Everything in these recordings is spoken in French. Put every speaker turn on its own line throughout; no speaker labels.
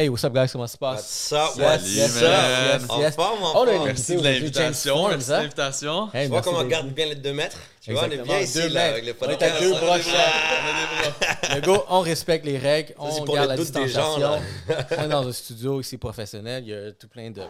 Hey, what's up, guys? Comment ça se passe?
What's up,
Yes,
what's
yes,
up?
yes, yes. On a une
Merci
invité
de l'invitation. Merci de
hein?
l'invitation.
Hey,
Tu vois comment on garde bien les deux mètres? Tu vois, on est bien ici,
deux
là,
mètres.
avec les
On est à deux chaque. Le gars, on respecte les règles,
Ça, c'est
on
pour
garde la
doute des gens,
distanciation. on est dans un studio ici professionnel, il y a tout plein de...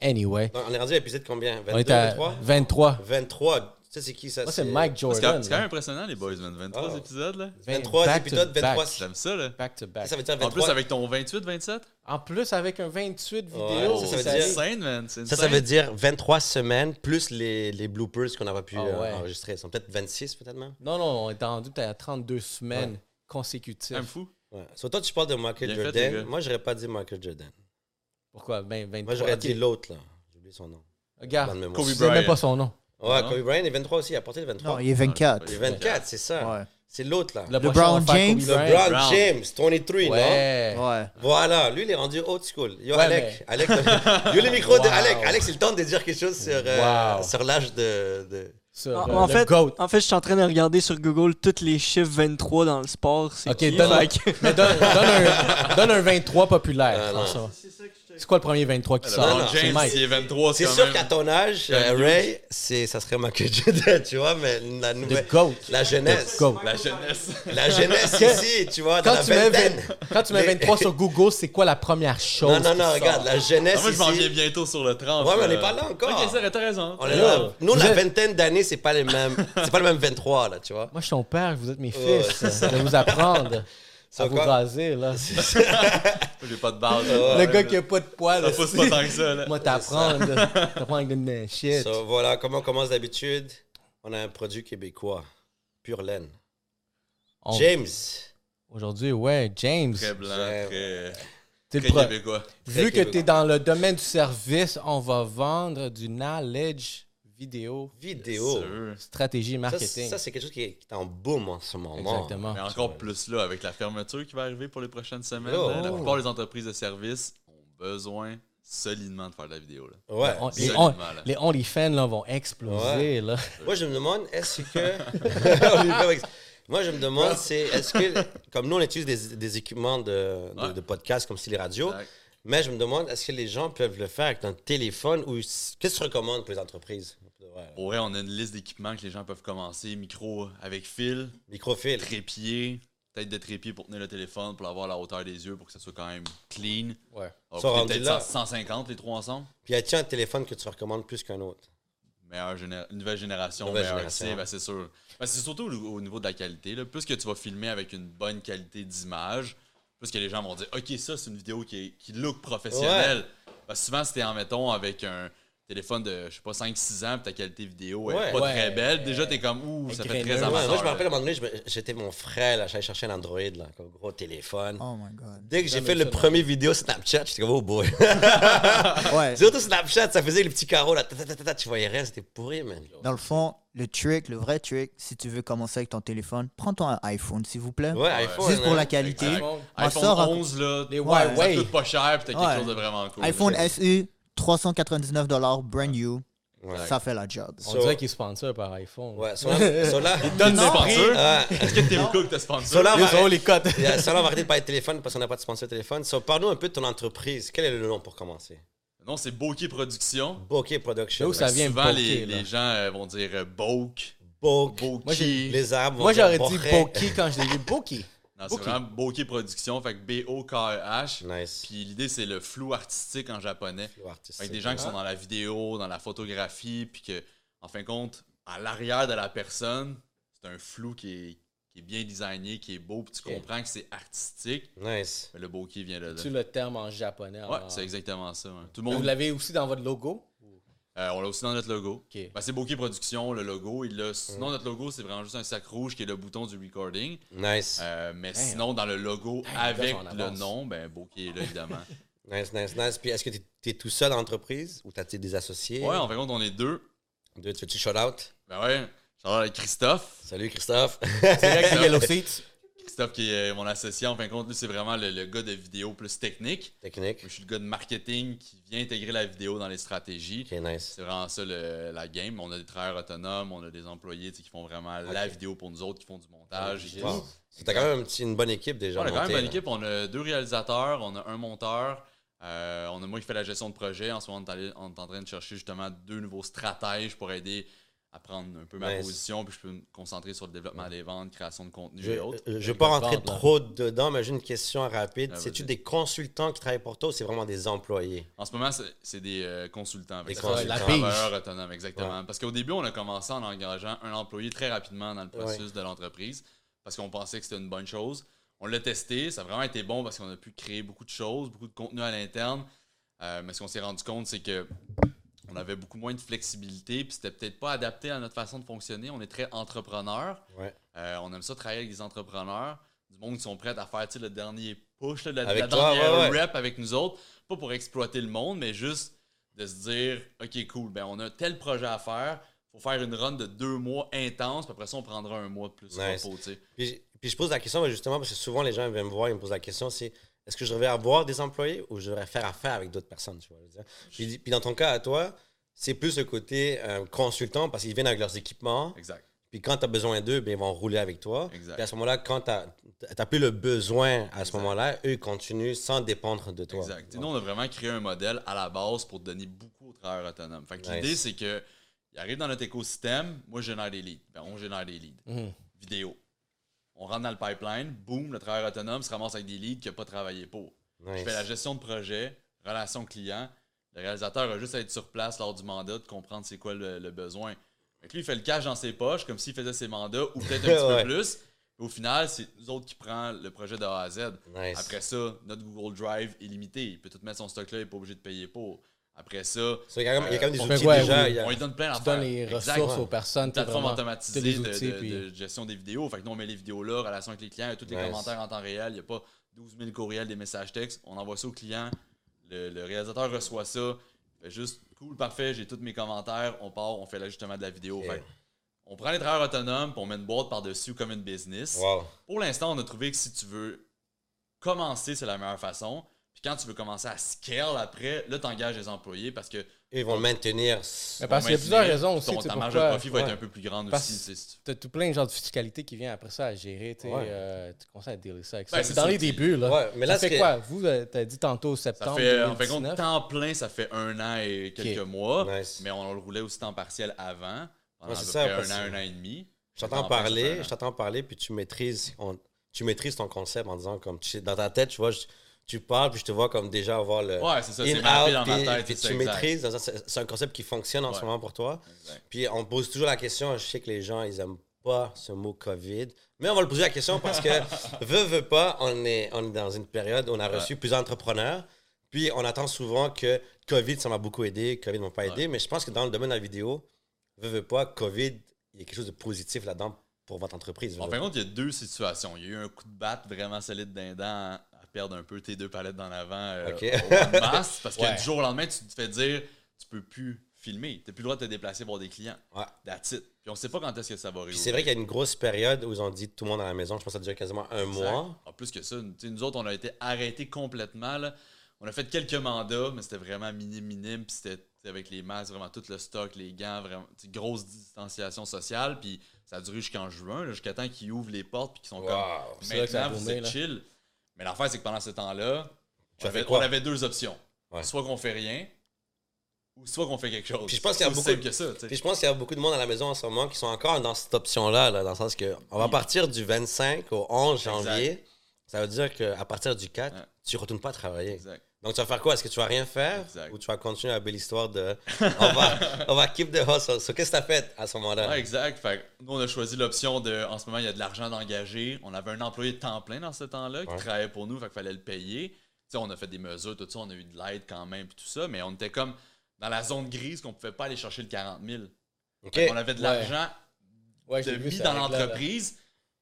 Anyway,
On est rendu à l'épisode combien? 22,
on est à
23?
23.
23. Tu sais, c'est qui ça?
Moi, c'est Mike Jordan.
c'est quand même impressionnant, les boys, man. 23
Ah.
épisodes, là.
23
Back to
épisodes,
back.
23.
J'aime ça, là.
Back to back.
Ça veut dire
En
23.
plus, avec ton 28, 27.
En plus, avec un 28 vidéo,
Ouais, ça, ça veut
ça
dire-
insane, man.
Ça, ça veut dire 23 semaines plus les, les bloopers qu'on n'aurait pu
Ah
euh, enregistrer. Ils sont peut-être 26, peut-être même?
Non, non, on est rendu peut-être à 32 semaines consécutives.
Un fou.
Ouais. So, toi, tu parles de Michael
Bien fait,
Jordan.
gars.
Moi, j'aurais pas dit Michael Jordan.
Pourquoi? Ben, 23.
Moi, j'aurais
ok.
dit l'autre, là. J'ai oublié son nom.
Regarde, je sais même pas son nom.
Ouais,
Non.
Kobe Bryant est 23 aussi. Il a porté le 23.
Non, il est 24.
Il est 24, c'est ça.
Ouais.
C'est l'autre, là.
Le faire
James?
LeBron
Brown.
James, 23, non?
Ouais.
Ouais.
Voilà, lui, il est rendu old school. Yo,
Ouais,
Alec, Alec, yo, le micro de
Wow.
Alec. Alec, c'est le temps de dire quelque chose sur, euh,
Wow.
sur l'âge de, de-
Sur,
En,
euh,
en
le
fait,
GOAT.
en fait, je suis en train de regarder sur Google tous les chiffres 23 dans le sport. C'est
Ok,
qui?
donne,
que-
mais donne, donne un, donne un 23 populaire.
Ah, non.
François. C'est quoi le premier 23 qui
LeBron
sort?
non,
C'est
James,
Mike.
il est 23, c'est
sûr qu'à ton âge, euh. Ray, c'est, ça serait Michael Jordan, tu vois, mais la nouvelle.
GOAT.
La jeunesse.
La jeunesse.
La jeunesse ici, tu vois, dans
Quand
la
tu, mets
vingtaine.
20 quand tu mets
Les-
23 sur Google, c'est quoi la première chose?
Non, non,
qui
non,
sort?
regarde, la jeunesse
Ah, moi, je m'en viens bientôt sur le 30.
Ouais, mais on n'est pas là encore.
Ok, t'as raison.
On est là. Nous, la vingtaine d'années, c'est pas les mêmes. C'est pas le même 23, là, tu vois.
Moi, je suis ton père, vous êtes mes
Ouais,
fils. je vais vous apprendre À vous raser, là.
J'ai pas de base.
Le gars qui a pas de poils.
Ça pousse pas tant que ça, là.
Moi, t'apprendre. là. T'apprends avec une shit.
So, voilà, comment on commence d'habitude. On a un produit québécois, pure laine.
On-
James.
Aujourd'hui, ouais, James.
Très blanc,
J'aime.
T'es
très...
le
Très
pro-
québécois.
Vu que
québécois.
tu es dans le domaine du service, on va vendre du knowledge vidéo,
Vidéo.
Sûr.
stratégie marketing.
ça, c'est quelque chose qui est, qui est en boom en ce moment.
Exactement.
Mais encore plus là, avec la fermeture qui va arriver pour les prochaines semaines,
Oh.
là, la plupart des entreprises de services ont besoin solidement de faire de la vidéo. Là.
Ouais.
On- les, on- les OnlyFans là, vont exploser. Là.
Moi, je me demande, est-ce que. Moi, je me demande, c'est est-ce que. Comme nous, on utilise des, des équipements de, de,
Ouais.
de podcast comme si les radios.
Exact.
Mais je me demande, est-ce que les gens peuvent le faire avec un téléphone ou. Qu'est-ce que tu recommandes pour les entreprises? Ouais.
Pour vrai, on a une liste d'équipements que les gens peuvent commencer. Micro avec fil,
Microfil.
trépied, tête de trépied pour tenir le téléphone, pour avoir la hauteur des yeux, pour que ça soit quand même clean.
Ouais.
Coûter
rendu
peut-être
là.
100 150 les trois ensemble.
Puis y a-t-il un téléphone que tu recommandes plus qu'un autre?
Meilleure géné- nouvelle génération,
Nouvelle
meilleur
génération.
c'est, ben, c'est sûr. Ben, c'est surtout au, au niveau de la qualité. Là. Plus que tu vas filmer avec une bonne qualité d'image, plus que les gens vont dire Ok, ça, c'est une vidéo qui, est, qui look professionnelle. Parce que souvent, t'es en, mettons, avec un téléphone de, je sais pas, 5-6 ans, puis ta qualité vidéo est
Ouais.
pas
Ouais.
très belle, déjà, t'es comme Ouh, ça fait très
Ouais,
Ouais,
amateur.
Moi, je me rappelle à un moment donné, je me- j'étais mon frère, là, j'allais chercher un Android, là, comme gros téléphone.
Oh my god.
Dès que j'ai fait le
ça,
premier vidéo Snapchat, j'étais comme, oh boy.
Ouais.
Surtout Snapchat, ça faisait les petits carreaux, là, ta, ta, ta, ta, ta, tu voyais rien, c'était pourri, man.
Dans le fond, le trick, le vrai trick, si tu veux commencer avec ton téléphone, prends ton iPhone, s'il vous plaît.
Ouais, iPhone.
Juste pour
hein.
la qualité.
IPhone.
Ma
iPhone
soeur a-
11, là,
Les
Ouais.
Huawei.
coûte pas cher, puis t'as quelque
Ouais.
chose de vraiment cool.
iPhone SE, 399 brand new.
Ouais.
Ça fait la job.
On
So-
dirait qu'il est sponsor par iPhone.
Ouais, so là, so là,
Donne
T'es
le
sponsor?
prix.
Ouais.
Est-ce que Tim Cook te sponsor?
So là, on
Ils
va-
ont les cotes.
Yeah, so là, on va arrêter de parler de téléphone parce qu'on n'a pas de sponsor téléphone. So, parle-nous un peu de ton entreprise. Quel est le nom pour commencer?
Non, c'est Bokeh Production.
Bokeh Production.
Où ça vient
Souvent,
Bokeh,
les, les gens euh, vont dire euh, Boke,
Bokeh.
Bokeh.
Moi,
Les arbres. vont
Moi, j'aurais dit. Bokeh quand je l'ai vu. Bokeh.
Non, c'est
Bokeh.
vraiment Bokeh Production, fait que B-O-K-E-H.
Nice.
Puis l'idée, c'est le flou artistique en japonais.
Flow artistique.
Avec des gens qui sont dans la vidéo, dans la photographie, puis que, en fin de compte, à l'arrière de la personne, c'est un flou qui est, qui est bien designé, qui est beau, puis tu comprends que c'est artistique.
Nice.
Mais le bokeh vient de là.
Tu le terme en japonais.
Ouais,
en-
c'est exactement ça. Tout le
Vous
monde,
l'avez aussi dans votre logo?
Euh, on l'a aussi dans notre logo. Ben, c'est Bokeh Production, le logo. Il l'a- Sinon, notre logo, c'est vraiment juste un sac rouge qui est le bouton du recording.
Nice.
Euh, mais sinon, dans le logo, avec le nom, ben, Bokeh est là, évidemment.
Nice, nice, nice. Puis est-ce que tu es tout seul dans l'entreprise ou tu as des associés?
ouais, en fin de compte, on est deux.
Deux, tu fais-tu shout out?
Ben ouais, Charles Christophe.
Salut Christophe.
C'est vrai que Yellow Seats.
Christophe, qui est mon associé, en fin de compte, lui, c'est vraiment le, le gars de vidéo plus technique.
Technique.
Moi, je suis le gars de marketing qui vient intégrer la vidéo dans les stratégies.
Ok, nice.
C'est vraiment ça le- la game. On a des travailleurs autonomes, on a des employés qui font vraiment la vidéo pour nous autres, qui font du montage. tout.
Wow. T'as quand même un petit- une bonne équipe déjà.
On a quand même une bonne équipe. On a deux réalisateurs, on a un monteur. euh, on a moi qui fais la gestion de projet. En ce moment, on est en train de chercher justement deux nouveaux stratèges pour aider à prendre un peu ma position. Puis je peux me concentrer sur le développement des ventes, création de contenu
Je
et autres.
ne vais pas rentrer
là.
trop dedans, mais j'ai une question rapide.
Ah,
C'est-tu des consultants qui travaillent pour toi ou c'est vraiment des employés?
En ce moment, c'est- c'est des euh, consultants.
Des consultants.
des travailleurs autonomes, exactement. Parce qu'au début, on a commencé en engageant un employé très rapidement dans le processus de l'entreprise parce qu'on pensait que c'était une bonne chose. On l'a testé, ça a vraiment été bon parce qu'on a pu créer beaucoup de choses, beaucoup de contenu à l'interne. Euh, mais ce qu'on s'est rendu compte, c'est que on avait beaucoup moins de flexibilité, puis c'était peut-être pas adapté à notre façon de fonctionner. On est très entrepreneur.
Ouais.
Euh, on aime ça travailler avec des entrepreneurs, du monde qui sont prêts à faire le dernier push, là, la,
Avec
la
toi,
dernière
ouais, ouais.
rep avec nous autres. Pas pour exploiter le monde, mais juste de se dire OK, cool, ben on a tel projet à faire. faut faire une run de deux mois intense, puis après ça, on prendra un mois de plus de
Nice.
repos.
Puis, puis je pose la question, justement, parce que souvent les gens viennent me voir, ils me posent la question, c'est est-ce que je devrais avoir des employés ou je devrais faire affaire avec d'autres personnes? Tu vois, je veux dire? Puis, puis dans ton cas, à toi, c'est plus le côté euh, consultant parce qu'ils viennent avec leurs équipements.
Exact.
Puis quand tu as besoin d'eux, ben, ils vont rouler avec toi.
Exact.
Puis à ce moment-là, quand tu n'as plus le besoin à ce
Exact.
moment-là, eux, ils continuent sans dépendre de toi.
Exact. Sais, Nous, on a vraiment créé un modèle à la base pour donner beaucoup aux travailleurs autonomes. Fait que
Nice.
l'idée, c'est que ils arrivent dans notre écosystème, moi, je génère des leads. Ben, on génère des leads.
Mhm.
Vidéo. On rentre dans le pipeline, boum, le travailleur autonome se ramasse avec des leads qu'il n'a pas travaillé pour.
Nice.
Je fais la gestion de projet, relation client. Le réalisateur a juste à être sur place lors du mandat, de comprendre c'est quoi le, le besoin. Que lui, il fait le cash dans ses poches, comme s'il faisait ses mandats, ou peut-être un petit
Ouais.
peu plus. Au final, c'est nous autres qui prend le projet de A à Z.
Nice.
Après ça, notre Google Drive est limité. Il peut tout mettre son stock là, il n'est pas obligé de payer pour. Après ça,
il y a quand même, il y a quand même des
On
outils
fait quoi,
déjà.
on lui donne plein
Tu
d'affaires.
donnes les
Exact.
ressources
ouais.
aux personnes.
Plateforme automatisée de,
outils,
de-
puis-
de gestion des vidéos. Fait que nous, on met les vidéos là, relation avec les clients, il y a tous les
Nice.
commentaires en temps réel. Il n'y a pas 12 000 courriels, des messages textes. On envoie ça au client. Le, le réalisateur reçoit ça. Fait juste cool, parfait, j'ai tous mes commentaires. On part, on fait l'ajustement de la vidéo. Fait que on prend les travailleurs autonomes, puis on met une boîte par-dessus comme une business.
Wow.
Pour l'instant, on a trouvé que si tu veux commencer, c'est la meilleure façon. Puis quand tu veux commencer à scale après, là, tu engages des employés parce que
ils vont le maintenir.
Mais parce qu'il y a plusieurs raisons aussi.
ton,
tu
ta marge
pourquoi-
de profit va
Ouais.
être un peu plus grande
Parce-
aussi. tu tu-
T'as tout plein de genres de fiscalité qui vient après ça à gérer. Tu
Ouais.
euh, tu commences à dealer ça avec
Ben,
ça.
c'est
C'est dans les débuts. Là.
Ouais, mais là,
ça fait
que-
quoi? Vous, euh, t'as dit tantôt
Ça
septembre.
fait, en fait,
2019.
compte, temps plein, ça fait un an et quelques mois.
Nice.
Mais on le roulait aussi temps partiel avant. Pendant
Ouais,
à
c'est
peu
ça,
près un an, un an et demi.
Je t'entends
ça
parler,
an.
je t'entends parler, puis tu maîtrises, on- tu maîtrises ton concept en disant comme tu dans ta tête, tu vois, je- tu parles, puis je te vois comme déjà avoir le
Ouais, c'est ça, c'est mappé ma tête.
puis tu
exact.
maîtrises. C'est un concept qui fonctionne en ce moment pour toi.
Exact.
Puis on pose toujours la question. Je sais que les gens ils aiment pas ce mot Covid, mais on va le poser la question parce que veut veut pas, on est on est dans une période où on a
Ouais.
reçu plusieurs entrepreneurs. Puis on attend souvent que Covid, ça m'a beaucoup aidé, Covid m'a pas
Ouais.
aidé, mais je pense que dans le domaine de la vidéo, veut veut pas, Covid, il y a quelque chose de positif là-dedans pour votre entreprise.
En fin de compte, il y a deux situations. Il y a eu un coup de batte vraiment solide d'un dent perdre un peu tes deux palettes d'en avant euh,
Ok.
au mois de mars. Parce que
Ouais.
du jour au lendemain, tu te fais dire tu peux plus filmer. Tu n'as plus le droit de te déplacer voir des clients.
Ouais.
That's it. Puis on sait pas quand est-ce que ça va
Puis
réouvrir.
c'est vrai qu'il y a une grosse période où ils ont dit tout le monde à la maison. Je pense que ça a duré quasiment un
Exact.
mois.
En plus que ça, tu sais, nous autres, on a été arrêtés complètement. là. On a fait quelques mandats, mais c'était vraiment minime, minime. Puis c'était avec les masques, vraiment tout le stock, les gants, vraiment grosse distanciation sociale. Puis ça a duré jusqu'en juin, jusqu'à temps qu'ils ouvrent les portes puis qu'ils sont
Wow.
comme
C'est là que ça a
maintenant vous êtes
là.
chill. Mais l'affaire, c'est que pendant ce temps-là, on avait,
quoi?
on avait deux options.
Ouais.
Soit qu'on fait rien, ou soit qu'on fait quelque chose.
Puis je pense qu'il y a beaucoup-
simple que ça.
Puis je pense qu'il y a beaucoup de monde à la maison en ce moment qui sont encore dans cette option-là, là, dans le sens que on va
Oui.
partir du 25 au 11
Exact.
janvier. Ça veut dire qu'à partir du 4,
Ouais.
tu retournes pas travailler.
Exact.
Donc tu vas faire quoi? Est-ce que tu vas rien faire?
Exact.
Ou tu vas continuer la belle histoire de on va, on va keep the hustle. So, qu'est-ce que tu as fait à ce moment-là?
Ouais, exact. Fait que nous, on a choisi l'option de. En ce moment, il y a de l'argent d'engager. On avait un employé de temps plein dans ce temps-là qui
Ouais.
travaillait pour nous, fait qu'il fallait le payer. Tu sais, on a fait des mesures, tout ça, on a eu de l'aide quand même, puis tout ça, mais on était comme dans la zone grise qu'on pouvait pas aller chercher le 40 000.
OK.
Fait qu'on avait de l'argent
Ouais,
de mis dans l'entreprise,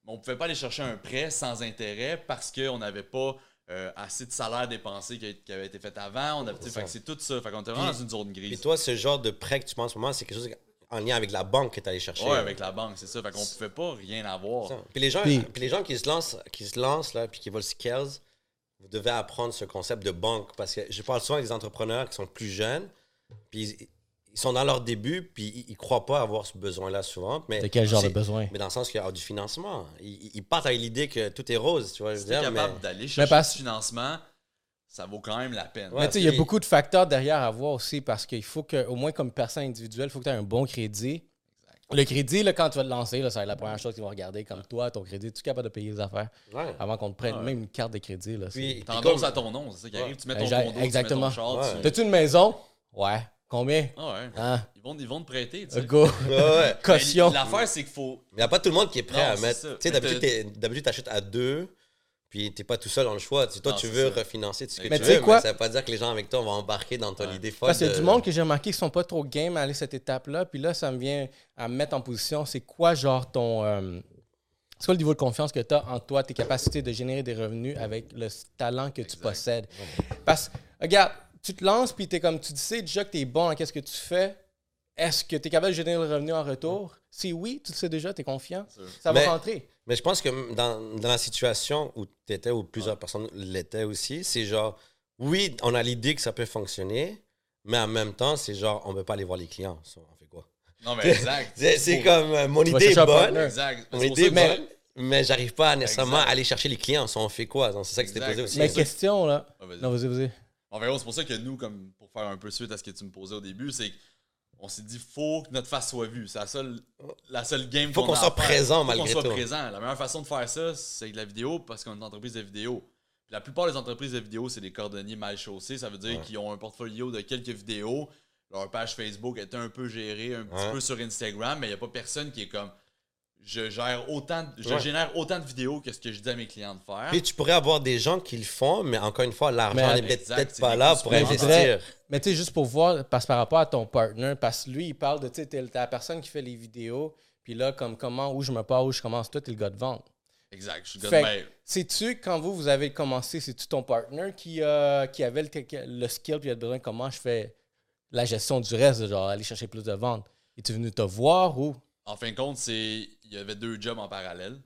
mais on pouvait pas aller chercher un prêt sans intérêt parce qu'on n'avait pas euh, assez de salaire dépensé qui, a- qui avait été fait avant. On
C'est
fait que c'est tout ça. Fait qu'on était vraiment dans une zone grise.
toi, ce genre de prêt que tu prends en ce moment, c'est quelque chose en lien avec la banque que tu allé chercher.
Ouais, avec la banque, c'est ça. Fait qu'on pouvait pas rien avoir.
Puis les gens,
Puis-
puis les gens qui se lancent, qui se lancent là, puis qui veulent skills, vous devez apprendre ce concept de banque parce que je parle souvent avec des entrepreneurs qui sont plus jeunes, puis ils, sont dans leur début, puis ils, ils croient pas avoir ce besoin-là souvent. Mais
De quel genre de besoin?
Mais dans le sens qu'il y a du financement. Ils, ils partent avec l'idée que tout est rose, tu vois. Je
Si
veux dire,
capable
mais-
d'aller chercher
parce-
du financement, ça vaut quand même la peine.
Ouais.
Mais tu sais, il y a beaucoup de facteurs derrière à voir aussi parce qu'il faut que, au moins comme personne individuelle, il faut que tu aies un bon crédit. Le crédit, là, quand tu vas te lancer, là, ça va être la première chose qu'ils vont regarder. Comme toi, ton crédit, tu es capable de payer les affaires
Ouais.
avant qu'on te prenne
Ouais.
même une carte de crédit. Là,
Puis,
T'endosses
comme-
à ton nom, c'est ça qui
Ouais.
arrive. Tu mets ton condo,
exactement.
tu mets ton char,
Ouais.
tu-
T'as-tu une maison? Ouais. Combien?
Ah ouais.
Hein?
Ils vont, ils vont te prêter, tu sais.
go.
Ouais, ouais.
Caution.
Mais L'affaire, c'est qu'il faut.
Il n'y a pas tout le monde qui est prêt
Non,
à mettre.
ça.
Tu sais, d'habitude, t'es- tu achètes à deux, puis tu n'es pas tout seul dans le choix. Tu toi,
Non,
tu veux
ça.
refinancer tout ce que
Mais
tu veux,
quoi?
mais ça ne veut pas dire que les gens avec toi vont embarquer dans ton
Ouais.
idée folle.
Parce qu'il y a du monde que j'ai remarqué qui sont pas trop game à aller cette étape-là. Puis là, ça me vient à me mettre en position. C'est quoi, genre, ton. euh, c'est quoi le niveau de confiance que tu as en toi, tes capacités de générer des revenus avec le talent que tu possèdes? Parce que, regarde, tu te lances, puis tu es comme tu sais déjà que tu es bon qu'est-ce que tu fais. Est-ce que tu es capable de générer le revenu en retour? Si oui, tu le sais déjà, tu es confiant. Ça va
Mais-
rentrer.
Mais je pense que dans, dans la situation où tu étais, où plusieurs personnes l'étaient aussi, c'est genre, oui, on a l'idée que ça peut fonctionner, mais en même temps, c'est genre, on ne peut pas aller voir les clients. Ça, On fait quoi?
Non, mais exact.
C'est comme, euh, mon
Tu
idée est bonne.
Exact.
mon idée est bonne, mais j'arrive pas à nécessairement
Exact.
aller chercher les clients. Ça, on fait quoi? C'est ça que c'était posé aussi.
Mais question, là.
Vas-y.
Non, vas-y, vas-y.
En c'est pour ça que nous, comme pour faire un peu suite à ce que tu me posais au début, c'est qu'on s'est dit faut que notre face soit vue. C'est la seule, la seule game
Faut qu'on soit
à faire.
présent
Faut
malgré
qu'on soit
tout.
présent. La meilleure façon de faire ça, c'est avec la vidéo parce qu'on est une entreprise de vidéo. Puis la plupart des entreprises de vidéo, c'est des cordonniers mal chaussés. Ça veut dire
Ouais.
qu'ils ont un portfolio de quelques vidéos. Leur page Facebook est un peu gérée, un petit
Ouais.
peu sur Instagram, mais il n'y a pas personne qui est comme je gère autant, de- je
Ouais.
génère autant de vidéos que ce que je dis à mes clients de faire.
Puis tu pourrais avoir des gens qui le font, mais encore une fois, l'argent n'est peut-être pas là pour investir.
Mais tu sais, juste pour voir, parce par rapport à ton partner, parce que lui, il parle de, tu sais, la personne qui fait les vidéos, puis là, comme comment, où je me pars, où je commence, toi, t'es le gars de vente.
Exact. Je suis le
Fait
gars de-
Sais-tu, quand vous, vous avez commencé, c'est-tu ton partner qui, euh, qui avait le, le skill, puis il a besoin, comment je fais la gestion du reste, genre aller chercher plus de ventes? Es-tu venu te voir ou?
En fin de compte, c'est il y avait deux jobs en parallèle.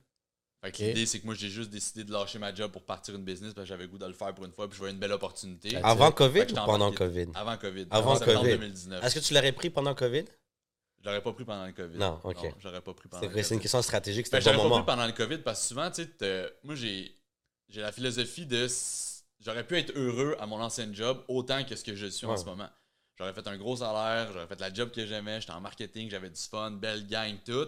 Fait que l'idée, c'est que moi, j'ai juste décidé de lâcher ma job pour partir une business parce que j'avais le goût de le faire pour une fois, puis je voyais une belle opportunité.
Avant COVID ou pendant. COVID?
Avant COVID.
Avant COVID.
2019.
Est-ce que tu l'aurais pris pendant COVID?
Je l'aurais pas pris pendant le COVID.
Non, ok.
j'aurais pas pris pendant
C'est
le
c'est une
COVID.
question stratégique,
Fait
c'était
j'aurais
bon
pas pris
moment.
pendant le COVID parce que souvent, tu sais, t'as- moi, j'ai j'ai la philosophie de j'aurais pu être heureux à mon ancien job autant que ce que je suis en ce moment. J'aurais fait un gros salaire, j'aurais fait la job que j'aimais, j'étais en marketing, j'avais du fun, belle gang, tout.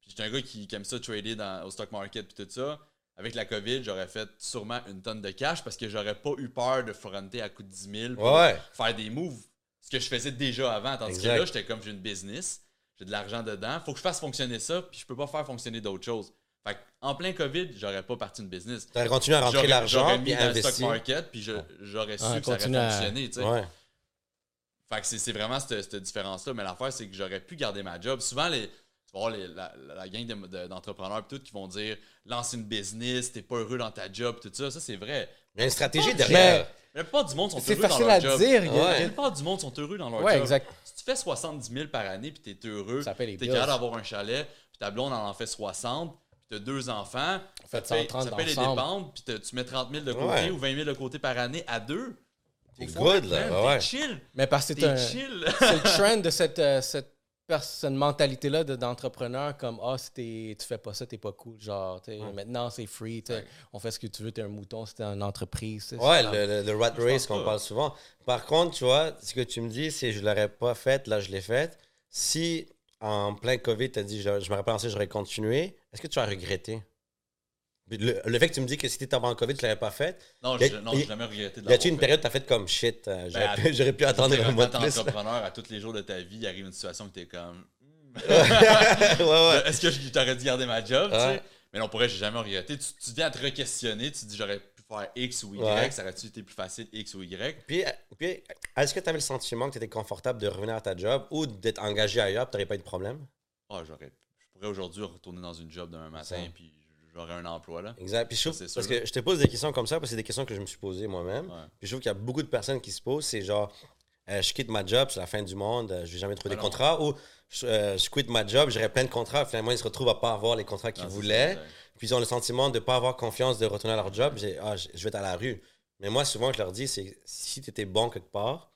Puis j'étais un gars qui, qui aime ça trader dans, au stock market puis tout ça. Avec la COVID, j'aurais fait sûrement une tonne de cash parce que j'aurais pas eu peur de fronter à coup de 10 000 pour
Ouais,
faire des moves. Ce que je faisais déjà avant. Tandis
Exact.
que là, j'étais comme j'ai une business, j'ai de l'argent dedans, faut que je fasse fonctionner ça, puis je peux pas faire fonctionner d'autres choses. Fait que, en plein COVID, j'aurais pas parti une business.
Tu aurais continué à rentrer l'argent
J'aurais
puis
mis dans le stock
investir.
market, puis j'aurais su que ça
continue
aurait
à-
fonctionné. tu sais.
Ouais.
Fait que c'est c'est vraiment cette, cette différence-là. Mais l'affaire, c'est que j'aurais pu garder ma job. Souvent, les, tu vas voir les- la, gang de- de- d'entrepreneurs pis tout qui vont dire lance une business, t'es pas heureux dans ta job, tout ça. Ça, c'est vrai.
Il y a une stratégie derrière.
La plupart du monde sont
C'est
heureux dans
facile
leur
à
job.
dire. il y a-
Ouais.
La plupart du monde sont heureux dans leur
Ouais,
job.
exact.
Si tu fais 70 000 par année puis t'es heureux, t'es capable d'avoir un chalet, puis ta blonde en en fait 60, puis t'as deux enfants, ça
Faites
te paye,
130
ça paye les dépenses, puis tu mets 30 000 de côté
Ouais.
ou 20 000 de côté par année à deux.
C'est
Faut
good, là.
man,
ouais, ouais.
T'es chill.
Mais parce que c'est
T'es
un.
chill.
c'est le trend de cette, euh, cette, cette mentalité-là de- d'entrepreneur comme Ah, si t'es- tu fais pas ça, t'es pas cool. Genre, t'sais, maintenant c'est free, t'sais,
Ouais.
on fait ce que tu veux, t'es un mouton, c'était une entreprise.
Ouais,
c'est
le, le, le rat race qu'on parle souvent. Par contre, tu vois, ce que tu me dis, c'est je l'aurais pas fait, là je l'ai fait. Si en plein COVID, tu as dit je, je m'aurais pas lancé, j'aurais continué, est-ce que tu as regretté? Le, le fait que tu me dis que si tu étais avant COVID, tu l'aurais pas fait,
Non,
Y
je-
y-
j'ai jamais regretté de
y a-tu
l'avoir
une période où tu as fait comme shit, euh, j'aurais
Ben,
pu, j'aurais pu attendre un mois de plus?
entrepreneur, à tous les jours de ta vie, il arrive une situation que t'es comme. hmm,
ouais, ouais.
Est-ce que je t'aurais dû garder ma job, tu
Ouais.
sais? Mais non, pour vrai, j'ai jamais regretté. Tu, tu viens à te re-questionner, tu te dis j'aurais pu faire X ou Y, ça aurait-tu été plus facile X ou Y?
Puis, puis est-ce que tu avais le sentiment que tu étais confortable de revenir à ta job ou d'être engagé ailleurs tu n'aurais pas eu de problème?
Ah, j'aurais. Je pourrais aujourd'hui retourner dans une job demain matin, puis j'aurais un emploi, là.
Exact. Puis je trouve, parce que je te pose des questions comme ça parce que c'est des questions que je me suis posées moi-même.
Ouais.
Puis je trouve qu'il y a beaucoup de personnes qui se posent. C'est genre, euh, je quitte ma job, c'est la fin du monde, euh, je vais jamais trouver
Ah
des
non.
contrats, ou je, euh, je quitte ma job, j'aurais plein de contrats, finalement, ils se retrouvent à pas avoir les contrats qu'ils
Ah,
voulaient, puis ils ont le sentiment de pas avoir confiance de retourner à leur job, j'ai, ah, je, vais être à la rue. Mais moi, souvent, je leur dis, c'est si tu étais bon quelque part,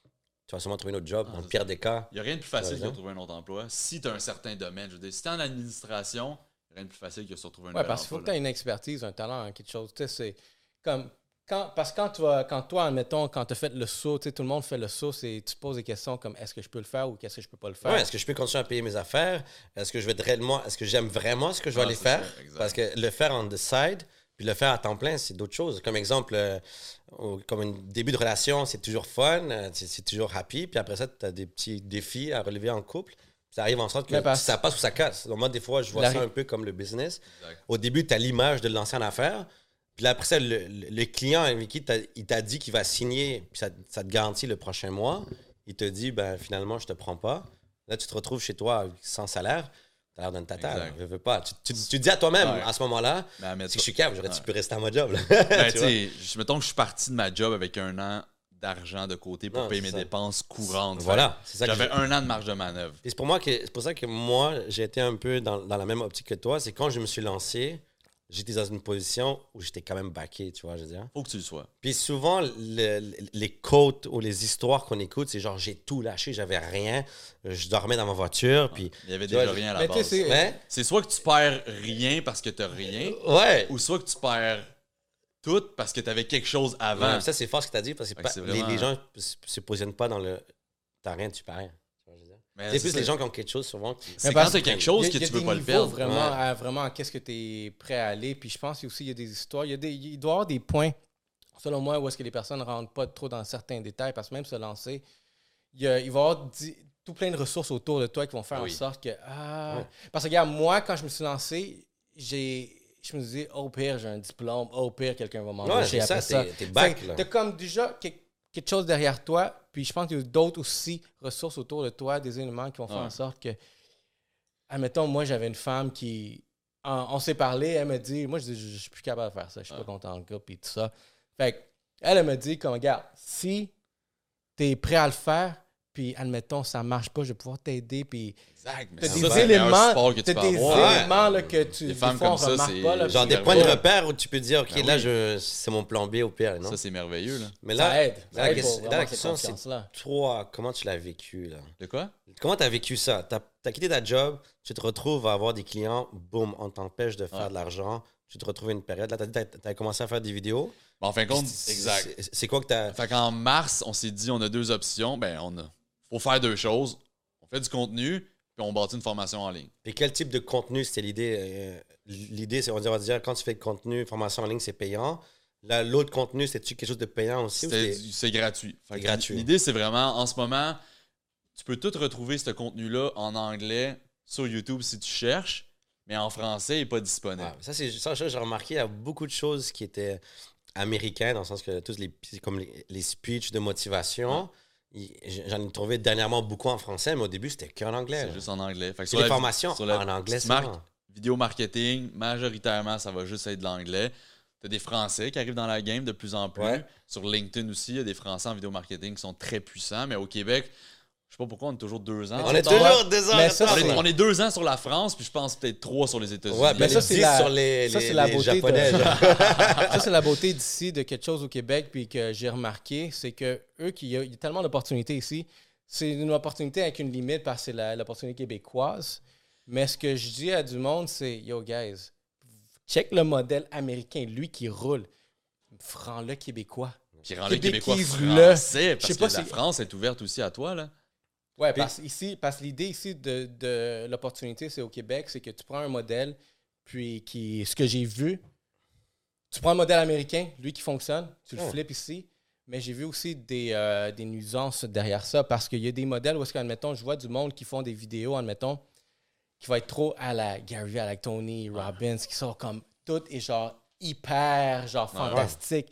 tu vas sûrement trouver un autre job,
Ah,
dans le pire des cas.
Il n'y a rien de plus facile que de trouver un autre emploi. Si tu as un certain domaine, je veux dire, si tu es en administration, rien de plus facile que de se retrouver un
Ouais, parce qu'il faut que tu aies une expertise, un talent, quelque chose. Tu sais, c'est comme. Quand, parce que quand, tu vas- quand toi, admettons, quand tu as fait le saut, tu sais, tout le monde fait le saut, c'est tu te poses des questions comme est-ce que je peux le faire ou qu'est-ce que je peux pas le faire?
Ouais, est-ce que je peux continuer à payer mes affaires? Est-ce que je vais réellement, est-ce que j'aime vraiment ce que je vais
Ah,
aller faire?
ça.
Parce que le faire on the side, puis le faire à temps plein, c'est d'autres choses. Comme exemple, euh, au- comme un début de relation, c'est toujours fun, euh, c'est c'est toujours happy, puis après ça, tu as des petits défis à relever en couple. Ça arrive en sorte que
parce-
ça passe ou ça casse. Donc, moi, des fois, je vois
La-
ça un peu comme le business.
Exact.
Au début, tu as l'image de en affaires. Puis là, après ça, le, client avec qui il t'a dit qu'il va signer, puis ça, ça te garantit le prochain mois, il te dit, ben finalement, je te prends pas. Là, tu te retrouves chez toi sans salaire. T'as l'air d'un tata.
Exact.
là. Je veux pas. Tu, tu- tu dis à toi-même,
Ouais.
à ce moment-là, c'est que je suis capable, j'aurais
Ouais.
peux rester à mon job. là.
Ben,
Tu
sais, je- mettons que je suis parti de ma job avec un an d'argent de côté pour
Non,
payer mes
ça.
dépenses courantes.
Voilà, c'est ça que
J'avais un an de marge de manœuvre.
C'est pour moi que c'est pour ça que moi, j'ai été un peu dans, dans la même optique que toi. C'est quand je me suis lancé, j'étais dans une position où j'étais quand même baqué, tu vois, je veux dire.
Faut que tu le sois.
Puis souvent, le- le- les quotes ou les histoires qu'on écoute, c'est genre j'ai tout lâché, j'avais rien, je dormais dans ma voiture, puis
Il y avait
vois,
déjà rien à la base.
c'est-
mais
soit que tu perds rien parce que t'as rien,
ouais.
ou soit que tu perds tout parce que t'avais quelque chose avant.
Ouais, ça c'est fort ce que tu as dit parce que les, gens se, se positionnent pas dans le t'as rien, tu perds rien. Tu C'est plus les gens qui ont quelque chose souvent qui
C'est quand
que
quelque chose
il a-
que
il
tu veux pas le perdre.
Vraiment,
Ouais.
à, vraiment à qu'est-ce que tu es prêt à aller. Puis je pense aussi qu'il y a des histoires. Il, y a des, il doit y avoir des points, selon moi, où est-ce que les personnes ne rentrent pas trop dans certains détails. Parce que même se lancer, il, y a- il va y avoir tout plein de ressources autour de toi qui vont faire
Oui.
en sorte que. Ah,
Ouais.
Parce que, regarde, moi, quand je me suis lancé, j'ai. Je me disais, au pire, j'ai un diplôme. Au pire, quelqu'un va
Ouais,
m'embaucher
ça,
après ça.
t'es- t'es back, là.
T'as comme déjà que- quelque chose derrière toi. Puis je pense qu'il y a d'autres aussi ressources autour de toi, des éléments qui vont faire
Ouais.
en sorte que admettons, moi, j'avais une femme qui. en- on s'est parlé, elle me dit, moi, je dis, je, je suis plus capable de faire ça, je suis
Ouais.
pas content en gars, puis tout ça. Fait que, elle, elle me dit, comme, regarde, si tu es prêt à le faire, puis admettons, ça marche pas, je vais pouvoir t'aider, puis
Exact. mais
t'as
ça,
des éléments,
que tu peux
des
avoir.
éléments là, que tu
Des femmes
fois,
comme ça, c'est-
pas, là,
Genre des points de repère où tu peux dire, OK,
Ben
là,
oui.
je, c'est mon plan B au pire, non?
Ça, c'est merveilleux. Là.
Mais
ça
là,
aide. Ça
la,
aide
question-
pour
là,
vraiment
la question, c'est toi, comment tu l'as vécu, là?
De quoi?
Comment tu as vécu ça? Tu as, quitté ta job, tu te retrouves à avoir des clients, boum, on t'empêche de faire
Ouais.
de l'argent, tu te retrouves une période. Là, tu as as commencé à faire des vidéos.
Ben, en fin de compte,
C'est-
exact.
c'est- C'est quoi que tu as.
Fait qu'en mars, on s'est dit, on a deux options. Ben, on a. Faut faire deux choses. On fait du contenu, puis on bâtit une formation en ligne.
Et quel type de contenu c'était l'idée? euh, l'idée, c'est, on va dire, quand tu fais de contenu, formation en ligne, c'est payant. Là, l'autre contenu, c'est-tu quelque chose de payant aussi?
C'était
c'est-
du- C'est gratuit.
C'est gratuit.
L'idée, c'est vraiment, en ce moment, tu peux tout retrouver ce contenu-là en anglais sur YouTube si tu cherches, mais en français, il n'est pas disponible.
Ça, c'est ça, j'ai remarqué, il y a beaucoup de choses qui étaient américaines, dans le sens que tous les, c'est comme les, les speeches de motivation, j'en ai trouvé dernièrement beaucoup en français, mais au début, c'était qu'en anglais.
C'est juste en anglais. Fait que
C'est
sur la-
formations
sur la
en anglais, seulement.
vidéo marketing, majoritairement, ça va juste être de l'anglais. Tu as des Français qui arrivent dans la game de plus en plus.
Ouais.
Sur LinkedIn aussi, il y a des Français en vidéo marketing qui sont très puissants, mais au Québec, je sais pas pourquoi on est toujours deux ans.
On est toujours deux ans
ça,
On est, on est deux ans sur la France, puis je pense peut-être trois sur les États-Unis.
Ouais,
Mais
ben
ça, c'est la-
sur les,
ça,
les-
la
les
beauté
japonais.
ça, c'est la beauté d'ici de quelque chose au Québec, puis que j'ai remarqué, c'est que eux, qui, il y a il y a tellement d'opportunités ici. C'est une opportunité avec une limite parce que c'est la- l'opportunité québécoise. Mais ce que je dis à du monde, c'est Yo, guys, check le modèle américain, lui qui roule. Prends-le québécois.
Qui rend le Québécois français,
Je
parce
sais
que
pas
la
si-
France est ouverte aussi à toi, là.
Ouais,
Puis-
parce, ici, parce que l'idée ici de, de l'opportunité, c'est au Québec, c'est que tu prends un modèle, puis qui, ce que j'ai vu, tu prends un modèle américain, lui qui fonctionne, tu le
Ouais.
flippes ici, mais j'ai vu aussi des, euh, des nuisances derrière ça, parce qu'il y a des modèles où est-ce qu'admettons, je vois du monde qui font des vidéos, admettons, qui va être trop à la Gary, à la Tony Robbins, qui sont comme tout et genre hyper, genre
Ouais.
fantastique.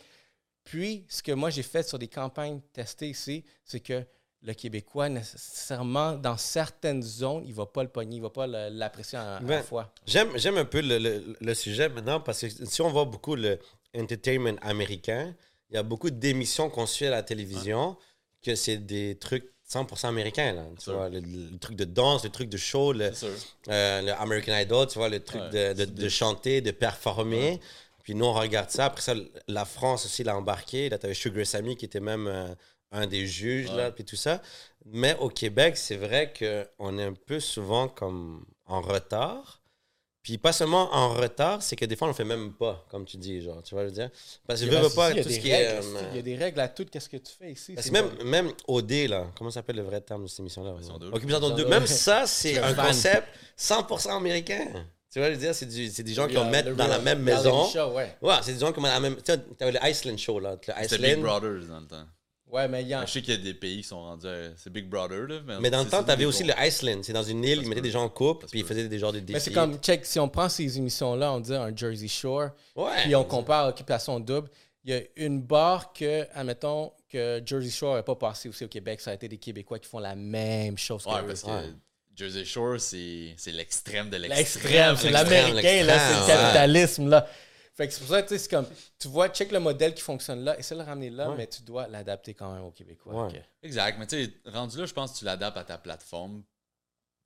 Puis, ce que moi j'ai fait sur des campagnes testées ici, c'est que le Québécois, nécessairement, dans certaines zones, il va pas le pogner, il va pas l'apprécier à la
Ben,
fois.
J'aime, j'aime un peu le, le- le sujet maintenant parce que si on voit beaucoup le entertainment américain, il y a beaucoup d'émissions qu'on suit à la télévision que c'est des trucs 100% américain, là. Tu vois, le, le truc de danse, le truc de show, le, euh, le American Idol, tu vois, le truc
Ouais,
de, de- chanter, de performer. Puis nous, on regarde ça. Après ça, la France aussi l'a embarqué. Là, tu avais Sugar Sammy qui était même euh, un des juges, là, puis tout ça. Mais au Québec, c'est vrai qu'on est un peu souvent comme en retard. Puis pas seulement en retard, c'est que des fois, on le fait même pas, comme tu dis, genre, tu vois, je veux dire. Parce que je veux pas
il y a
tout
des
ce qui est...
règles,
euh,
Il y a des règles à tout ce que tu fais ici.
parce même,
pas-
même OD, là, comment s'appelle le vrai terme de cette émission-là?
Occupation double.
Occupation double.
Occupation
Même
double.
ça, c'est un
fan.
concept 100% américain. Tu vois, je veux dire, c'est du- c'est des gens qui vont mettre dans la même maison.
show, ouais.
Ouais, c'est des gens qui vont dans la même. Tu sais, t'avais le Iceland Show, là. Le
C'était Big
Iceland.
Brothers dans le temps.
Ouais, mais il y a.
Je sais qu'il y a des pays qui sont rendus. à- C'est Big Brother, là.
Mais dans le temps, t'avais aussi le Iceland. C'est dans une île, ils mettaient des gens en couple, puis ils faisaient des genres de défis.
Mais c'est comme, check, si on prend ces émissions-là, on dit un Jersey Shore,
Ouais.
puis on compare Occupation Double, il y a une barre que, admettons, que Jersey Shore n'a pas passé aussi au Québec, ça a été des Québécois qui font la même chose que
Ouais,
eux.
parce que. Jersey Shore, c'est l'extrême de l'extrême.
L'extrême, c'est l'américain, là, c'est le capitalisme, là. Fait que c'est pour ça, tu sais, c'est comme, tu vois, check le modèle qui fonctionne là, essaie de le ramener là,
Ouais.
mais tu dois l'adapter quand même aux Québécois.
Ouais.
Exact, mais tu sais, rendu là, je pense que tu l'adaptes à ta plateforme.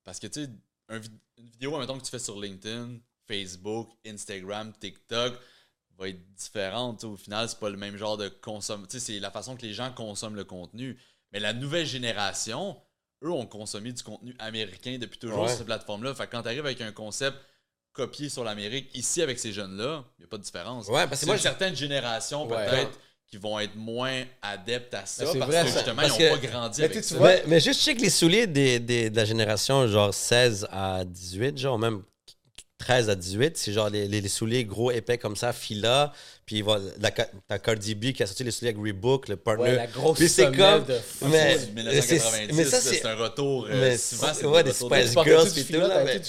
Parce que tu sais, un une vidéo, mettons que tu fais sur LinkedIn, Facebook, Instagram, TikTok, va être différente. Au final, c'est pas le même genre de consomme. Tu sais, c'est la façon que les gens consomment le contenu. Mais la nouvelle génération, eux, ont consommé du contenu américain depuis toujours
Ouais.
sur cette plateforme-là. Fait que quand tu arrives avec un concept copié sur l'Amérique, ici avec ces jeunes-là, il n'y a pas de différence.
Ouais, parce que
c'est
moi,
une
je-
certaine génération
Ouais.
peut-être qui vont être moins adeptes à ça
c'est
parce
vrai,
que
ça.
justement,
Parce
ils n'ont
que-
pas grandi
Mais
avec
tu sais,
ça.
Mais, mais juste check les souliers des, des- de la génération genre 16 à 18, genre même 13 à 18. C'est genre les, les- les souliers gros, épais comme ça, fila. Puis voilà, la, t'as Cardi B qui a sorti les souliers avec Reebok, le partner.
Ouais, la grosse
Puis c'est comme-
de
mais-
C'est
mais c'est-
1990,
mais ça,
c'est un retour. euh,
mais
souvent,
c'est- ouais,
des
des Spice Girls, puis tout, là, mais-.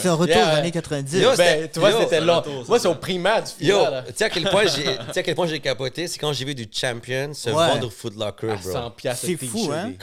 C'est un retour aux années 90.
Yo,
Ben, tu vois, c'était
c'est
Moi, c'est au primaire du filet,
Yo,
là.
tu sais à quel point j'ai, tu sais à quel point j'ai capoté, c'est quand j'ai vu du Champion se vendre au Foot Locker, bro.
100 piastres
C'est fou, hein?
des-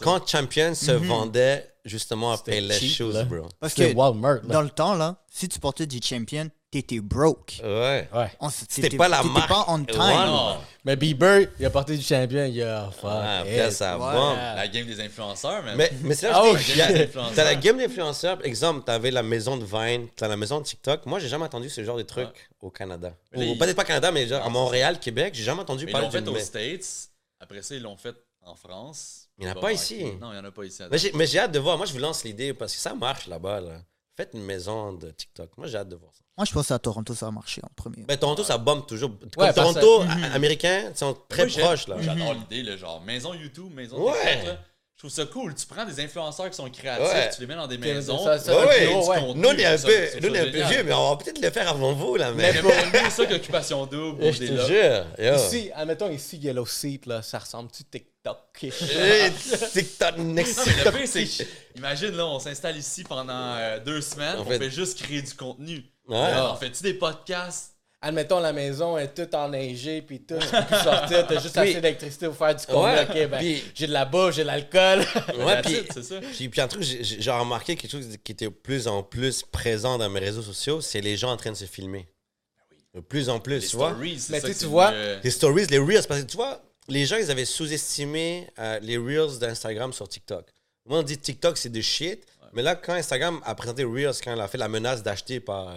Quand, Champion se vendait justement à Payless Shoes,
là.
bro.
Parce que
Walmart, là.
dans le temps, là, si tu portais du champion, t'étais broke.
Ouais.
Ouais.
On-
C'était
t'étais-
pas la
t'étais
marque.
pas on time.
Ouais,
Mais Bieber, il a porté du champion, il a fuck. It.
après, ça
Ouais.
bombe.
la game des influenceurs, mais.
Mais, mais c'est là
Ah,
que
oh,
je dis, il y a-
shit.
t'as la game d'influenceurs. Exemple, t'avais la maison de Vine, t'as la maison de TikTok. Moi, j'ai jamais entendu ce genre de truc
Ouais.
au Canada. Ou
ils-
peut-être pas Canada, mais genre à
Non,
Montréal, Québec, j'ai jamais entendu
Mais ils
parler
l'ont fait aux States. Après ça, ils l'ont fait en France.
Il y en a pas ici.
Non, il n'y en a pas ici.
Mais j'ai- Mais j'ai hâte de voir. Moi, je vous lance l'idée parce que ça marche là-bas. Là. Faites une maison de TikTok. Moi, j'ai hâte de voir ça.
Moi, je pense à Toronto, ça a marché en premier.
Ben, Toronto, ça bombe toujours. Comme
Ouais, parce
Toronto,
que-
a- américains, ils sont très
Moi,
proches. là.
J'adore l'idée, là, genre maison YouTube, maison
Ouais.
TikTok. là. Je trouve ça cool. Tu prends des influenceurs qui sont créatifs,
Ouais.
tu les mets dans des maisons.
ça- ça-
Ouais, ouais. Nous, on est un peu, nous, on est un peu vieux, mais on va peut-être le faire avant vous. Là, mais...
Mais pour mieux ça qu'occupation double,
Je
des
te
là.
jure. yo.
Ici, admettons ici, Yellow Seat, là, ça ressemble-tu TikTok?
Hey, TikTok next.
Non, mais le pire, c'est que, imagine, là, on s'installe ici pendant euh, deux semaines,
En
on
fait-
fait juste créer du contenu.
Ouais.
Alors, on fait-tu des podcasts?
Admettons, la maison est toute enneigée, puis tout, tu peux plus sortir, t'as juste
Oui.
assez d'électricité pour faire du contenu.
Ouais,
Ok, ben,
puis-
j'ai de la bouffe, j'ai de l'alcool.
Ouais, puis,
c'est ça.
puis, puis un truc, j'ai- remarqué quelque chose qui était de plus en plus présent dans mes réseaux sociaux, c'est les gens en train de se filmer. De plus en plus,
Les
tu vois.
stories, c'est
Mais
ça
tu vois,
mieux,
Les stories, les reels, parce que tu vois, les gens, ils avaient sous-estimé euh, les reels d'Instagram sur TikTok. Moi, on dit TikTok, c'est de shit. Mais là, quand Instagram a présenté Reels, quand elle a fait la menace d'acheter par. euh,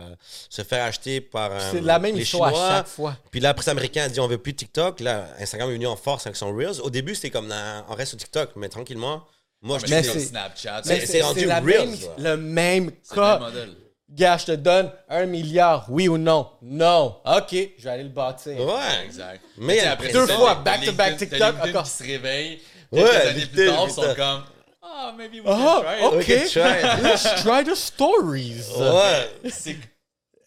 se faire acheter par. euh,
C'est la même
les
histoire
Chinois,
à chaque fois.
Puis là, après, les Américains a dit on veut plus de TikTok. Là, Instagram est venu en force avec son Reels. Au début, c'était comme Nah, on reste sur TikTok, mais tranquillement, moi, je
mais
Mais
c'est comme
c'est-
Snapchat.
Mais
c'est
c'est rendu
la
Reels,
même-
là.
le même
c'est le même
cas.
modèle.
Gars, je te donne un milliard, oui ou non? Non. OK, je vais aller le bâtir.
Ouais.
Exact.
Mais après
Deux fois,
t'as
back-to-back
LinkedIn-
TikTok, encore.
qui se réveille.
Ouais,
Quelques années plus
LinkedIn,
tard, ils sont
putain.
comme Ah, maybe we
Ah,
can try. it.
ok.
Ok, try.
Let's try the stories.
Ouais.
C'est que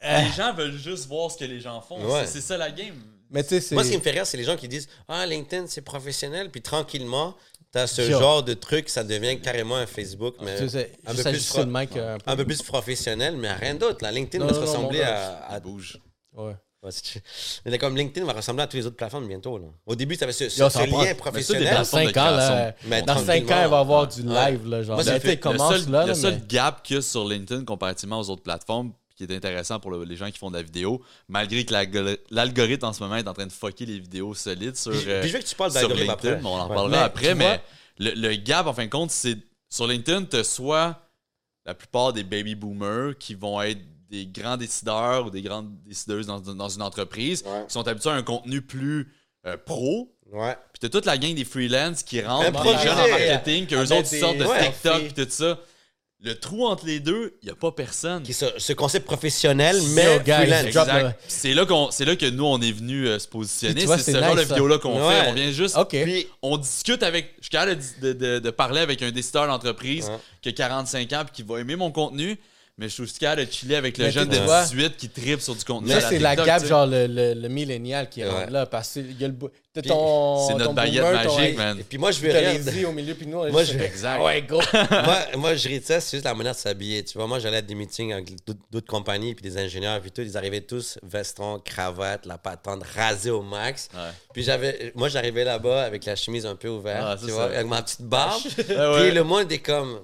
les gens veulent juste voir ce que les gens font.
Ouais.
C'est- C'est ça la game.
Mais tu sais, c'est.
Moi, ce qui me fait rire, c'est les gens qui disent Ah, LinkedIn, c'est professionnel. Puis tranquillement, t'as ce genre de truc, ça devient carrément un Facebook, mais
Tu sais,
un, peu plus
ajuster
pro-
le mic un peu.
un peu plus professionnel, mais rien d'autre. La LinkedIn va se ressembler à. à-
Ça bouge.
Ouais.
Ouais, comme LinkedIn va ressembler à toutes les autres plateformes bientôt. Là. Au début, tu avais ce, ce-
Yo,
ce
ça prend-
lien professionnel.
Dans
des
5 ans, là,
Mais
dans 5
tranquillement,
ans, il va y avoir
ouais.
du live, là, genre.
Moi,
Là,
fait-
Le seul,
là,
le
là,
seul
mais-
gap qu'il y a sur LinkedIn comparativement aux autres plateformes, qui est intéressant pour le- les gens qui font de la vidéo, malgré que l'algor- l'algorithme en ce moment est en train de fucker les vidéos solides sur,
Puis,
euh,
puis je veux que tu parles
sur LinkedIn.
après.
On en
Ouais.
Mais
après, mais le, le gap, en fin de compte, c'est sur LinkedIn, tu as soit la plupart des baby boomers qui vont être des grands décideurs ou des grandes décideuses dans, dans une entreprise
Ouais.
qui sont habitués à un contenu plus euh, pro.
Ouais.
Puis t'as toute la gang des freelance qui rentrent, des
Improvisé.
jeunes en marketing, qu'eux autres
des-
sortent de
Ouais.
TikTok et tout ça. Le trou entre les deux, il n'y a pas personne.
Qui ce, ce concept professionnel, mais freelance.
C'est là, qu'on, c'est là que nous, on est venu euh, se positionner.
Puis tu vois,
c'est ce genre de
nice,
vidéo-là qu'on
Ouais.
fait. On vient juste
OK.
Puis,
on discute avec. Je suis capable de, de- de parler avec un décideur d'entreprise
Ouais.
qui a 45 ans et qui va aimer mon contenu, mais je suis aussi capable de chiller avec le
Mais
jeune de
vois,
18 qui tripe sur du contenu.
Ça,
à
c'est la gap, genre le, le, le millénial qui
Ouais.
rentre là. Parce que y a le t'as ton.
C'est notre baguette
ton-
magique, man.
et puis moi, je veux
T'as les au milieu, puis nous, on est
Moi, je-
Exact.
Ouais, gros.
moi, moi, je ris de ça, c'est juste la manière de s'habiller. Tu vois, moi, j'allais à des meetings avec d'autres- compagnies, puis des ingénieurs, puis tout. Ils arrivaient tous, veston, cravate, la patente, rasée au max.
Ouais.
Puis j'avais, moi, j'arrivais là-bas avec la chemise un peu ouverte,
Ah,
tu vois,
ça.
avec ma petite barbe.
Ah
Puis le monde était comme.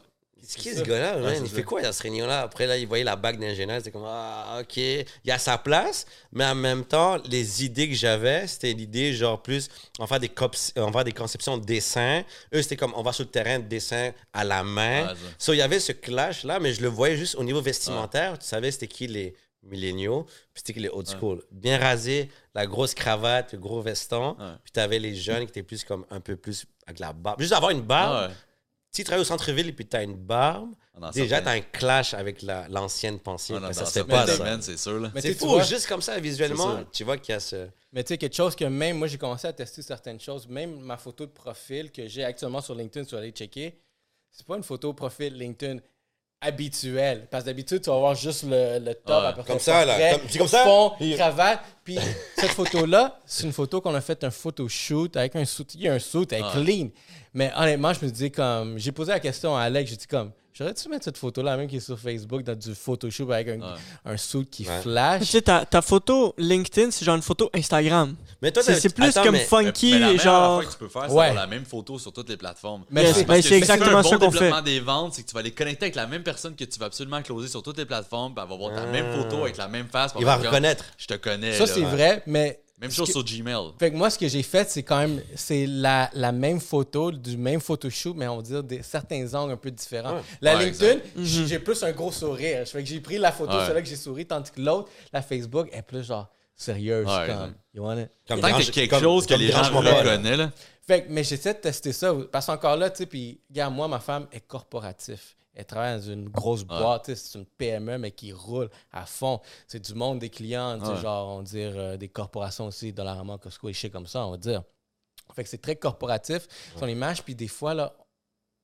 Qu'est-ce qui est ce gars-là, man?
c'est
Il fait quoi dans cette réunion-là? Après, là, il voyait la bague d'ingénieur. C'était comme, ah, OK. Il y a sa place, mais en même temps, les idées que j'avais, c'était l'idée, genre, plus, on va faire des, on va des conceptions de dessin. Eux, c'était comme, on va sur le terrain de dessin à la main.
Ouais.
So, il y avait ce clash-là, mais je le voyais juste au niveau vestimentaire. Tu savais c'était qui les milléniaux, puis c'était qui les old school. Bien rasé, la grosse cravate, le gros veston.
Ouais.
Puis tu avais les jeunes qui étaient plus comme un peu plus avec la barbe. Juste avoir une barbe.
Ah ouais.
Si tu travailles au centre-ville et puis tu as une barbe,
Dans
déjà tu
certains-
as un clash avec la- l'ancienne pensée.
Ah, non,
Mais ça se fait pas, ça.
c'est sûr. Là.
Mais
C'est fou,
vois-
juste comme ça, visuellement, tu vois qu'il y a ce...
Mais tu sais, quelque chose que même moi, j'ai commencé à tester certaines choses. Même ma photo de profil que j'ai actuellement sur LinkedIn, tu vas aller checker, c'est pas une photo profil LinkedIn habituelle. Parce que d'habitude, tu vas voir juste le, le top.
Ouais.
à peu près
Comme ça, là. Comme- c'est comme ça?
Fond,
Et-
cravate. Puis cette photo-là, c'est une photo qu'on a fait un photoshoot avec un suit. Il y a un suit, elle est
Ouais.
clean. Mais honnêtement, je me dis comme. J'ai posé la question à Alex, j'ai dit comme. J'aurais-tu mettre cette photo-là, même qui est sur Facebook, dans du Photoshop avec un,
Ouais.
un suit qui
Ouais.
Tu
flash?
sais, ta, ta photo LinkedIn, c'est genre une photo Instagram.
Mais toi,
C'est plus
attends,
comme
mais-
funky,
Mais la
genre.
que tu peux faire, c'est
Ouais.
avoir la même photo sur toutes les plateformes.
Mais c'est-
ben, exactement
un
qu'on
bon
fait.
développement des ventes, c'est que tu vas les connecter avec la même personne que tu vas absolument closer sur toutes les plateformes, puis elle va voir ta
Ah.
même photo avec la même face.
Il va reconnaître.
Je te connais.
Ça, c'est vrai, mais.
Même chose
que-
sur Gmail.
Fait que moi, ce que j'ai fait, c'est quand même, c'est la, la même photo, du même photoshoot, mais on va dire des, certains angles un peu différents.
Ouais.
La
Ouais,
LinkedIn,
Mhm.
j'ai plus un gros sourire. Fait que j'ai pris la photo,
Ouais.
celle-là que j'ai souri, tandis que l'autre, la Facebook, est plus genre sérieuse.
Ouais,
comme,
ouais.
you want it?
Comme
Tant que quelque
comme-
chose que les gens reconnaissent, là.
Fait que, mais j'essaie de tester ça. Parce qu'encore là, tu sais, puis, regarde, moi, ma femme est corporatif. Elle travaille dans une grosse boîte, c'est une PME, mais qui roule à fond. C'est du monde des clients,
Ouais.
genre, on va dire, euh, des corporations aussi, Dollarama, Costco et shit comme ça, on va dire. Fait que c'est très corporatif, son image, puis des fois, là,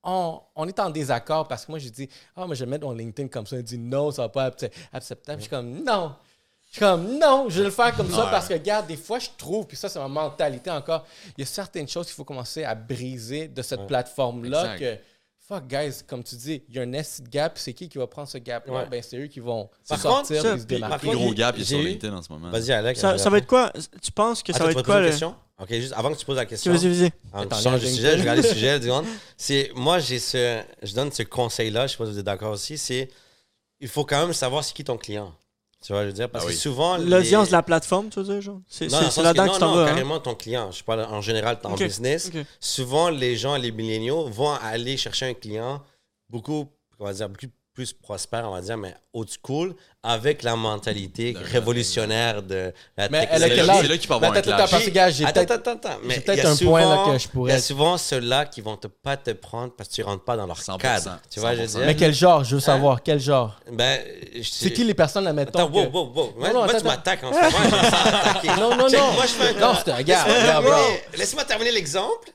on, on est en désaccord parce que moi, j'ai dit, ah, moi, je vais mettre mon LinkedIn comme ça. Il dit, non, ça va pas être acceptable. Je suis comme, non. Je suis comme, non, je vais le faire comme ça parce que, regarde, des fois, je trouve, puis ça, c'est ma mentalité encore, il y a certaines choses qu'il faut commencer à briser de cette
Ouais.
plateforme-là que, fuck, guys, comme tu dis, il y a un nest gap, c'est qui qui va prendre ce gap-là?
Ouais.
Ben, c'est eux qui vont
contre,
sortir
ça,
puis se démarquer.
Le
contre,
gros gap il est sur LinkedIn en ce moment.
Vas-y, Alex.
Ça, ça va être quoi? Tu penses que ça
Attends,
va être quoi le...
question? OK, juste avant que tu poses la question.
Vas-y, vas-y.
Attends,
je change de sujet, je regarde le sujet. C'est, moi, j'ai ce, je donne ce conseil-là, je sais pas si vous êtes d'accord aussi, c'est, il faut quand même savoir c'est qui ton client. Tu vois, je veux dire, parce
Ah
que souvent...
L'audience
les-
de la plateforme, tu veux dire, genre? C'est là-dedans que
non,
tu t'en
non,
vas. hein?
carrément ton client. Je parle en général en business. Souvent, les gens, les milléniaux, vont aller chercher un client beaucoup, on va dire, beaucoup plus prospère, on va dire, mais old school, avec la mentalité révolutionnaire de la
Mais elle a
C'est
quel
là- qu'il peut
Mais
avoir un
attends, attends,
clash.
j'ai
Attends,
peut-être...
attends, attends. Mais
peut-être un point, là, que je pourrais-
Il y a souvent ceux-là qui vont te, pas te prendre parce que tu rentres pas dans leur
100%,
cadre. Tu vois, je veux
100%.
dire?
Mais quel genre? Je veux savoir, quel genre?
Ben, je-
C'est qui les personnes, là, mettons,
Attends, wow,
que-
wow, wow. Moi,
non,
moi,
attends,
tu m'attaques en ce moment. je me sens attaqué.
Non, non,
Check,
non.
Moi, je fais un
Non, regarde, regarde,
Laisse-moi terminer l'exemple.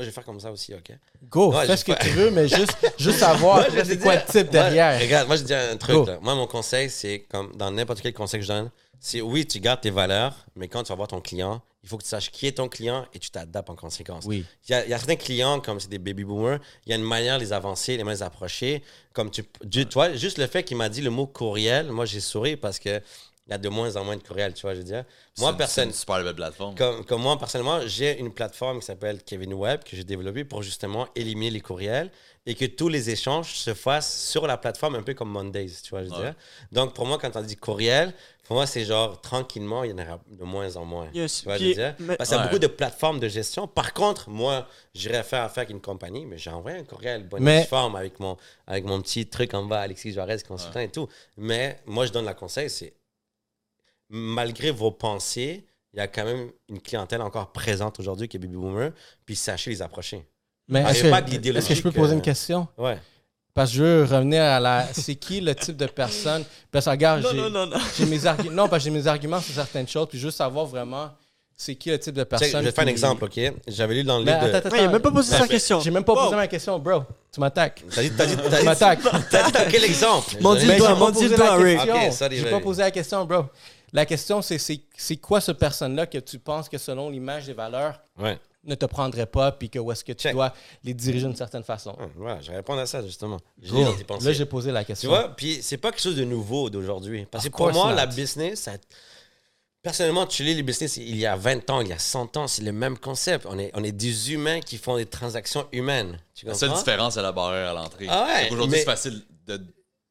Moi, je vais faire comme ça aussi, OK?
Go, fais ce que tu veux, mais juste, juste savoir c'est quoi le type
Moi,
derrière.
regarde, moi, je dis un truc. Là. Moi, mon conseil, c'est comme dans n'importe quel conseil que je donne, c'est oui, tu gardes tes valeurs, mais quand tu vas voir ton client, il faut que tu saches qui est ton client et tu t'adaptes en conséquence.
Oui.
Il y, a, il y a certains clients, comme c'est des baby boomers, il y a une manière de les avancer, les les approcher. Comme tu, tu, tu vois, juste le fait qu'il m'a dit le mot courriel, moi, j'ai souri parce que il y a de moins en moins de courriels, tu vois, je veux dire. Moi, personne,
C'est une super belle plateforme.
comme, comme moi, personnellement, j'ai une plateforme qui s'appelle Kevin Web que j'ai développée pour justement éliminer les courriels et que tous les échanges se fassent sur la plateforme, un peu comme Mondays, tu vois, je veux
Ouais.
dire. Donc, pour moi, quand on dit courriel, pour moi, c'est genre tranquillement, il y en aura de moins en moins.
Yes.
Tu vois, je veux dire.
mais-
Parce qu'il y a
Ouais.
beaucoup de plateformes de gestion. Par contre, moi, j'irais faire affaire avec une compagnie, mais j'ai envoyé un courriel, bonne
Mais-
forme avec mon, avec mon petit truc en bas, Alexis Juarez, consultant et tout. Mais moi, je donne la conseil, c'est malgré vos pensées, il y a quand même une clientèle encore présente aujourd'hui qui est Baby Boomer, puis sachez les approcher.
Mais est-ce
j'ai pas de
que,
l'idéologie
est-ce que je peux poser une question?
Ouais.
Parce que je veux revenir à la. C'est qui le type de personne? Parce que regarde,
Non,
j'ai,
non, non, non.
j'ai mes arguments. Non, parce que j'ai mes arguments sur certaines choses, puis juste savoir vraiment c'est qui le type de personne.
je vais te faire un exemple, OK? J'avais lu dans le
Mais
livre de...
attends, attends,
Ouais, il a même pas posé sa question.
J'ai même pas
Wow.
posé ma question, bro. Tu m'attaques.
T'as dit, t'as dit,
Tu
t'as dit,
m'attaques.
t'as dit quel exemple?
Mon
Mais
doigt, mon
posé
doigt, Rick.
J'ai pas posé la question, bro. La question, c'est, c'est, quoi ce personne-là que tu penses que selon l'image des valeurs
Ouais.
ne te prendrait pas, puis que où est-ce que tu
Check.
dois les diriger d'une certaine façon?
Ouais, Voilà, je vais répondre à ça, justement.
Là, j'ai posé la
Tu
question.
vois, puis c'est pas quelque chose de nouveau d'aujourd'hui. Parce que pour moi,
not.
la business, ça... personnellement, tu lis les business il y a 20 ans, il y a 100 ans, c'est le même concept. On est, on est des humains qui font des transactions humaines. Tu
La seule différence, c'est la barrière à l'entrée.
Ah ouais,
Aujourd'hui,
mais-
c'est facile de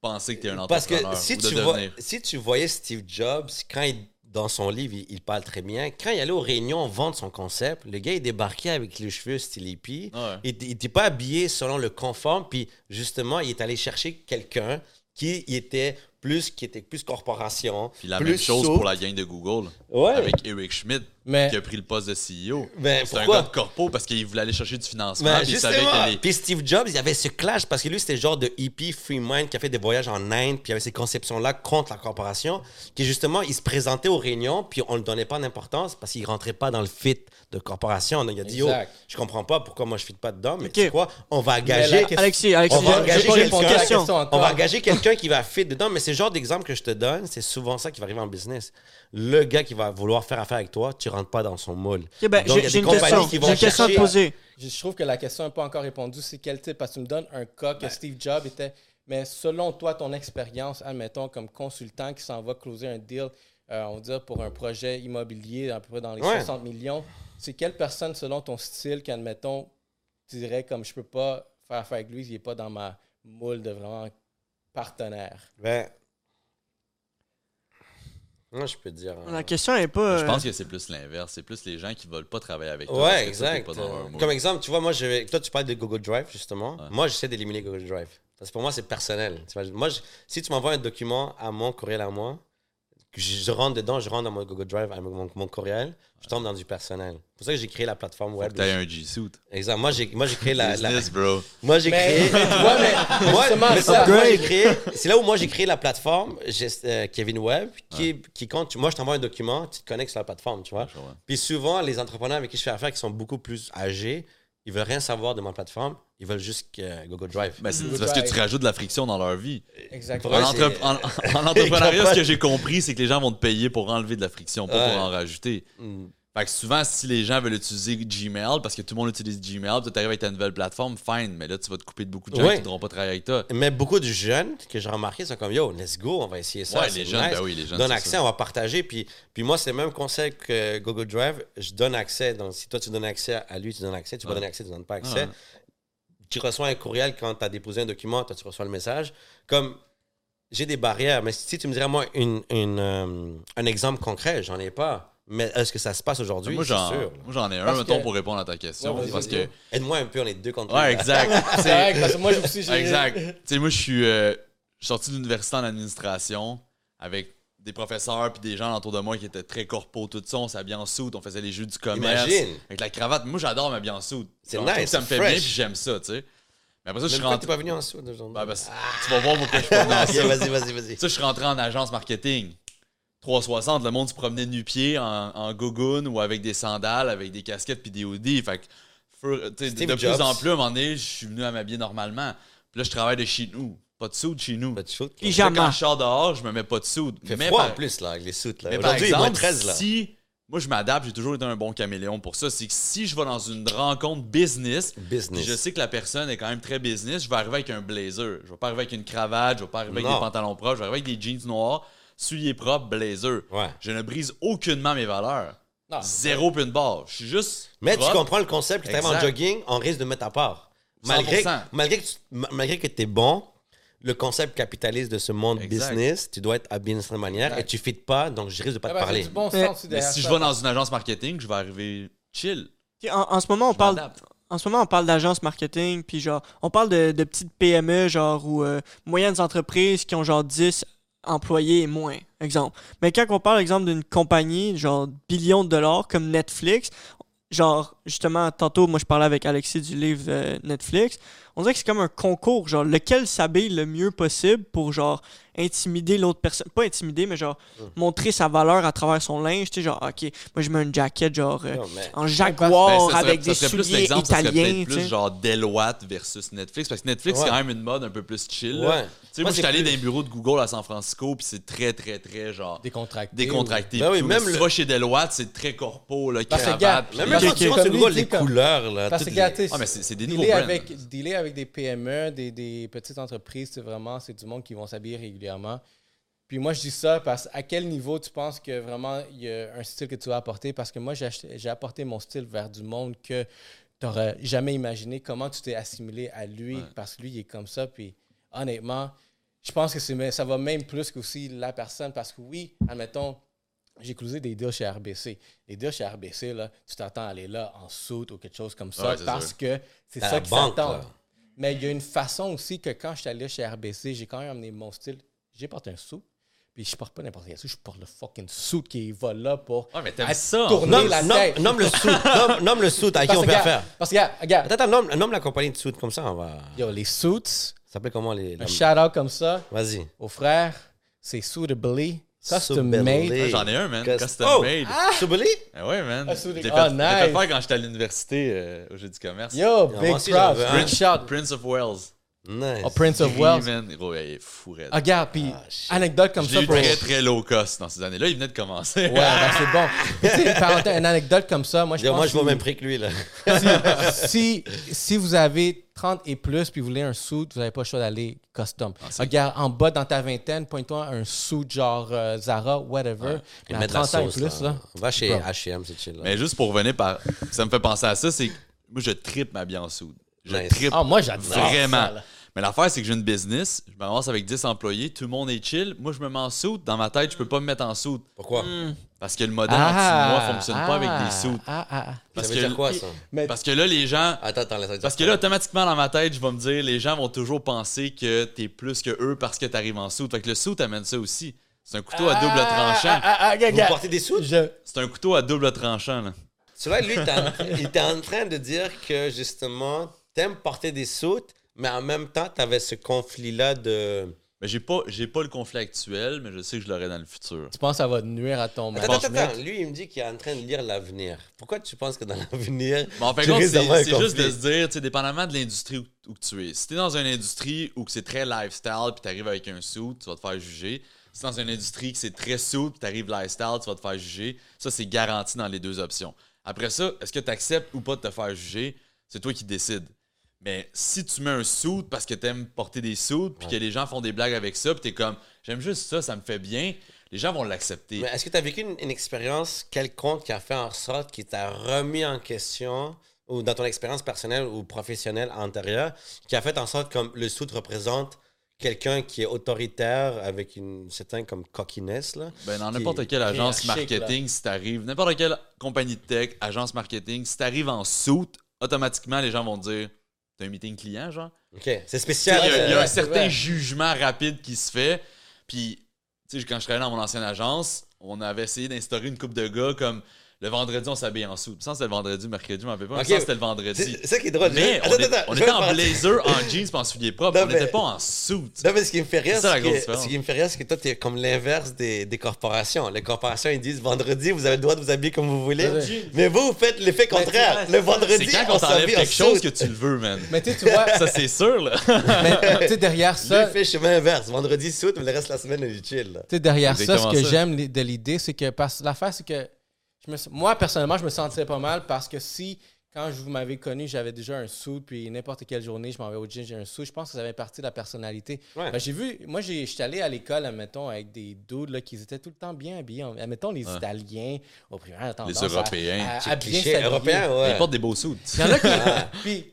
penser que tu es un
Parce que
entrepreneur
si
ou de
tu, vois, si tu voyais Steve Jobs, quand il, dans son livre, il, il parle très bien. Quand il allait aux réunions vendre son concept, le gars, il débarquait avec les cheveux style hippie.
Ouais.
Il n'était pas habillé selon le confort. Puis justement, il est allé chercher quelqu'un qui était plus, qui était plus corporation.
Puis la
plus
même chose pour la gang de Google.
Ouais.
Avec Eric Schmidt,
Mais
qui a pris le poste de CEO.
Ben,
c'est un gars de corpo parce qu'il voulait aller chercher du financement.
Ben,
puis il savait
justement.
que les.
Puis Steve Jobs, il y avait ce clash parce que lui, c'était le genre de hippie free mind qui a fait des voyages en Inde, puis il y avait ces conceptions-là contre la corporation, qui justement, il se présentait aux réunions, puis on ne donnait pas d'importance parce qu'il rentrait pas dans le fit de corporation. Donc, il a dit, oh,
Exact.
je comprends pas pourquoi moi je fit pas dedans, mais
Ok.
tu sais quoi, on va engager.
question-
Alexis, Alexis,
On va engager quelqu'un. engager quelqu'un qui va fit dedans, mais c'est le genre d'exemple que je te donne, c'est souvent ça qui va arriver en business. Le gars qui va vouloir faire affaire avec toi, tu rentres pas dans son moule.
Ok, ben,
Donc, il y
j'ai
a
j'ai
des
une
compagnies
question.
qui
J'ai
vont
une question à te
chercher-
poser.
Je je trouve que la question n'est pas encore répondue. C'est quel type? Parce que tu me donnes un cas que Steve Jobs était. Mais selon toi, ton expérience, admettons, comme consultant qui s'en va closer un deal, euh, on va dire, pour un projet immobilier à peu près dans les
Ouais.
60 millions, c'est quelle personne, selon ton style, qu'admettons, tu dirais comme je peux pas faire affaire avec lui, il n'est pas dans ma moule de vraiment partenaire?
Ben. Moi, je peux te dire. hein.
La question est pas.
Je
euh,
pense que c'est plus l'inverse. C'est plus les gens qui veulent pas travailler avec toi.
Ouais,
parce que toi, t'es
exact.
pas dans leur
Euh,
moule.
Comme exemple, tu vois, moi, je vais- toi, tu parles de Google Drive, justement.
Ouais.
Moi, j'essaie d'éliminer Google Drive. Parce que pour moi, c'est personnel. Moi, je- si tu m'envoies un document à mon courriel à moi, je, je rentre dedans, je rentre dans mon Google Drive avec mon, mon courriel, je tombe dans du personnel. C'est pour ça que j'ai créé la plateforme web.
t'aies un G-suit.
Exact. Moi, j'ai moi, j'ai créé la, la-
Business, bro.
Moi, j'ai créé.
mais
Moi, mais
ça-
moi, j'ai créé. C'est là où moi j'ai créé la plateforme j'ai- euh, Kevin Web, qui, qui compte. Moi, je t'envoie un document, tu te connectes sur la plateforme, tu vois. Puis souvent, les entrepreneurs avec qui je fais affaire, qui sont beaucoup plus âgés, ils veulent rien savoir de ma plateforme, ils veulent juste que Google Drive.
Ben, c'est parce que tu rajoutes de la friction dans leur vie.
Exactement.
En,
c'est-
entrep- en- en entrepreneuriat, ce que j'ai compris, c'est que les gens vont te payer pour enlever de la friction, pas
Ouais.
pour en rajouter.
Hmm.
Fait que souvent, si les gens veulent utiliser Gmail, parce que tout le monde utilise Gmail, tu arrives avec ta nouvelle plateforme, fine, mais là, tu vas te couper de beaucoup de gens qui ne voudront pas travailler avec toi.
Mais beaucoup de jeunes que j'ai remarqué sont comme Yo, let's go, on va essayer ça.
Ouais, les jeunes,
nice.
ben oui, les jeunes.
donne accès,
ça.
on va partager. Puis, puis moi, c'est le même conseil que Google Drive. Je donne accès. Donc, si toi, tu donnes accès à lui, tu donnes accès. Tu vas donner accès, tu donnes pas accès.
Ouais.
Tu reçois un courriel quand tu as déposé un document, toi, tu reçois le message. Comme j'ai des barrières, mais si tu me dirais, moi, une, une, euh, un exemple concret, j'en ai pas. Mais est-ce que ça se passe aujourd'hui?
Moi, j'en ai un,
Parce
mettons,
que-
pour répondre à ta question.
Ouais,
parce que.
Aide-moi un peu, on est deux contre
Ouais, exact.
C'est vrai, parce que moi aussi, j'ai.
Exact. Tu sais, moi, je suis euh, je suis sorti de l'université en administration avec des professeurs puis des gens autour de moi qui étaient très corpo, tout ça. On s'habillait en soute, on faisait les jeux du commerce.
Imagine.
Avec la cravate. Moi, j'adore m'habiller en soute.
C'est
je
nice,
que Ça me fait bien puis j'aime ça, tu sais. Mais après ça, je suis rentré.
pas venu en dessous aujourd'hui?
Tu vas voir pourquoi je suis pas venu en
Ok,
soute.
vas-y, vas-y, vas-y.
Ça, je suis rentré en agence marketing. 360, le monde se promenait nu-pied en, en gogoon ou avec des sandales, avec des casquettes puis des hoodies. Fait que, fur- de, plus en plus, à un moment donné, je suis venu à m'habiller normalement. Puis là, je travaille de chez nous. Pas de soude chez nous.
Pas de shoot.
Puis
Pyjama.
Quand je sors dehors, je me mets pas de soude.
Fait
mais
froid
par,
en plus, là, avec les soutes. Là.
mais par
Aujourd'hui, il est moins
exemple,
13, là.
si... Moi, je m'adapte, j'ai toujours été un bon caméléon pour ça. C'est que si je vais dans une rencontre business,
Business.
je sais que la personne est quand même très business, je vais arriver avec un blazer. Je vais pas arriver avec une cravate, je vais pas arriver avec des pantalons propres, je vais arriver avec des jeans noirs. Souliers propres, blazer.
Ouais.
Je ne brise aucunement mes valeurs.
Non.
Zéro pin barre. Je suis juste.
Mais tu comprends le concept que tu en jogging, on risque de mettre à part. Malgré,
100%.
malgré que tu malgré que es bon, le concept capitaliste de ce monde
Exact.
business, tu dois être habillé d'une certaine manière et tu ne fites pas, donc je risque de pas
Ah
te
ben,
parler.
c'est du bon
Mais-
sens
si je vais dans une agence marketing, je vais arriver chill.
En, en ce moment, on
Je
parle, en ce moment, on parle d'agence marketing, puis genre, on parle de, de petites PME, genre, ou euh, moyennes entreprises qui ont genre 10 employés et moins, exemple. Mais quand on parle, exemple, d'une compagnie, genre, billions de dollars, comme Netflix, genre, justement, tantôt, moi, je parlais avec Alexis du livre euh, Netflix, on dirait que c'est comme un concours, genre, lequel s'habille le mieux possible pour, genre, intimider l'autre personne. Pas intimider, mais genre, montrer sa valeur à travers son linge, tu sais, genre, OK, moi, je mets une jacket, genre, euh,
Non, mais-
en
Ben,
jaguar
serait-
avec
ça
des souliers
l'exemple, ça serait
italiens.
plus
sais.
genre Deloitte versus Netflix. Parce que Netflix,
Ouais.
c'est quand même une mode un peu plus chill.
Ouais.
Tu sais,
Moi,
moi, je suis allé
plus-
dans les bureaux de Google à San Francisco, puis c'est très, très, très genre
Décontracté.
décontracté.
Ben oui, même le-
tu vas chez Deloitte, c'est très corpo, là, cravate.
Même quand
que
tu
lui,
les
comme-
couleurs, là.
Parce que,
Ah, mais c'est des nouveaux brands.
avec, dealer avec des PME, des, des petites entreprises, c'est vraiment, c'est du monde qui vont s'habiller régulièrement. Puis moi, je dis ça parce à quel niveau tu penses que vraiment il y a un style que tu vas apporter? Parce que moi, j'ai apporté mon style vers du monde que tu n'aurais jamais imaginé. Comment tu t'es assimilé à lui?
Ouais.
Parce que lui, il est comme ça. Puis honnêtement, je pense que c'est, ça va même plus qu'aussi la personne. Parce que oui, admettons, j'ai closé des deals chez RBC. Les deals chez RBC, là, tu t'attends à aller là en soute ou quelque chose comme ça
Ouais,
parce
sûr.
que c'est ça qui s'attend. Mais il y a une façon aussi que quand je suis allé chez RBC, j'ai quand même amené mon style. J'ai porté un sou. Puis je porte pas n'importe quel sou, je porte le fucking suit qui va là pour
Ouais, mais
à
ça,
tourner
Nomme,
la
nomme-
tête.
nomme le suit. nomme, nomme le suit à qui on peut faire.
Parce que, gars, regarde,
Attends, attends, nomme, nomme la compagnie de suit comme ça, on va.
yo, les suits,
Ça s'appelle comment les.
un shout-out comme ça
Vas-y.
aux frères, c'est suitably, custom made.
J'en ai un, man.
Cust-
Custom
Oh!
made.
Subali?
Ah ouais, man.
Ah,
J'ai fait,
Ah,
j'ai fait
nice.
faire quand j'étais à l'université euh, au jeu du commerce.
Yo, big props, shout.
Prince of Wales.
Nice.
Oh, Prince of Wales.
man. Gros, il est fou, raide.
Ah, regarde, puis
Ah,
anecdote comme ça
eu
pour...
très, très low cost dans ces années-là. Il venait de commencer.
Ouais, ben c'est bon. Une anecdote comme ça, moi je pense
moi, je vois au même prix que lui, là.
si, si vous avez 30 et plus puis vous voulez un suit, vous n'avez pas le choix d'aller custom. Regarde, en bas dans ta vingtaine, pointe-toi un suit genre euh, Zara, whatever.
Et
Mais à
mettre la
30 ans et plus,
là.
là.
Va chez. H&M, c'est chill, là.
Mais juste pour revenir par. Ça me fait penser à ça, c'est que moi, je tripe ma bien en soude. Je
Nice.
tripe
Ah, moi j'adore
vraiment.
ça.
Mais l'affaire, c'est que j'ai une business, je m'avance avec 10 employés, tout le monde est chill. Moi, je me mets en soude. Dans ma tête, je peux pas me mettre en soude.
Pourquoi?
Parce que le modèle en dessous de moi fonctionne pas avec des soudes.
Ah, ah, ah.
Ça
Parce
veut
que,
dire quoi, ça?
Mais
parce que là, les gens.
Attends, attends, laisse
Parce que là, automatiquement, dans ma tête, je vais me dire, les gens vont toujours penser que t'es plus que eux parce que t'arrives en soude. Fait que le soude amène ça aussi. C'est un couteau à double tranchant.
Ah, ah, ah,
Vous portez des sous?
Je-
C'est un couteau à double tranchant, là.
Celui-là, lui, t'es en- il était en train de dire que, justement, t'aimes porter des soutes, mais en même temps, t'avais ce conflit-là de...
Mais j'ai pas, j'ai pas le conflit actuel, mais je sais que je l'aurai dans le futur.
Tu penses que ça va nuire à ton
Attends, attends. Lui, il me dit qu'il est en train de lire l'avenir. Pourquoi tu penses que dans l'avenir...
Mais en fait,
tu
c'est c'est juste de se dire, tu sais, dépendamment de l'industrie où, tu es. Si t'es dans une industrie où c'est très lifestyle puis t'arrives avec un suit, tu vas te faire juger. Si t'es dans une industrie que c'est très suit puis t'arrives lifestyle, tu vas te faire juger. Ça, c'est garanti dans les deux options. Après ça, est-ce que tu acceptes ou pas de te faire juger? C'est toi qui décides. Mais si tu mets un suit parce que t'aimes porter des suits puis que les gens font des blagues avec ça puis t'es comme, j'aime juste ça, ça me fait bien, les gens vont l'accepter.
Mais est-ce que tu as vécu une, une expérience quelconque qui a fait en sorte qui t'a remis en question, ou dans ton expérience personnelle ou professionnelle antérieure, qui a fait en sorte que le soute représente quelqu'un qui est autoritaire avec une certaine comme coquiness, là?
Ben, dans n'importe quelle agence marketing, si t'arrives, n'importe quelle compagnie de tech, agence marketing, si t'arrives en suit, automatiquement, les gens vont te dire T'as un meeting client, genre
OK, c'est
Il y
spécial.
a, il y a
c'est
un certain
vrai.
jugement rapide qui se fait. Puis, tu sais, quand je travaillais dans mon ancienne agence, on avait essayé d'instaurer une coupe de gars comme le vendredi, on s'habille en soupe. Ça, c'était le vendredi, mercredi, je m'en rappelle pas. mais
Ok.
Ça, c'était le vendredi.
C'est ça qui est drôle.
Mais
Je-
on,
attends,
est-
attends,
on était en
partir-
blazer, en jeans, puis en souliers propres.
Non,
on n'était pas en suit.
Non, mais ce qui me fait rire,
C'est ça, la
c'est
grosse
que, ce qui me fait rire, c'est que toi, t'es comme l'inverse des, des corporations. Les corporations, ils disent vendredi, vous avez le droit de vous habiller comme vous voulez.
Ouais.
Mais vous, vous faites l'effet contraire. le vendredi,
C'est quand
on
t'enlève
s'habille en
quelque chose que tu le veux, man.
Mais tu sais, tu vois,
Ça, c'est sûr, là.
mais, tu sais, derrière ça,
fait chemin inverse. Vendredi, suit, mais le reste de la semaine, est chill. là.
Tu sais, derrière ça, ce que j'aime de l'idée, c'est que parce l'affaire, c'est que je me, moi, personnellement, je me sentirais pas mal parce que si quand je vous m'avez connu, j'avais déjà un sou, puis n'importe quelle journée, je m'en vais au gym, j'ai un sou. Je pense que ça avait partie de la personnalité.
Ouais.
Ben, j'ai vu, moi, j'ai- j'étais allé à l'école, admettons, avec des dudes là, qui étaient tout le temps bien habillés. Admettons, les
Ouais.
Italiens, au primaire, tendance
Les Européens.
à, à,
C'est
à bien
cliché
s'habiller.
européen, ouais.
Ils portent des beaux sous.
Il y en a qui. Puis,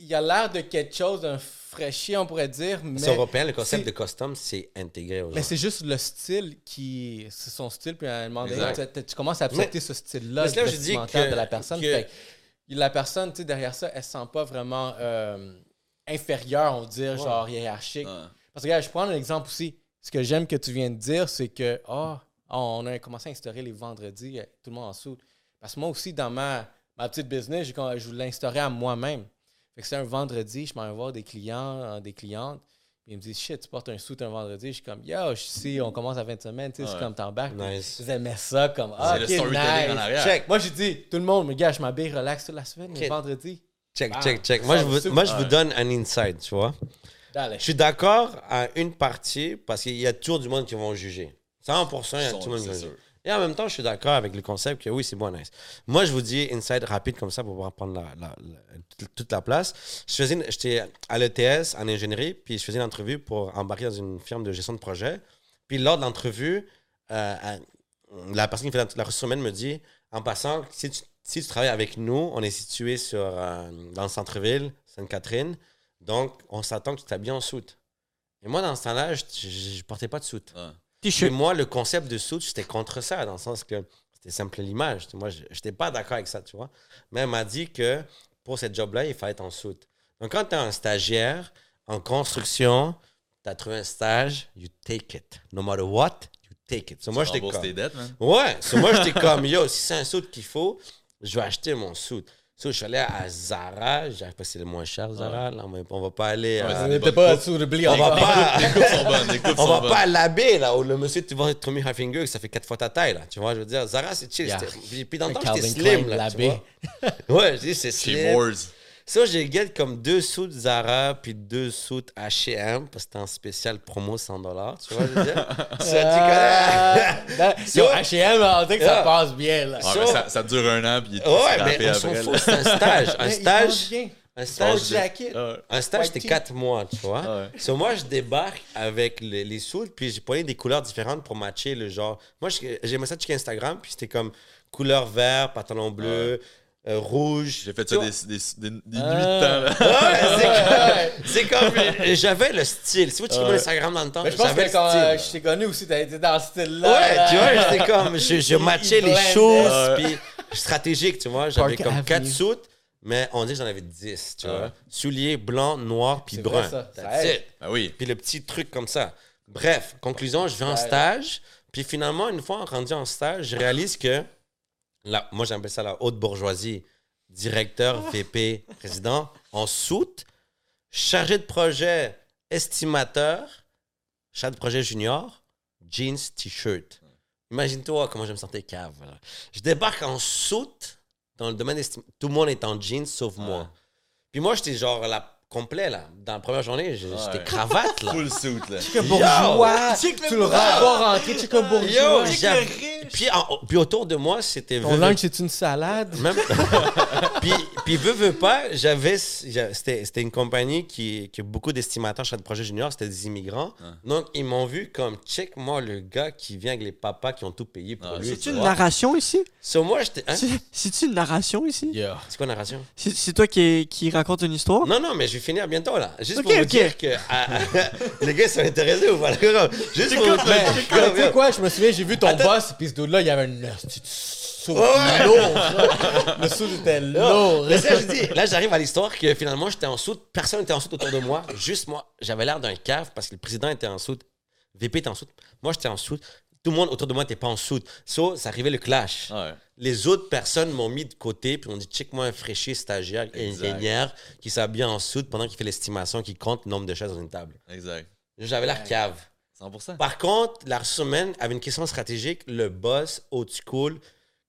il y a l'air de quelque chose, d'un fraîchier, on pourrait dire, mais.
C'est européen, le concept de costume, c'est intégré.
Mais c'est juste le style qui. C'est son style, puis à un moment donné, tu, tu commences à accepter ce style-là
là je dis que-
de la personne.
que-
Fait que la personne, tu sais, derrière ça, elle se sent pas vraiment euh, inférieure, on va dire, genre hiérarchique.
Ouais.
Parce que, regarde, je prends un exemple aussi. Ce que j'aime que tu viens de dire, c'est que, ah, on a commencé à instaurer les vendredis, euh, tout le monde en soude. Parce que moi aussi, dans ma, ma petite business, com- je voulais l'instaurer à moi-même. Fait que c'est un vendredi, je m'en vais voir des clients, euh, des clientes. Puis ils me disent, shit, tu portes un soute un vendredi. Je suis comme, yo, je suis ici, on commence à 20 semaines, tu sais, c'est comme t'embarques.
Nice.
Ils aimaient ça, comme, ah,
C'est
ok,
le storytelling en
nice.
arrière.
Check. Moi, j'ai dit, tout le monde, mais gars, je m'habille relax toute la semaine, mais vendredi.
Check,
Ah,
check, check. Moi, je vous, moi, je vous donne un insight, tu vois.
Allez.
Je suis d'accord à une partie parce qu'il y a toujours du monde qui vont juger. 100%, il y a tout le monde qui va juger. Et en même temps, je suis d'accord avec le concept que oui, c'est bon, nice. Moi, je vous dis insight rapide comme ça pour pouvoir prendre la, toute- la place. J'étais à l'ETS en ingénierie, puis je faisais une entrevue pour embarquer dans une firme de gestion de projet. Puis lors de l'entrevue, euh, à- la personne qui fait la, ressource humaine me dit en passant, si tu, si tu travailles avec nous, on est situé sur, euh, dans le centre-ville, Sainte-Catherine, donc on s'attend que tu t'habilles en soute. Et moi, dans ce temps-là, je, je, je portais pas de soute. Moi, le concept de soute, j'étais contre ça, dans le sens que c'était simple l'image. Moi, je n'étais pas d'accord avec ça, tu vois. Mais elle m'a dit que pour cette job-là, il fallait être en soute. Donc, quand tu es un stagiaire en construction, tu as trouvé un stage, you take it. No matter what, you take it. So, moi, j'étais comme...
tes dettes, man.
Ouais, so, moi, j'étais comme, yo, si c'est un soute qu'il faut, je vais acheter mon soute. So, je suis allé à Zara, je sais pas si c'est le moins cher, Zara, là, on va pas aller...
Ouais,
à-
On
des
n'était
bonnes
pas sous le blé
on va pas...
Les coupes sont bonnes. Les coupes
On
sont
va
bonnes.
pas à l'abbé, là, où le monsieur, tu vas Tommy Hilfiger, ça fait quatre fois ta taille, là. Tu vois, je veux dire, Zara, c'est chill.
Yeah.
Puis, dans le temps, j'étais
Klein,
slim, là. tu
l'abbé.
vois. Ouais, je dis, c'est
Chez
slim.
Moores.
Ça, j'ai get comme deux sous de Zara, puis deux sous de H&M, parce que c'était en spécial promo 100 Tu vois, je veux dire? ça, tu connais?
Ah, H&M, on dit que ça
Yeah.
passe bien, là.
Ouais,
Ça-
mais ça, ça dure un an, puis il est
Ouais, mais on
après.
c'est un stage. Un stage, un
Stage jacket.
Ah
un stage, c'était quatre mois, tu vois?
Ah ouais.
So, moi, je débarque avec les, les sous, puis j'ai pris des couleurs différentes pour matcher le genre. Moi, je- j'aimais ça checker Instagram, puis c'était comme couleur vert, pantalon bleu, euh, rouge.
J'ai fait ça
vois?
des, des, des, des
Ah.
nuits de temps. Là.
Ouais, c'est comme, c'est comme- j'avais le style. Si vous checkez mon
Ouais.
Instagram dans le temps,
Mais je pense
j'avais
que
le
quand euh,
style.
je t'ai connu aussi, t'as été dans ce style-là.
Ouais,
là.
tu vois, j'étais comme, je, je matchais les choses,
Ouais.
puis stratégique, tu vois. J'avais comme
Avenue.
quatre soutes, mais on dit que j'en avais 10, tu
Ouais.
vois. Souliers blanc, noir, puis
C'est
brun.
vrai, ça. Ça
That's
aide.
it.
Ben oui.
Puis le petit truc comme ça. Bref, conclusion, je vais en stage. Puis finalement, une fois rendu en stage, je réalise que, la, moi j'appelle ça la haute bourgeoisie, directeur, VP, président, en soute, chargé de projet, estimateur, chargé de projet junior, jeans, t-shirt. Imagine-toi comment je me sentais cave. Je débarque en soute dans le domaine estim- Tout le monde est en jeans sauf moi. Puis moi, j'étais genre là, complet là. Dans la première journée, j'ai- j'étais
Ouais.
cravate là.
Full suit, là.
Que bourgeois.
Check
Tu le
bourgeois.
renvoies rentrer, tu es comme bourgeois.
Yo,
Check riche.
puis, en- puis autour de moi, c'était
Ton lunch, c'est une salade.
Même... puis, puis veux, veux pas, j'avais, j'a- c'était, c'était une compagnie qui, qui a beaucoup d'estimateurs chez le projet junior, c'était des immigrants. Donc, ils m'ont vu comme, check moi le gars qui vient avec les papas qui ont tout payé pour
Ah,
lui.
c'est
tu
C'est une
vois.
narration ici?
Sur moi, j'étais. hein?
C'est- C'est-tu une narration ici?
Yeah.
C'est quoi la narration?
C'est toi qui, qui raconte une histoire?
Non, non, mais je vais finir bientôt là. Juste
Ok,
pour vous dire que ah, les gars sont intéressés ou pas? d'accord? Juste pour vous dire.
Tu sais quoi, je me souviens, j'ai vu ton
Attends.
boss, puis ce dude-là, il y avait un esti de saut
Ouais.
lourd. Le saut était lourd.
Mais ça, je dis, là, j'arrive à l'histoire que finalement, j'étais en soute. Personne n'était en soute autour de moi. Juste moi. J'avais l'air d'un cave parce que le président était en soute. VP était en soute. Moi, j'étais en soute. Tout le monde autour de moi n'était pas en soute. So, ça arrivait le clash.
Ouais.
Les autres personnes m'ont mis de côté puis on dit check-moi un fraîchier stagiaire,
Exact.
ingénieur qui s'habille en soute pendant qu'il fait l'estimation qui compte le nombre de chaises dans une table.
Exact.
J'avais l'air cave.
100%.
Par contre, la ressource humaine avait une question stratégique. Le boss, old school,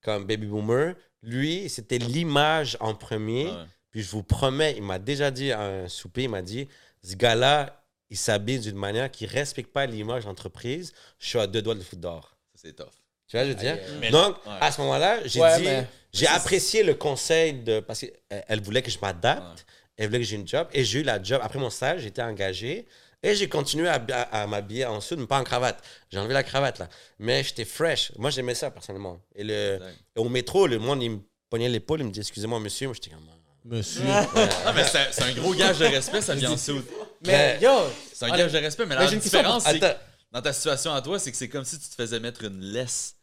comme Baby Boomer, lui, c'était l'image en premier.
Ouais.
Puis je vous promets, il m'a déjà dit à un souper, il m'a dit, ce gars-là, il s'habille d'une manière qui ne respecte pas l'image d'entreprise. Je suis à deux doigts de le foutre dehors.
Ça, c'est tough.
Tu vois, je veux dire?
Mais-
Donc,
ouais.
à ce moment-là, j'ai
Ouais,
dit,
mais-
j'ai apprécié le conseil de. Parce qu'elle elle voulait que je m'adapte, elle voulait que j'ai une job, et j'ai eu la job. Après mon stage, j'étais engagé, et j'ai continué à, à- à m'habiller en soude, mais pas en cravate. J'ai enlevé la cravate, là. Mais j'étais fresh. Moi, j'aimais ça, personnellement. Et le, au métro, le monde, il me pognait l'épaule, il me dit Excusez-moi, monsieur. Moi, j'étais comme.
Monsieur.
Ah, mais c'est un- c'est un gros gage de respect, ça vient en
mais yo,
C'est un gage de respect, mais
Mais
la
j'ai une question
différence, c'est dans ta situation à toi, c'est que c'est comme si tu te faisais mettre une laisse.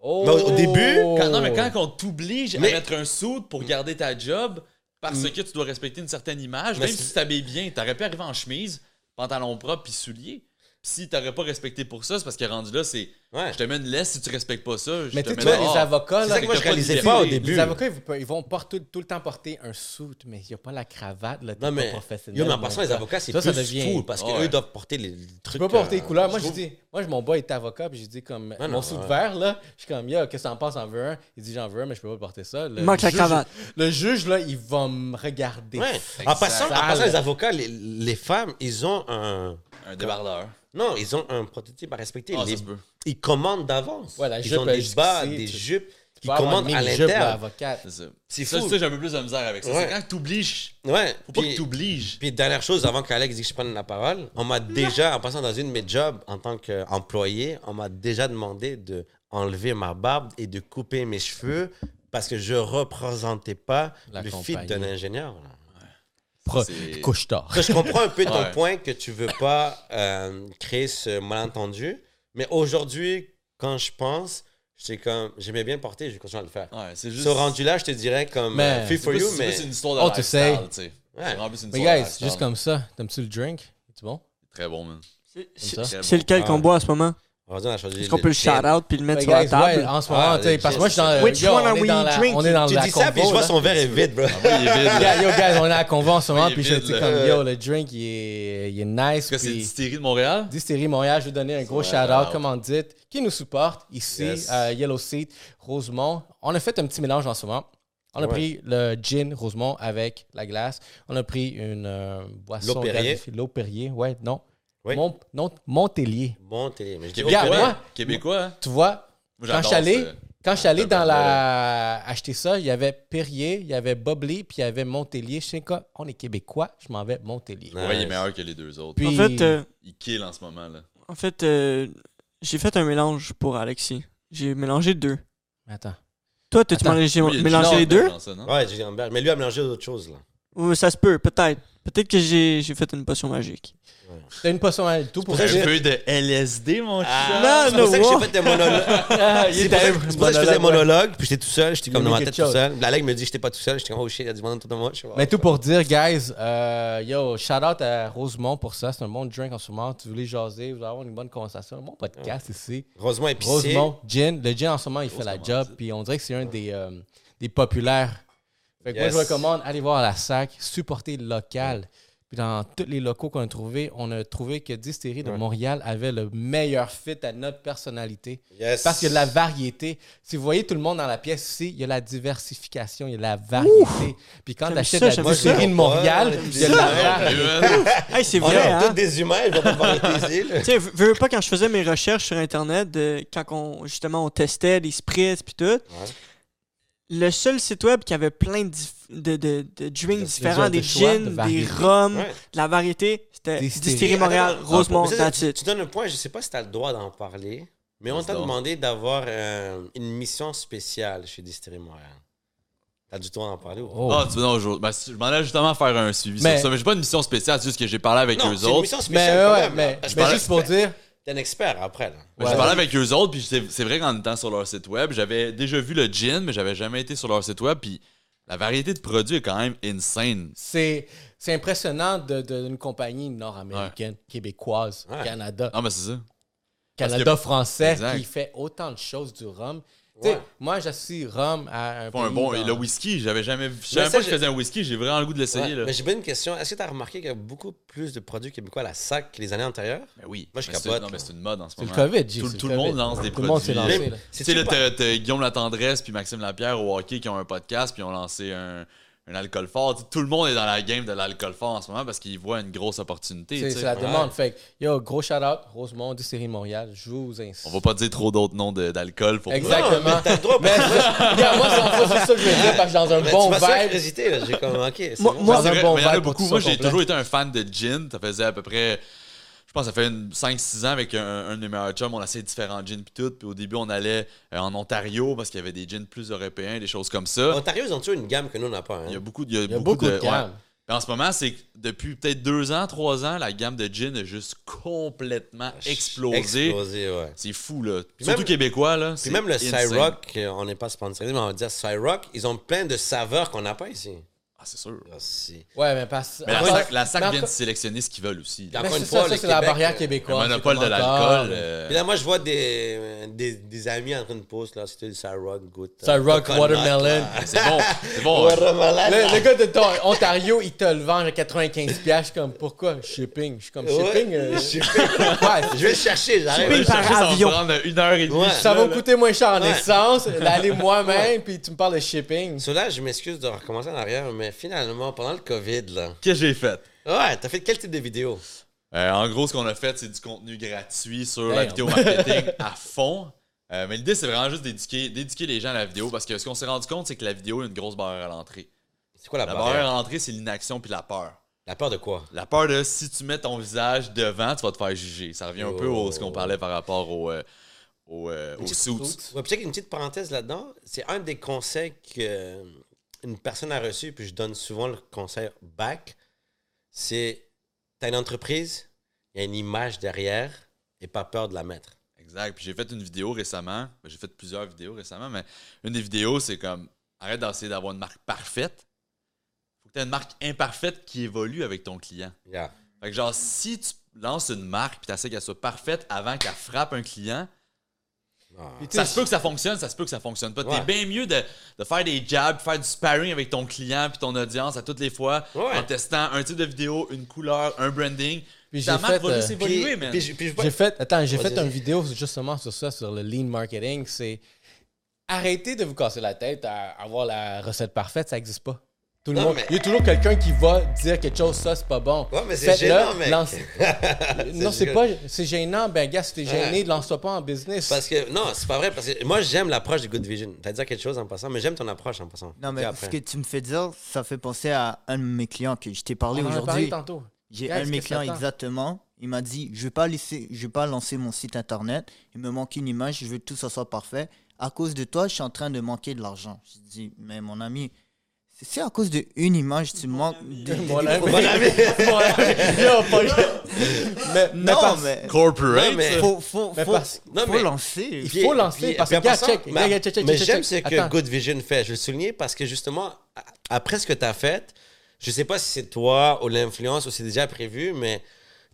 oh.
Mais au- début,
Quand, non, mais quand on t'oblige
Mais-
à mettre un soude pour garder ta job, parce que tu dois respecter une certaine image,
Mais
même si tu t'habilles bien, t'aurais pu arriver en chemise, pantalon propre puis souliers. Si t'aurais pas respecté pour ça, c'est parce que rendu là, c'est
Ouais.
je te mets une laisse si tu respectes pas ça. Je
Mais
te
tu
mets
sais, les avocats,
C'est
là,
ça que moi, je
pas de
réalisais pas au
les
début.
avocats, ils, vont- ils vont pas tout, tout le temps porter un suit, mais il n'y a pas la cravate, là,
Non, mais.
pas professionnel.
Yo, mais en passant, les avocats, c'est
Ça,
plus
ça devient-
fou parce
Ouais.
qu'eux doivent porter les
Tu
trucs.
peux porter
euh,
les couleurs. Moi,
je
dis, moi, mon boy est avocat, puis j'ai dit, comme,
non,
mon suit
ouais.
vert, là, je suis comme, yo, qu'est-ce que t'en penses, en veux un? Il dit, j'en veux un, mais je peux pas porter ça.
Manque la
juge-
cravate.
Le juge, là, il va me regarder.
En passant, en
Sale.
passant, les avocats, les, les femmes, ils ont un.
Un débardeur.
Non, ils ont un prototype à respecter.
Ah,
Les- ils commandent d'avance.
Ouais,
ils
jupe,
ont des bas,
tu-
des
tu
jupes.
Tu
Ils commandent à l'interne.
C'est
fou.
ça, j'ai un peu plus de misère avec ça.
Ouais.
C'est quand t'obliges.
Ouais.
Faut pas
Puis-
que t'obliges.
Puis dernière chose, avant qu'Alex dise que je prenne la parole, on m'a déjà, en passant dans une de mes jobs en tant qu'employé, on m'a déjà demandé de enlever ma barbe et de couper mes cheveux parce que je représentais pas
La
le
compagnie.
fit d'un ingénieur. là.
C'est-
Couche-tard.
Je comprends un peu ton
Ouais.
point que tu veux pas euh, créer ce malentendu, mais aujourd'hui, quand je pense, j'étais comme, j'aimais bien porter, je vais continuer à le faire.
Ouais, c'est juste.
Ce rendu là, je te dirais comme
Mais-
euh, free
c'est
for
plus-
you,
c'est
mais
plus une histoire de
Oh, tu
lifestyle,
sais.
tu sais.
Ouais.
C'est une
Mais guys, juste comme ça, t'aimes-tu le drink? C'est bon?
Très bon, man.
C'est-. C'est c'est lequel
Ah.
qu'on boit en ce moment?
On
Est-ce qu'on
le
peut le shout-out puis le mettre
Mais
sur la table?
en ce moment, tu sais,
le
parce que moi, je suis dans,
Which one
on
are
est
we
dans la,
drinking?
on est dans
Tu
la
dis ça, puis je vois son verre est vide, bro.
Ah il est vide.
yo, guys, on est à la convo en ce moment, puis je dis comme, yo, le drink, il est, il est nice.
Est-ce que c'est
puis-
Distillerie de Montréal?
Distillerie Montréal, je veux donner un gros shout-out,
wow.
commandite, qui nous supporte ici, à Yellow Seat, Rosemont. On a fait un petit mélange en ce moment. On a
Ouais.
pris le gin Rosemont avec la glace. On a pris une euh, boisson.
L'eau Perrier.
L'eau Perrier, ouais, non.
Oui.
Mon, non, Montélier.
Bon télé. Mais je dis,
Québécois.
oh,
moi-
Québécois, hein?
Tu vois,
Moi,
quand je suis allé, quand je suis allé
Ça
dans la... acheter ça, il y avait Perrier, il y avait Bobley, puis il y avait Montélier. Je sais quoi, on est Québécois, je m'en vais Montélier.
Ouais.
Ouais, il est meilleur que les deux autres.
Puis-
En fait, euh,
Il kill en ce moment, là.
en fait euh, j'ai fait un mélange pour Alexis. J'ai mélangé deux.
Attends.
Toi,
Attends.
mélangé, mélangé les deux?
dans ça, non?
Ouais, j'ai. Mais lui a mélangé d'autres choses, là.
Ça se peut, peut-être. Peut-être que j'ai j'ai fait une potion magique.
T'as une potion à tout pour dire.
Un peu de LSD, mon chat.
Non,
c'est pour ça que j'ai fait des monologues.
Ah, il
C'est
est
pour ça que c'est pour ça que je faisais monologue, puis j'étais tout seul, j'étais comme dans
a
ma tête
quelque
tout
chose.
seul. La leg me dit que j'étais pas tout seul, j'étais comme oh shit, il y a du monde autour de moi.
Mais tout pour dire, guys, euh, yo, shout out à Rosemont pour ça. C'est un bon drink en ce moment. Tu voulais jaser, vous allez avoir une bonne conversation. Un bon podcast ici.
Rosemont épicé.
Rosemont, gin. Le gin en ce moment, il fait la job. Puis on dirait que c'est un des, euh, des populaires. Fait que
Yes.
moi, je recommande, allez voir à la SAC, supporter le local. Puis dans tous les locaux qu'on a trouvés, on a trouvé que Distillerie de
Ouais.
Montréal avait le meilleur fit à notre personnalité.
Yes.
Parce qu'il y a de la variété. Si vous voyez tout le monde dans la pièce ici, il y a la diversification, il y a la variété. Puis quand tu achètes la distillerie
ça.
de Montréal,
Ouais,
il y a de la
ouais.
variété.
Hey, c'est
On
vrai,
est
hein?
tous des humains, je vais pas.
Tu sais, veux veux pas quand je faisais mes recherches sur Internet, de- quand on, justement on testait les spritz puis tout, le seul site web qui avait plein de, dif- de, de, de drinks
De-
différents,
de
des gins, des rums,
Ouais.
de la variété, c'était
Distillerie.
Montréal, Rosemont,
tu, donnes un point, je sais pas si tu as le droit d'en parler, mais on t'a demandé d'avoir euh, une mission spéciale chez Distillerie Montréal. T'as du droit d'en parler ou pas?
Oh.
Tu veux non, je, ben, je m'en allais justement faire un suivi
Mais-
sur ça, mais j'ai pas une mission spéciale, c'est juste que j'ai parlé avec
Non,
eux
c'est une
autres.
mission
Mais,
spéciale
ouais,
quand
ouais,
même.
mais, juste pour dire,
T'es un expert après, là.
Ouais.
J'ai parlé avec eux autres, puis c'est c'est vrai qu'en étant sur leur site web, j'avais déjà vu le gin, mais j'avais jamais été sur leur site web, puis la variété de produits est quand même insane.
c'est c'est impressionnant de- de- d'une compagnie nord-américaine, québécoise,
Ouais.
Canada,
Non, mais c'est ça.
Canada français,
Exact.
qui fait autant de choses du rhum.
Ouais.
moi, j'associe rhum à un
un bon.
dans-
le whisky, j'avais jamais vu. Je savais pas que je faisais un whisky, j'ai vraiment le goût de l'essayer.
Ouais,
là.
Mais j'ai pas une question. Est-ce que tu as remarqué qu'il y a beaucoup plus de produits québécois à la SAC que les années antérieures?
Ben oui.
Moi, je
Mais c'est-
capote,
Non, mais
là.
c'est une mode en ce
C'est le
moment.
COVID,
Tout, tout
le
le monde lance des
Tout le monde s'est
produits.
lancé.
Tu sais, là, t'as- t'as Guillaume Latendresse puis Maxime Lapierre au hockey qui ont un podcast puis ont lancé un, un alcool fort. Tout le monde est dans la game de l'alcool fort en ce moment parce qu'il voit une grosse opportunité.
C'est la demande. Fait que, yo, gros shout-out, Rosemont, du série Montréal. Je vous incite.
On va pas dire trop d'autres noms d'alcool pour
Exactement.
Non, mais t'as le droit.
Mais regarde, moi, c'est ça que je veux dire, parce que je suis dans un
Mais
bon vibe.
là. J'ai comme, ok, c'est
Moi-
bon.
moi-
Dans
C'est
un bon vibe
Moi, j'ai toujours été un fan de gin. Ça faisait à peu près. Je pense que ça fait une 5-6 ans avec un, un de mes meilleurs chums. On essayait différents gins puis tout. Puis au début, on allait euh, en Ontario parce qu'il y avait des gins plus européens, des choses comme ça.
Ontario, ils ont toujours une gamme que nous, on n'a pas. hein.
Il y a beaucoup, il y a
Il y a
beaucoup,
beaucoup de gammes.
En ce moment, c'est que depuis peut-être deux ans, trois ans, la gamme de gin a juste complètement explosé.
Explosé, ouais.
C'est fou, là.
Puis
Surtout
même-
québécois, là.
Puis
c'est
même le. Cyrock, euh, on n'est pas sponsorisé, mais on va dire Cyrock, ils ont plein de saveurs qu'on n'a pas ici.
Ah, c'est sûr.
Ah, si.
Ouais, mais parce
Mais la
encore-
SAC, la SAC
mais
vient de sélectionner ce qu'ils veulent aussi. là.
Encore une
c'est
fois,
ça, ça,
le
c'est la
Québec,
barrière
euh,
Le
québécoise.
monopole de
c'est comme
l'alcool.
encore,
euh,
Puis là, moi, je vois des, des, des amis en train de poster, là, c'était le Cyrock, goûte.
Cyrock,
coconut,
watermelon.
là.
C'est bon. C'est bon.
Watermelon.
Le, le gars de ton Ontario, il te le vend à 95$. piastres. Je suis comme, pourquoi? Shipping. Je suis comme,
Ouais,
shipping. euh,
shipping.
ouais,
Je vais le chercher,
Je
j'arrive.
vais le
par
chercher, ça va
avion.
prendre une heure et demie.
Ouais.
ça va me coûter moins cher en
Ouais.
essence, l'aller moi-même, puis tu me parles de shipping.
Cela, je m'excuse de recommencer en arrière, mais finalement, pendant le COVID, là.
Qu'est-ce que j'ai fait?
Ouais, t'as fait quel type de vidéo?
Euh, en gros, ce qu'on a fait, c'est du contenu gratuit sur la vidéo marketing à fond. Euh, mais l'idée, c'est vraiment juste d'éduquer, d'éduquer les gens à la vidéo parce que ce qu'on s'est rendu compte, c'est que la vidéo a une grosse barrière à l'entrée.
C'est quoi la,
La
barrière?
barrière à l'entrée, c'est l'inaction puis la peur.
La peur de quoi?
La peur de si tu mets ton visage devant, tu vas te faire juger. Ça revient un peu au ce qu'on parlait par rapport au, euh, au, euh.
Ouais, puis check une petite parenthèse là-dedans. C'est un des conseils que euh, une personne a reçu, puis je donne souvent le conseil back. C'est t'as une entreprise, il y a une image derrière, et pas peur de la mettre.
Exact. Puis j'ai fait une vidéo récemment. Ben, j'ai fait plusieurs vidéos récemment, mais une des vidéos, c'est comme arrête d'essayer d'avoir une marque parfaite. Faut que tu aies une marque imparfaite qui évolue avec ton client.
Yeah.
Fait que genre, si tu lances une marque puis t'essaies qu'elle soit parfaite avant qu'elle frappe un client,
tu
ça
sais,
se peut que ça fonctionne, ça se peut que ça fonctionne pas.
Ouais.
T'es bien mieux de, de faire des jabs, faire du sparring avec ton client puis ton audience à toutes les fois
Ouais.
en testant un type de vidéo, une couleur, un branding.
Puis j'ai fait,
va
euh,
juste évoluer,
Puis-
man.
puis je- puis je-
J'ai fait, attends, j'ai fait une vidéo justement sur ça, sur le lean marketing. C'est arrêtez de vous casser la tête à avoir la recette parfaite, ça n'existe pas. Tout le
Non,
monde.
mais-
Il y a toujours quelqu'un qui va dire quelque chose, ça c'est pas bon.
Ouais, mais c'est gênant, mec.
lance- non, c'est
gênant.
pas. C'est gênant. Ben, gars, si t'es gêné,
Ouais.
lance-toi pas en business.
Parce que, non, c'est pas vrai, parce que moi, j'aime l'approche de Good Vision. T'as dit quelque chose en passant, mais j'aime ton approche en passant.
Non, mais ce que tu me fais dire, ça fait penser à un de mes clients que je t'ai parlé
On en a parlé
aujourd'hui.
tantôt.
J'ai un de mes clients exactement. Il m'a dit Je vais pas laisser, je vais pas lancer mon site internet. Il me manque une image. Je veux que tout ça soit parfait. À cause de toi, je suis en train de manquer de l'argent. Je dis Mais mon ami, c'est- à cause d'une image, tu manques. de-
Mon ami.
Mon
mais, mais
Non,
parce-
mais
Corporate.
Non, mais-
faut, faut,
Mais
faut,
parce-
Non,
faut
mais-
lancer.
Il
Puis-
faut lancer
puis-
parce
puis
que, check,
mais-
check, check,
Mais j'aime ce que
Attends.
Good Vision fait. Je le souligner parce que justement, a- après ce que tu as fait, je sais pas si c'est toi ou l'influence ou c'est déjà prévu, mais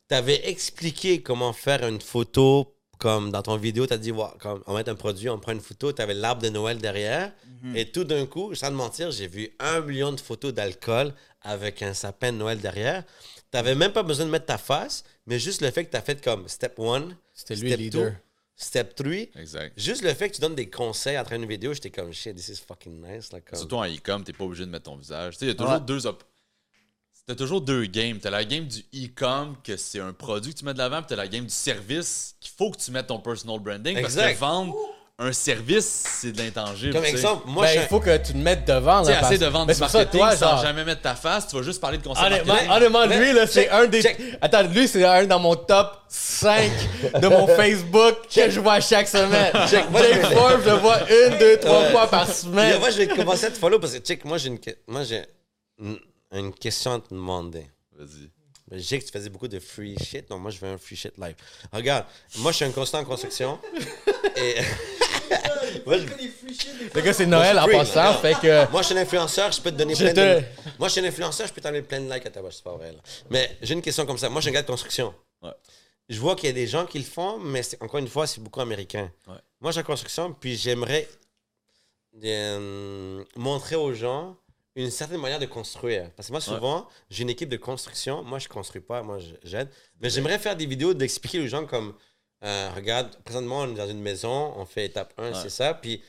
tu avais expliqué comment faire une photo comme dans ton vidéo, tu as dit, ouais, comme, on met un produit, on prend une photo, tu avais l'arbre de Noël derrière. Et tout d'un coup, sans te mentir, j'ai vu un million de photos d'alcool avec un sapin de Noël derrière. Tu n'avais même pas besoin de mettre ta face, mais juste le fait que tu as fait comme step one,
lui
step
leader.
two, step 3.
Exact.
Juste le fait que tu donnes des conseils à travers une vidéo, j'étais comme shit, this is fucking nice. Là, comme...
Surtout en e-com, t'es pas obligé de mettre ton visage. Tu sais, il y a toujours
Ouais.
deux op- T'as toujours deux games. T'as la game du e-com, que c'est un produit que tu mets de l'avant, puis t'as la game du service, qu'il faut que tu mettes ton personal branding. Parce que vendre un service, c'est de l'intangible.
Comme exemple, moi,
ben,
je
il faut que tu te mettes devant.
Tu essaie de vendre
Mais
du
c'est pour ça,
marketing
toi,
sans
genre,
jamais mettre ta face, tu vas juste parler de concept
Honnêtement,
marketing.
lui, là, c'est un des.
check.
Attends, lui, c'est un dans mon top 5 de mon Facebook que je vois chaque semaine.
Check, moi,
Jake
je-
Forbes, je le vois une, deux, trois fois par semaine.
moi, je vais commencer à te follow parce que, check, moi, j'ai une, moi, j'ai une, question à te demander.
Vas-y.
Mais Je sais que tu faisais beaucoup de free shit. Non, moi, je veux un free shit live. Regarde, moi, je suis un constant en construction. et. Moi, je-
Le gars, c'est Noël en
free,
passant, fait que.
Moi, je suis un influenceur, je peux te donner plein de... Moi, je suis un influenceur, je peux t'enlever plein de likes à ta page, c'est pas vrai, là. Mais j'ai une question comme ça. Moi, je suis un gars de construction.
Ouais.
Je vois qu'il y a des gens qui le font, mais c'est- encore une fois, c'est beaucoup américain.
Ouais.
Moi, je suis en construction, puis j'aimerais euh, montrer aux gens une certaine manière de construire. Parce que moi, souvent, j'ai une équipe de construction. Moi, je construis pas, moi, j'aide. Mais j'aimerais faire des vidéos d'expliquer aux gens comme, euh, regarde, présentement, on est dans une maison, on fait étape 1,
Ouais.
c'est ça. Puis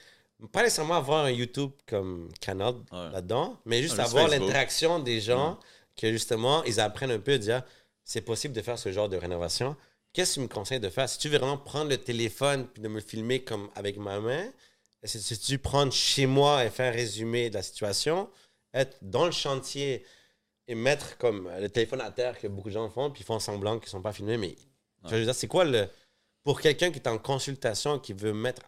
pas nécessairement avoir un YouTube comme canal là-dedans, mais juste avoir l'interaction des gens, que justement, ils apprennent un peu à dire c'est possible de faire ce genre de rénovation. Qu'est-ce que tu me conseilles de faire? Si tu veux vraiment prendre le téléphone puis de me filmer comme avec ma main, si tu prendre chez moi et faire un résumé de la situation, être dans le chantier et mettre comme le téléphone à terre que beaucoup de gens font, puis ils font semblant qu'ils ne sont pas filmés, mais je veux dire, c'est quoi le. Pour quelqu'un qui est en consultation, qui veut mettre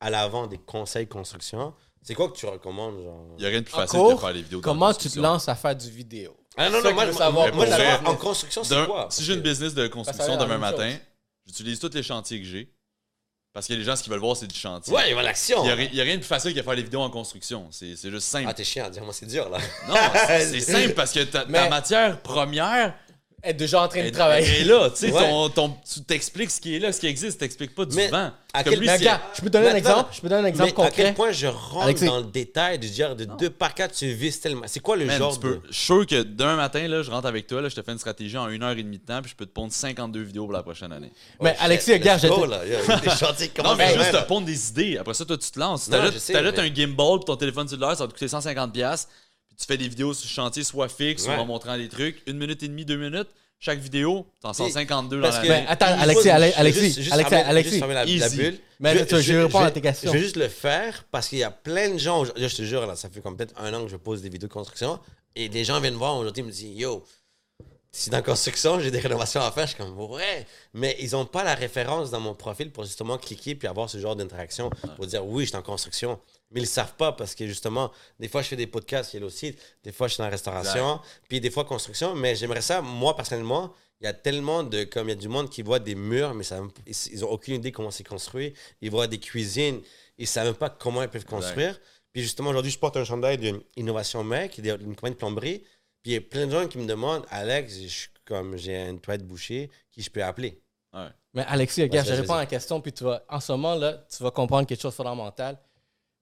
à l'avant des conseils construction, c'est quoi que tu recommandes? Genre?
Il n'y a rien de plus
En
facile
cours,
que de faire les vidéos.
Comment tu te
construction.
lances à faire du vidéo?
Ah non, non, moi,
je veux
moi,
savoir.
moi, en construction, c'est quoi?
Si j'ai une business de construction demain matin, j'utilise tous les chantiers que j'ai. Parce que les gens, ce qu'ils veulent voir, c'est du chantier.
Ouais, il va l'action.
Il n'y a, rien de plus facile que faire des vidéos en construction. C'est c'est juste simple.
Ah, t'es chiant à dire, moi, c'est dur, là.
non, c'est simple parce que ta, matière première
Être déjà en train de travailler.
est là. Tu sais,
Ouais.
ton, ton- tu t'expliques ce qui est là, ce qui existe. Tu t'expliques pas du
Mais
vent.
à quel-
lui,
Mais
c'est-
regarde, je peux te donner un exemple. Je peux donner un exemple
Mais à quel
concret.
point je rentre
Alexis.
dans le détail de dire de deux par quatre, tu vises tellement. C'est quoi le
Man,
genre
tu peux,
de.
je suis sûr que demain matin, là, je rentre avec toi, là, je te fais une stratégie en une heure et demie de temps, puis je peux te pondre 52 vidéos pour la prochaine année.
Mais
Ouais,
Alexis, regarde,
qui
Non, mais juste te pondre des idées. Après ça, toi, tu te lances. T'ajoutes
mais-
un gimbal pour ton téléphone cellulaire, ça va te coûter 150$. Puis tu fais des vidéos sur le chantier, soit fixe,
Ouais.
ou en montrant des trucs. Une minute et demie, deux minutes. Chaque vidéo, t'en sors
Puis-
52 dans la
que.
Mais attends, Alexis, Alexis,
juste- juste
Alexis,
fermer-
Alexis.
juste fermer la, bulle.
Mais je- je réponds à
vais-
tes questions.
Je vais juste le faire parce qu'il y a plein de gens. Je te jure, là, ça fait comme peut-être un an que je pose des vidéos de construction. Et des gens viennent voir aujourd'hui, ils me disent Yo, si dans la construction, j'ai des rénovations à faire, je suis comme Ouais. Mais ils n'ont pas la référence dans mon profil pour justement cliquer puis avoir ce genre d'interaction pour dire Oui, je suis en construction. Mais ils ne le savent pas parce que justement, des fois, je fais des podcasts, il y a aussi, des fois, je suis dans la restauration, puis des fois, construction. Mais j'aimerais ça, moi, personnellement, il y a tellement de. Comme il y a du monde qui voit des murs, mais ça, ils n'ont aucune idée comment c'est construit. Ils voient des cuisines, ils ne savent même pas comment ils peuvent construire. Puis justement, aujourd'hui, je porte un chandail d'Innovation Mec, qui est une compagnie de plomberie. Puis il y a plein de gens qui me demandent Alex, je suis comme j'ai une toilette bouchée, qui je peux appeler?
Ouais.
Mais Alexis, regarde, je réponds à la question, puis tu vas, en ce moment, là, tu vas comprendre quelque chose de fondamental.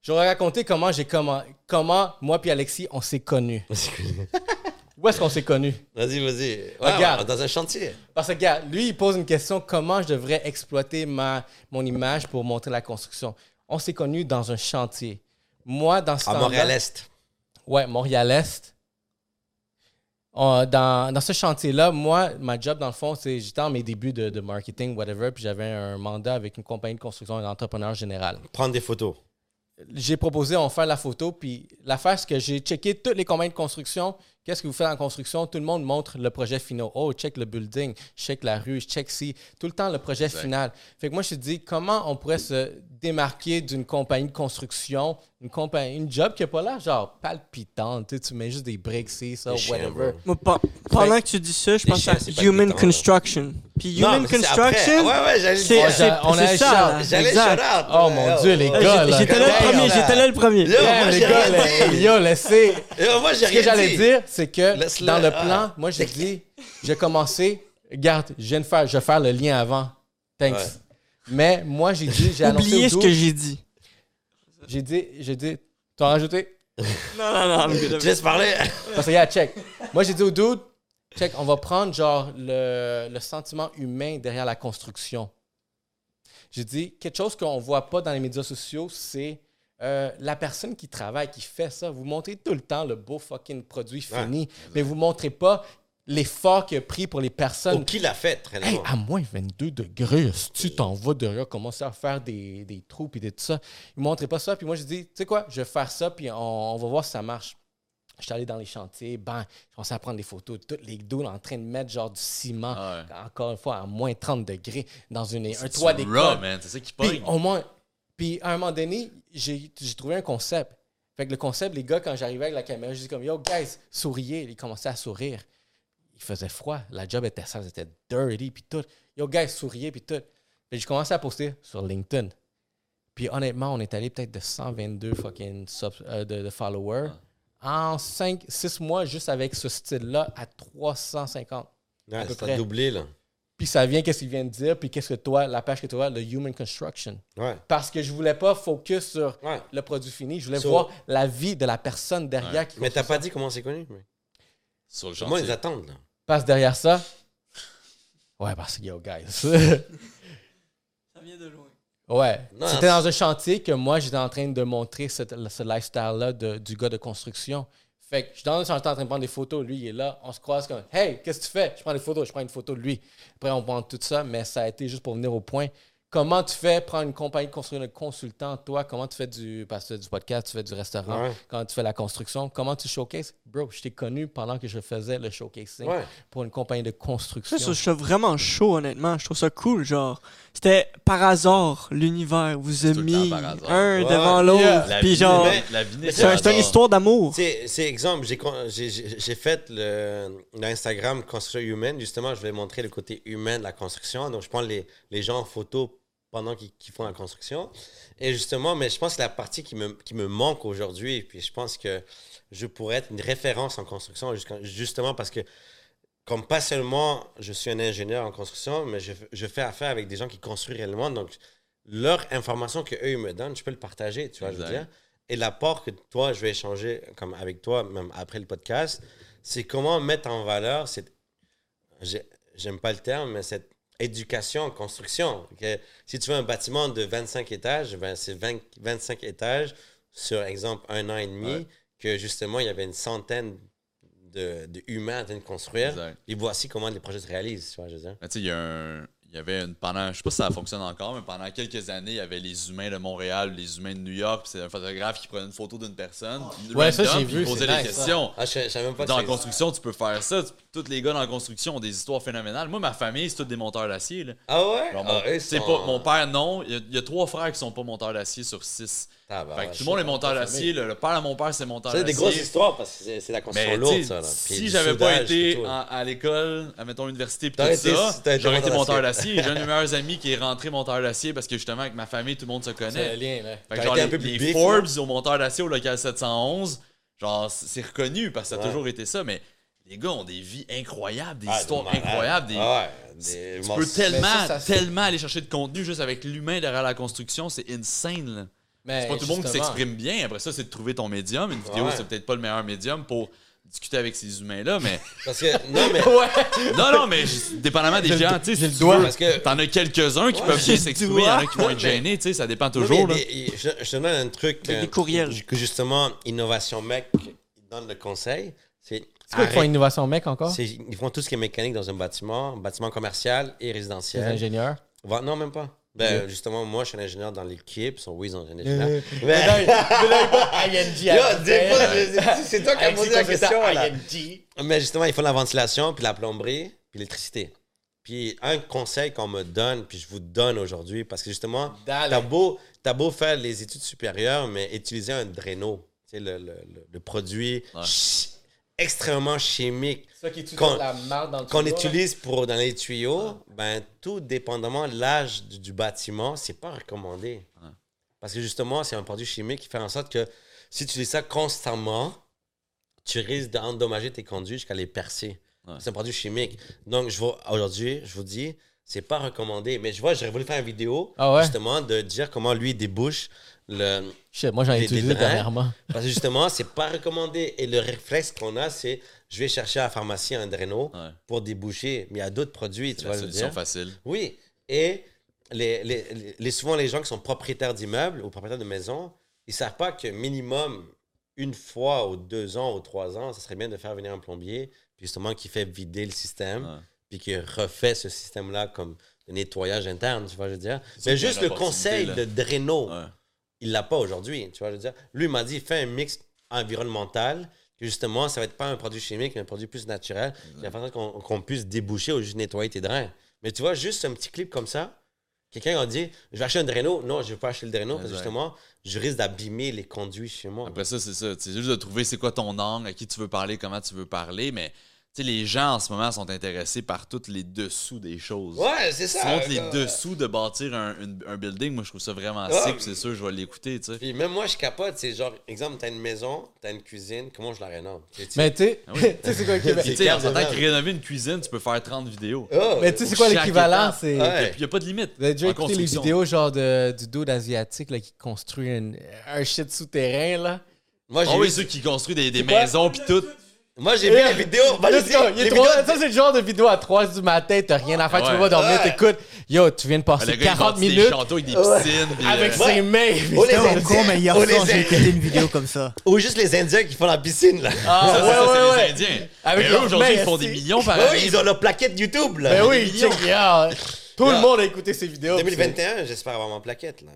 Je vais raconter comment j'ai comment, comment moi puis Alexis, on s'est connus. Où est-ce qu'on s'est connus?
Vas-y, vas-y. Ouais,
Regarde.
dans un chantier.
Parce que, regarde, lui, il pose une question comment je devrais exploiter ma, mon image pour montrer la construction? On s'est connus dans un chantier. Moi, dans ce
À
temps-là-
Montréal-Est.
Ouais, Montréal-Est. Euh, dans, dans ce chantier-là, moi, ma job, dans le fond, c'est j'étais en mes débuts de, de marketing, whatever, puis j'avais un mandat avec une compagnie de construction, un entrepreneur général.
Prendre des photos.
J'ai proposé, on fait la photo, puis l'affaire, c'est que j'ai checké toutes les compagnies de construction. Qu'est-ce que vous faites en construction? Tout le monde montre le projet final. Oh, check le building, check la rue, check si. Tout le temps, le projet
Exact.
final. Fait que moi, je me suis dit, comment on pourrait se démarquer d'une compagnie de construction, une, compagnie, une job qui n'a pas l'air genre palpitante. Tu, sais, tu mets juste des briques, c'est ça,
Des
whatever.
pendant que tu dis ça, je pense
chiens,
à Human Construction. Puis
Non,
Human
après.
Construction,
Ouais, ouais, j'allais le
c'est
dire.
c'est-
On a
c'est
un
ça.
shout.
là.
J'allais.
Oh mon Dieu, les
Euh,
gars, là.
J'étais là le premier,
là.
j'étais là le premier.
Yo,
les gars, là, yo, laissez.
Moi, j'ai
Ce que
rien
j'allais
dit.
dire, c'est que
Laisse-le.
dans le
Ah.
plan, moi, j'ai dit, j'ai commencé, regarde, je viens de faire, je vais faire le lien avant. Thanks.
Ouais.
Mais moi, j'ai dit, j'ai annoncé
Oubliez
au
ce que j'ai dit.
j'ai dit, j'ai dit, t'as rajouté?
Non, non, non.
Tu laisses parler.
Parce que, regarde, check. Moi, j'ai dit au dude, check, on va prendre, genre, le, le sentiment humain derrière la construction. J'ai dit, quelque chose qu'on voit pas dans les médias sociaux, c'est euh, la personne qui travaille, qui fait ça. Vous montrez tout le temps le beau fucking produit fini, mais vous montrez pas l'effort qu'il a pris pour les personnes.
Ou qui l'a fait, très
Hey, à moins 22 degrés, si tu t'en vas derrière, commencer à faire des, des trous et tout ça. Ils ne montraient pas ça. Puis moi, je dis, tu sais quoi, je vais faire ça, puis on, on va voir si ça marche. Je suis allé dans les chantiers, ben, j'ai commencé à prendre des photos de tous les doules en train de mettre genre du ciment,
Ah
encore une fois, à moins 30 degrés, dans une, un
C'est
toit d'école.
C'est ça qui pogne.
au moins, puis à un moment donné, j'ai trouvé un concept. Fait que le concept, les gars, quand j'arrivais avec la caméra, je dis comme Yo, guys, souriez. Ils commençaient à sourire. Il faisait froid. La job était sale, c'était dirty, puis tout. Yo, guys, souriez, puis tout. Puis j'ai commencé à poster sur LinkedIn. Puis honnêtement, on est allé peut-être de 122 fucking euh, de, de followers. En 5, 6 mois, juste avec ce style-là, à 350.
Ouais,
à peu
ça
près.
a doublé, là.
Puis ça vient, qu'est-ce qu'il vient de dire, puis qu'est-ce que toi, la page que tu vois, le Human Construction.
Ouais.
Parce que je voulais pas focus sur
Ouais.
le produit fini. Je voulais
So-
voir la vie de la personne derrière qui
Mais t'as pas dit comment c'est connu. mais-
Sur le
Comment ils attendent, là?
ça. passe derrière ça. Ouais, parce que yo, guys.
Ça vient de loin.
Ouais. C'était dans un chantier que moi, j'étais en train de montrer cette- ce lifestyle-là du gars de construction. Fait que je suis dans chantier en train de prendre des photos. Lui, il est là. On se croise comme Hey, qu'est-ce que tu fais? Je prends des photos. Je prends une photo de lui. Après, on prend tout ça. Mais ça a été juste pour venir au point. Comment tu fais prendre une compagnie de construire un consultant, toi? Comment tu fais du, parce que tu fais du podcast, tu fais du restaurant,
Ouais.
comment tu fais la construction? Comment tu showcases? Bro, je t'ai connu pendant que je faisais le showcasing
Ouais.
pour une compagnie de construction.
Ça, je trouve vraiment chaud, honnêtement. Je trouve ça cool, genre. C'était par hasard, l'univers vous a mis un
Ouais.
devant l'autre.
Yeah.
Puis genre, c'est une histoire d'amour.
C'est exemple, j'ai fait le l'Instagram Construction Humaine. Justement, je vais montrer le côté humain de la construction. Donc, je prends les, les gens en photo pendant qu'ils font la construction. Et justement, mais je pense que la partie qui me, qui me manque aujourd'hui, puis je pense que je pourrais être une référence en construction, justement parce que, comme pas seulement je suis un ingénieur en construction, mais je, je fais affaire avec des gens qui construisent réellement. Donc, leur information qu'eux me donnent, je peux le partager, tu vois, je veux dire. Et l'apport que toi, je vais échanger comme avec toi, même après le podcast, c'est comment mettre en valeur cette. j'ai- J'aime pas le terme, mais cette éducation construction. Si tu veux un bâtiment de 25 étages, ben c'est 20 25 étages sur, exemple, un an et demi,
Ouais.
que justement, il y avait une centaine de, de humains de construire.
Exact.
Et voici comment les projets se réalisent, tu vois, je veux dire.
Mais tu sais, il y a un. Il y avait une. Pendant. Je sais pas si ça fonctionne encore, mais pendant quelques années, il y avait les humains de Montréal, les humains de New York, puis c'est un photographe qui prenait une photo d'une personne.
Ouais, ça, j'ai vu,
Il posait des
nice,
questions.
Ah, je, je savais même pas que
Dans la construction, tu peux faire ça. Tous les gars dans la construction ont des histoires phénoménales. Moi, ma famille, c'est tous des monteurs d'acier. là.
Ah ouais? Ah,
mon,
eux
c'est
sont-
pas, mon père, non. Il y, a, il y a trois frères qui sont pas monteurs d'acier sur six.
Ah, bah,
fait que
ouais,
tout le monde est monteur d'acier. Le, le père à mon père, c'est monteur
C'est
d'acier.
des grosses histoires parce que c'est c'est la construction lourde, ça. là. Puis
si j'avais pas été en- à l'école, à mettons l'université pis tout
été-
ça, j'aurais été
monteur d'acier.
J'ai un de mes meilleurs amis qui est rentré monteur d'acier parce que justement avec ma famille, tout le monde se
C'est le
connaît.
lien, là.
Fait que
T'aurais
genre
été un
les, Forbes au monteur d'acier au local 711, genre c'est c'est reconnu parce que ça a
Ouais.
toujours été ça, mais les gars ont des vies incroyables, des
Ah,
histoires incroyables, des,
Ah ouais. des-
tu
bon,
peux
c'est-
tellement,
Mais ça, ça,
tellement aller chercher de contenu juste avec l'humain derrière la construction, c'est insane. là. C'est pas tout le monde qui s'exprime bien. Après ça, c'est de trouver ton médium. Une vidéo,
Ouais.
c'est peut-être pas le meilleur médium pour discuter avec ces humains-là, mais.
Parce que, non, mais.
non, non, mais dépendamment des gens, tu sais,
doigt.
Parce que-
T'en as quelques-uns qui
Ouais,
peuvent bien s'exprimer, il y en a qui vont être
Ouais,
gênés, tu sais, ça dépend toujours.
mais
là.
des- je, je te donne un truc.
Avec
euh,
des courriels.
Que justement, Innovation Mec donne le conseil. C'est.
Ils font innovation mec encore?
Ils font tout ce qui est mécanique dans un bâtiment, bâtiment commercial et
Les
résidentiel.
ingénieurs.
Va- Non, même pas. Ben, justement, moi, je suis un ingénieur dans l'équipe. Sont, oui, ils sont un
Euh,
ingénieur.
Mais là, ING.
C'est toi qui as posé la question. Mais justement, ils font la ventilation, puis la plomberie, puis l'électricité. Puis un conseil qu'on me donne, puis je vous donne aujourd'hui, parce que justement, t'as beau, beau faire les études supérieures, mais utiliser un Drano, tu sais, le, le, le- le produit
Ouais.
Extrêmement chimique Qu'on-
la marde dans le
qu'on
tuyau, là.
utilise pour dans les tuyaux, ben tout dépendamment de l'âge du, du bâtiment, c'est pas recommandé.
Ouais.
Parce que justement, c'est un produit chimique qui fait en sorte que si tu utilises ça constamment, tu risques d'endommager tes conduits jusqu'à les percer.
Ouais.
C'est un produit chimique. Donc, je aujourd'hui, je vous dis, c'est pas recommandé. Mais je vois, j'aurais voulu faire une vidéo
Ah ouais?
justement de dire comment lui débouche le.
Moi j'en ai utilisé
drains.
dernièrement.
Parce que justement, c'est pas recommandé. Et le réflexe qu'on a, c'est je vais chercher à la pharmacie un Drano
Ouais.
pour déboucher. Mais il y a d'autres produits, tu
C'est
vois,
la
je veux
solution
dire.
facile.
Oui. Et les, les, les- les- souvent, les gens qui sont propriétaires d'immeubles ou propriétaires de maisons, ils savent pas que minimum une fois ou deux ans ou trois ans, ça serait bien de faire venir un plombier, justement, qui fait vider le système,
Ouais.
puis qui refait ce système-là comme nettoyage interne, tu vois, je veux dire.
C'est
Mais juste le conseil de Dreno,
Ouais.
Il l'a pas aujourd'hui, tu vois, je veux dire. Lui, il m'a dit, fais un mix environnemental, que justement, ça va être pas un produit chimique, mais un produit plus naturel, de façon qu'on puisse déboucher ou juste nettoyer tes drains. Mais tu vois, juste un petit clip comme ça, quelqu'un a dit, je vais acheter un draino. Non, je vais pas acheter le draino, parce que justement, je risque d'abîmer les conduits chez moi.
Après ça, c'est ça. C'est juste de trouver c'est quoi ton angle, à qui tu veux parler, comment tu veux parler. Mais sais, les gens en ce moment sont intéressés par tous les dessous des choses.
Ouais, c'est ça.
tu montres les
euh,
dessous de bâtir un, une- un building, moi je trouve ça vraiment
Ouais.
sick, c'est sûr je vais l'écouter, tu sais.
Puis même moi, je capote. C'est genre, exemple, t'as une maison, t'as une cuisine, comment je la rénove?
Mais tu sais,
Ah oui.
tu sais, c'est quoi l'équivalent?
tu sais, en tant que rénover une cuisine, tu peux faire 30 vidéos.
Oh,
Mais tu sais, c'est quoi l'équivalent?
il n'y a pas de limite.
Vous avez déjà écouté les vidéos genre de, du dude asiatique là, qui construit un, un shit souterrain là?
Moi, j'ai
Ah oui, ceux qui construisent des, des maisons puis tout.
Moi, j'ai vu la vidéo.
Let's go. Il est Ça, c'est le genre de vidéo à 3 du matin, t'as rien à faire, tu
Ouais.
peux pas dormir,
Ouais.
t'écoutes. Yo, tu viens de
Ah,
passer
le gars, il
40
bâtit des
minutes
châteaux avec des piscines. puis,
avec
euh,
ses mains.
Oh, les
C'est
Indiens.
con, mais hier
Oh, les
soir, j'ai
Indiens.
écouté une vidéo comme ça.
Ou juste les Indiens qui font la piscine, là.
Ah,
ça, ça,
ouais,
ça, c'est
ouais, ouais.
les Indiens.
Avec
Mais eux,
leurs
aujourd'hui,
mains,
ils font des millions par
Ouais,
année.
oui, ils ont leur plaquette YouTube, là.
Ben oui, check. Tout le monde a écouté ces vidéos.
2021, j'espère avoir ma plaquette, là.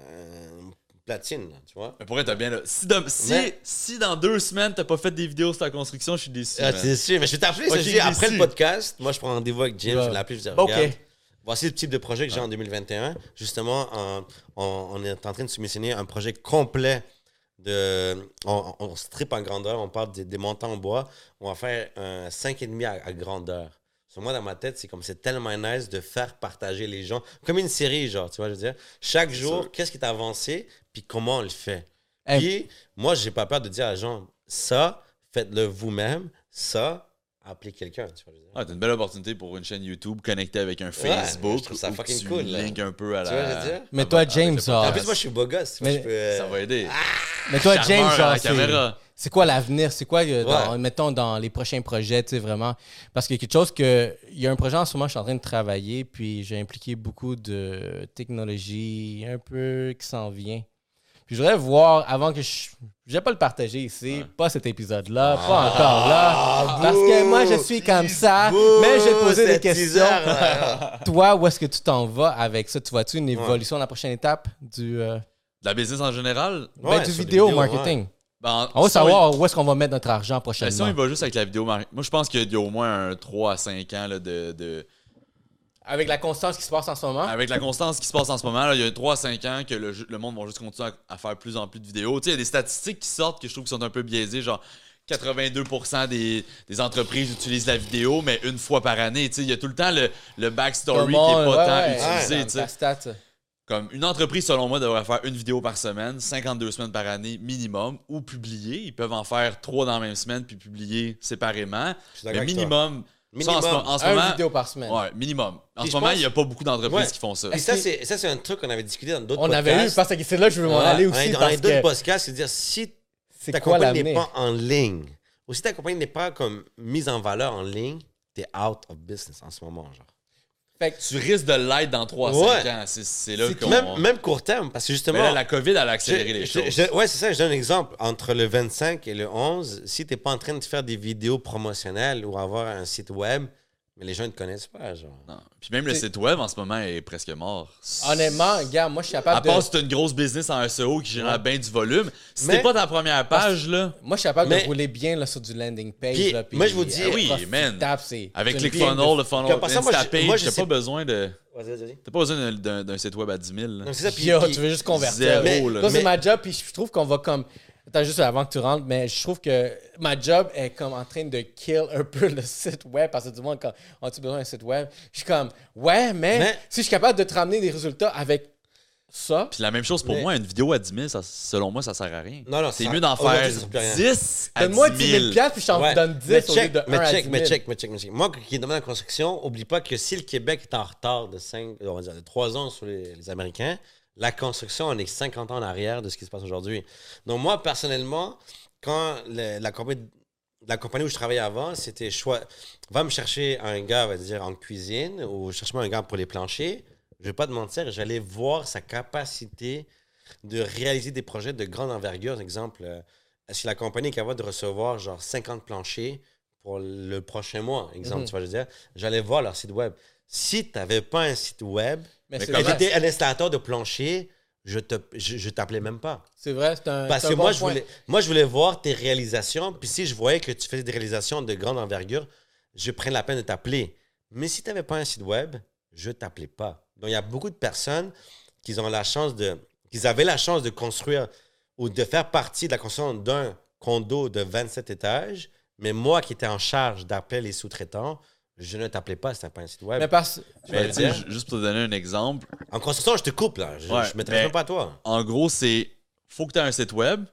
Platine, là, tu vois.
Mais pour être bien là. Si, dans- si,
Mais-
si dans deux semaines, t'as pas fait des vidéos sur ta construction, je suis déçu.
Ah, sûr, mais je vais t'appeler, après
déçu.
le podcast, moi, je prends rendez-vous avec Jim, je vais l'appeler, je vais dire,
Ok.
regarde, voici le type de projet que j'ai en 2021. Justement, en- on, on est en train de soumissionner un projet complet de... On, strip en grandeur, on parle des, des montants en bois. On va faire un 5,5 à, à grandeur. Sur moi, dans ma tête, c'est comme c'est tellement nice de faire partager les gens. Comme une série, genre, tu vois, je veux dire. Chaque jour, qu'est-ce qui t'a avancé, puis comment on le fait?
Hey.
Puis, moi, j'ai pas peur de dire à les gens, ça, faites-le vous-même. Ça, appelez quelqu'un, tu vois.
Ah, t'as une belle opportunité pour une chaîne YouTube connectée avec un
Ouais,
Facebook.
je trouve ça fucking
tu
cool, là.
linkes un peu à la.
Tu vois, je veux dire?
Mais toi, James, genre,
En plus, moi, je suis beau gosse. Moi,
Mais-
je peux,
Ça va aider.
mais toi, James, genre, c'est- quoi l'avenir? C'est quoi, euh, dans-
Ouais.
mettons, dans les prochains projets, tu sais, vraiment? Parce qu'il y a quelque chose que. Il y a un projet en ce moment, je suis en train de travailler, puis j'ai impliqué beaucoup de technologie un peu qui s'en vient. Puis je voudrais voir, avant que je. Je vais pas le partager ici, pas cet épisode-là, pas encore là. Parce que moi, je suis comme ça, mais je vais te poser des questions. Toi, où est-ce que tu t'en vas avec ça? Tu vois-tu une évolution, la prochaine étape du, euh,
De la business en général,
ben,
Ouais,
du vidéo
vidéos,
marketing?
ben,
On va savoir où est-ce qu'on va mettre notre argent
Ben,
prochainement.
si on y va juste avec la vidéo marketing, moi je pense qu'il y a au moins un 3 à 5 ans là, de, de-
Avec la constance qui se passe en ce moment?
Avec la constance qui se passe en ce moment, là, il y a 3 à 5 ans que le, monde va juste continuer à, à faire plus en plus de vidéos. Tu sais, il y a des statistiques qui sortent que je trouve qui sont un peu biaisées, genre 82% des, des entreprises utilisent la vidéo, mais une fois par année. Il y a tout le temps le, le backstory qui n'est pas
ouais,
tant
ouais,
utilisé.
ouais, stat.
Comme une entreprise, selon moi, devrait faire une vidéo par semaine, 52 semaines par année minimum, ou publier. Ils peuvent en faire trois dans la même semaine puis publier séparément. Mais
toi.
Minimum. ça, en ce,
Minimum.
en ce
Un
moment.
vidéo par semaine.
Ouais, minimum. En
Puis
ce moment,
pense-
il n'y a pas beaucoup d'entreprises
Ouais.
qui font ça.
Et ça, c'est ça, c'est un truc qu'on avait discuté dans d'autres
On
podcasts.
avait eu, parce que c'est là que je veux m'en
Ouais,
aller
on
aussi.
On
parce
eu d'autres
que
podcasts, c'est dire si ta
quoi
compagnie n'est pas en ligne, ou si ta compagnie n'est pas comme mise en valeur en ligne, t'es out of business en ce moment, genre.
Fait que
Tu risques de l'être dans 3 à 5
Ouais.
ans. C'est- C'est là qu'on.
Même, même court terme, parce que justement.
Mais là, la COVID, elle a
Je-
accéléré les
je-
choses.
je- ouais, c'est ça. Je donne un exemple. Entre le 25 et le 11, si tu n'es pas en train de faire des vidéos promotionnelles ou avoir un site web, mais les gens ne te connaissent pas, genre.
Non. Puis même le site web, en ce moment, est presque mort.
honnêtement, gars, moi je suis
À
capable
part
de.
si tu une grosse business en SEO qui génère bien du volume, si
Mais-
t'es pas ta première page, là,
Moi je suis capable
Mais-
de rouler bien là, sur du landing page.
Puis,
là, puis,
moi, je vous dis-
euh,
oui, man.
c'est-
avec ClickFunnels,
de-
le funnel,
passant, moi, je-
Instapage,
moi,
t'as
sais-
pas besoin de.
Vas-y, vas-y.
T'as pas besoin d'un- d'un d'un site web à 10 000. là.
Non, c'est ça. Puis,
Yo,
puis-
tu veux juste convertir.
Zéro,
Mais-
là.
Ça, c'est
Mais-
ma job, puis je trouve qu'on va comme. Attends, juste avant que tu rentres, mais je trouve que ma job est comme en train de kill un peu le site web parce que du monde, quand as-tu besoin d'un site web? Je suis comme, ouais, mais,
Mais-
si je suis capable de te ramener des résultats avec ça,
Puis la même chose pour
Mais-
moi, une vidéo à 10 000, ça, selon moi, ça sert à rien.
Non, non,
c'est mieux d'en faire
ça sert plus à rien.
10 à
donne-moi
10
10
000.
000 piastres, puis je t'en
Ouais.
donne 10
mais
au lieu
check,
de 1
mais
à 10
check,
000.
mais check, mais check, mais check. Moi, qui est dans la construction, oublie pas que si le Québec est en retard de 5, on va dire de 3 ans sur les, les Américains, la construction, on est 50 ans en arrière de ce qui se passe aujourd'hui. Donc, moi, personnellement, quand le- la, compagnie, la compagnie où je travaillais avant, c'était choix. Va me chercher un gars, on va dire, en cuisine ou cherche-moi un gars pour les planchers. Je vais pas te mentir, j'allais voir sa capacité de réaliser des projets de grande envergure. Exemple, euh, que la compagnie est capable de recevoir genre 50 planchers pour le prochain mois? Exemple,
Mhm.
tu vois, je veux dire, j'allais voir leur site web. Si tu n'avais pas un site web,
Mais
j'étais un installateur de plancher, je te, je, je t'appelais même pas.
c'est vrai, c'est un.
Parce que
un
moi,
bon
je
point.
voulais, moi, je voulais voir tes réalisations. Puis si je voyais que tu faisais des réalisations de grande envergure, je prends la peine de t'appeler. Mais si tu n'avais pas un site web, je t'appelais pas. Donc, il y a beaucoup de personnes qui ont la chance de, qui avaient la chance de construire ou de faire partie de la construction d'un condo de 27 étages. Mais moi qui étais en charge d'appeler les sous-traitants, je ne t'appelais pas si tu n'avais pas un site web.
Mais parce
Mais
dire?
juste pour te donner un exemple,
En construction, je te coupe là. Je
Ouais, mais-
même pas à toi.
en gros, c'est faut que tu aies un site web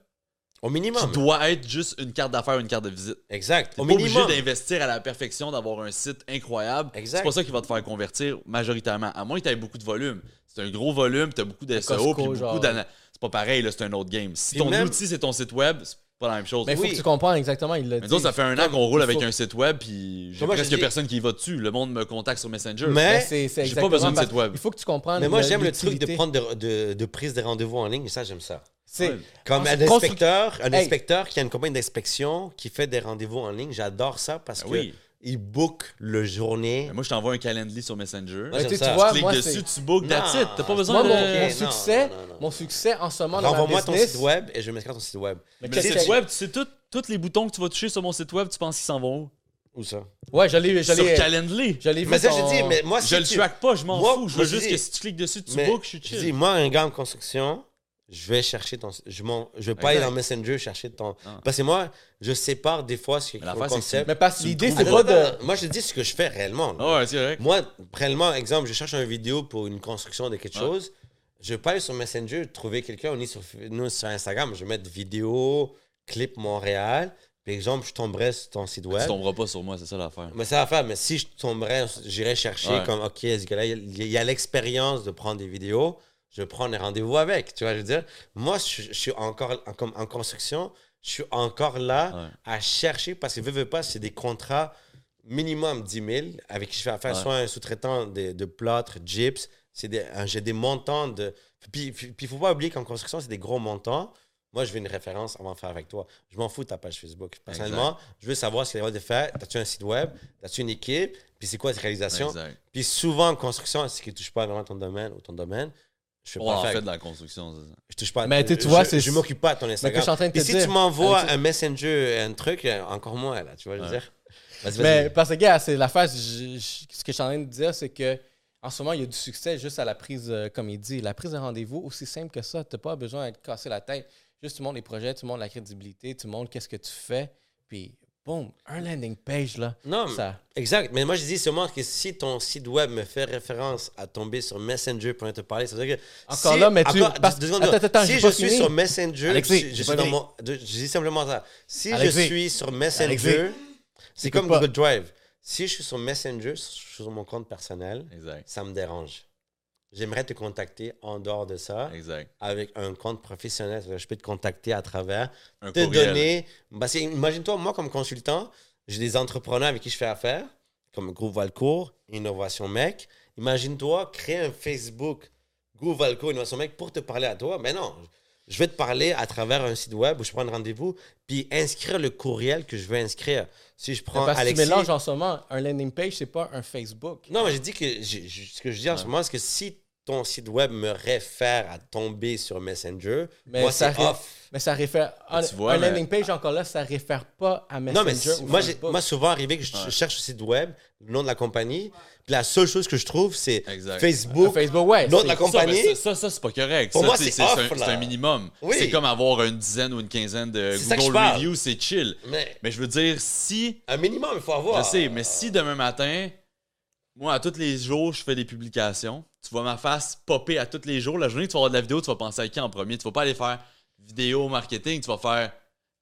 Au
qui
minimum.
doit être juste une carte d'affaires, une carte de visite.
Exact.
T'es
Au
pas obligé
minimum.
d'investir à la perfection, d'avoir un site incroyable.
Exact.
C'est pas ça qui va te faire convertir majoritairement. À moins que tu aies beaucoup de volume. C'est un gros volume, tu as beaucoup de SEO, puis beaucoup d'ana- C'est pas pareil, là, c'est un autre game. Si
Puis
ton
même-
outil, c'est ton site web, c'est pas la même chose.
Mais il faut
Oui.
que tu comprennes exactement. Il l'a
Mais
dit.
ça fait un an qu'on roule avec
faut-
un site web, puis j'ai
moi,
presque personne qui y va dessus. Le monde me contacte sur Messenger.
Mais
Mais,
c'est c'est
j'ai pas
exactement
besoin de site web.
Il faut que tu comprennes.
mais moi, j'aime le truc de prendre de, de, de prise de rendez-vous en ligne. Ça, j'aime ça.
C'est-
Ouais.
Comme un inspecteur, un
Hey.
inspecteur qui a une compagnie d'inspection qui fait des rendez-vous en ligne, j'adore ça parce
Ben
que
oui.
Il book le journée.
Mais moi, je t'envoie un calendrier sur Messenger.
Ouais,
Mais tu sais,
j'aime ça.
tu vois,
Clique
moi,
dessus, tu book, that's it. T'as pas besoin
Moi,
de.
mon, mon succès,
non, non, non.
mon succès en ce moment dans
Renvoie-moi ton site web et je vais m'inscrire ton site web.
Mais
Le
qu'est-ce
site
que-
web, tu sais, tous les boutons que tu vas toucher sur mon site web, tu penses qu'ils s'en vont où?
Où ça?
Ouais, j'allais,
Sur
j'allais,
Calendly.
j'allais
Mais ça,
ton-
je dis, mais moi,
Je
si
le
tu-
track pas, je m'en
Moi-
fous. Je veux
je
juste
dis-
que si tu cliques dessus, tu
Mais
book, je suis
je
chill.
dis, moi, un gars en construction, je vais chercher ton. Je, m'en- je vais pas
Exact.
aller dans Messenger chercher ton.
Ah.
Parce que moi, je sépare des fois ce qui est le
l'affaire, c'est que
concept.
Mais parce que
Tu
l'idée, c'est pas de.
Moi, je dis ce que je fais réellement. là.
Ouais, c'est vrai.
Moi, réellement, exemple, je cherche une vidéo pour une construction de quelque
Ouais.
chose. Je vais pas aller sur Messenger trouver quelqu'un. On est sur, nous, sur Instagram. Je vais mettre vidéo, clip Montréal. Par exemple, je tomberais sur ton site
Tu
web.
tomberas pas sur moi, c'est ça l'affaire.
Mais ça va faire. Mais si je tomberais, j'irais chercher
Ouais.
comme, OK, ce gars-là, il il y a l'expérience de prendre des vidéos. Je prendre des rendez-vous avec. Tu vois, je veux dire, moi, je, je suis encore en, comme en construction. Je suis encore là
Ouais.
à chercher parce que, veux, veux pas, c'est des contrats minimum 10 000 avec qui je fais affaire,
Ouais.
soit un sous-traitant de, de plâtre, gyps. J'ai des montants de. Puis, puis, il faut pas oublier qu'en construction, c'est des gros montants. Moi, je veux une référence avant de faire avec toi. Je m'en fous de ta page Facebook. Personnellement, je veux savoir ce qu'il y a de faire. As-tu un site web? As-tu une équipe? Puis c'est quoi tes réalisations?
Exact.
Puis souvent, en construction, ce qui ne touche pas vraiment ton domaine ou ton domaine, je ne
On
pas
en
faire.
fait de la construction, c'est ça.
Je touche pas.
Mais tu- vois,
je,
c'est-
je m'occupe pas de ton
que
Instagram.
je suis en train de te
Puis si
dire,
tu m'envoies un messenger, un truc, euh, encore moins, là, tu vois, je veux dire. Vas-y,
Mais parce que, gars, c'est je- je- Ce que je suis en train de dire, c'est que en ce moment, il y a du succès juste à la prise, euh, comme il dit, la prise de rendez-vous, aussi simple que ça. Tu n'as pas besoin de te casser la tête. Juste, tu montres les projets, tu montres la crédibilité, tu montres qu'est-ce que tu fais. Puis, boum, un landing page, là.
Non, mais-
Ça.
exact. Mais moi, je dis seulement que si ton site web me fait référence à tomber sur Messenger pour te parler, ça veut dire que.
Encore
si-
là, mais tu-
encore-
parce-
deux secondes,
attends, attends,
si je suis
fini.
sur Messenger,
Alexis,
je, je suis dans mon. Dis simplement ça. Si
Alexis.
je suis sur Messenger, c'est comme
pas.
Google Drive. Si je suis sur Messenger, je suis sur mon compte personnel,
Exact.
ça me dérange. J'aimerais te contacter en dehors de ça
Exact.
avec un compte professionnel. Je peux te contacter à travers,
Un
te
courriel.
donner. Que imagine-toi, moi, comme consultant, j'ai des entrepreneurs avec qui je fais affaire, comme Groupe Valcourt, Innovation Mec. Imagine-toi créer un Facebook, Groupe Valcourt, Innovation Mec, pour te parler à toi. Mais non, je vais te parler à travers un site web où je prends un rendez-vous, puis inscrire le courriel que je veux inscrire. Si je prends
Parce que
Alexis.
tu mélanges en ce moment. Un landing page, c'est pas un Facebook.
Non, mais j'ai dit que ce que je dis en ce moment, c'est que si ton site web me réfère à tomber sur Messenger,
Mais
moi,
ça
c'est
ré-
off.
Mais ça réfère. Un,
Tu vois,
un
mais-
landing page, encore là, ça réfère pas à Messenger
Non, mais
ou
moi, j'ai-
Facebook.
moi, souvent arrivé que je, cherche le site web, le nom de la compagnie, puis la seule chose que je trouve, c'est. Facebook,
Facebook, ouais.
nom de
c'est-
la compagnie.
ça, ça, ça, c'est pas correct.
Pour
Ça,
moi,
c'est-
c'est
c'est
off,
un,
là.
c'est un minimum.
Oui.
C'est comme avoir une dizaine ou une quinzaine de Google. Reviews, c'est chill.
Mais
Mais je veux dire, si
un minimum, il faut avoir.
Je sais, mais si demain matin, moi, à tous les jours, je fais des publications, tu vois ma face popper à tous les jours, la journée que tu vas avoir de la vidéo, tu vas penser à qui en premier? Tu vas pas aller faire vidéo marketing, tu vas faire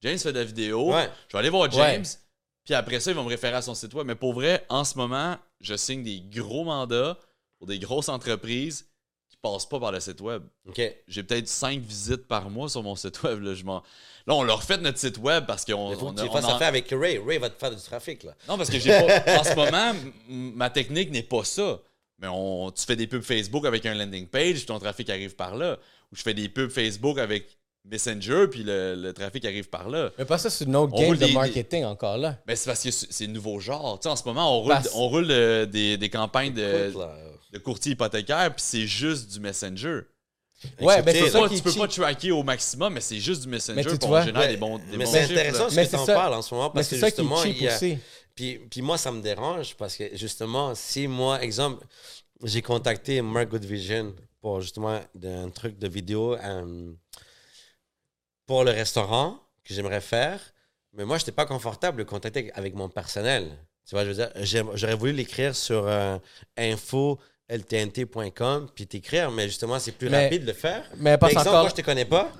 James fait de la vidéo,
Ouais.
je vais aller voir James, puis après ça, il va me référer à son site web. Mais pour vrai, en ce moment, je signe des gros mandats pour des grosses entreprises qui passent pas par le site web.
OK.
J'ai peut-être 5 visites par mois sur mon site web. Là, je m'en- là on leur refait notre site web parce qu'on
Il faut
on
que
a-
tu fasses
en-
affaire avec Ray. Ray va te faire du trafic, là.
non, parce que j'ai pas. en ce moment, ma technique n'est pas ça. Mais on, tu fais des pubs Facebook avec un landing page, puis ton trafic arrive par là. Ou je fais des pubs Facebook avec Messenger, puis le, le trafic arrive par là.
Mais pas ça, c'est une autre
On
game de
des-
marketing encore là.
Mais c'est parce que c'est le nouveau genre. Tu sais, en ce moment, on roule,
Parce-
on roule euh, des, des campagnes de, de courtier hypothécaire, puis c'est juste du Messenger.
Ouais, ben c'est
Tu
ça
tu peux pas tracker au maximum, mais c'est juste du Messenger pour générer
Ouais,
des bons,
mais c'est intéressant ce
Mais
que tu en parles en ce moment parce que justement, il y a. Puis, puis moi, ça me dérange parce que justement, si moi, exemple, j'ai contacté Mark Goodvision pour justement un truc de vidéo euh, pour le restaurant que j'aimerais faire, mais moi, je n'étais pas confortable de contacter avec mon personnel. Tu vois, je veux dire, j'aurais voulu l'écrire sur euh, info ltnt.com puis t'écrire, mais justement, c'est plus
Mais-
rapide de le faire.
Mais
Par exemple,
encore.
moi, je te connais pas.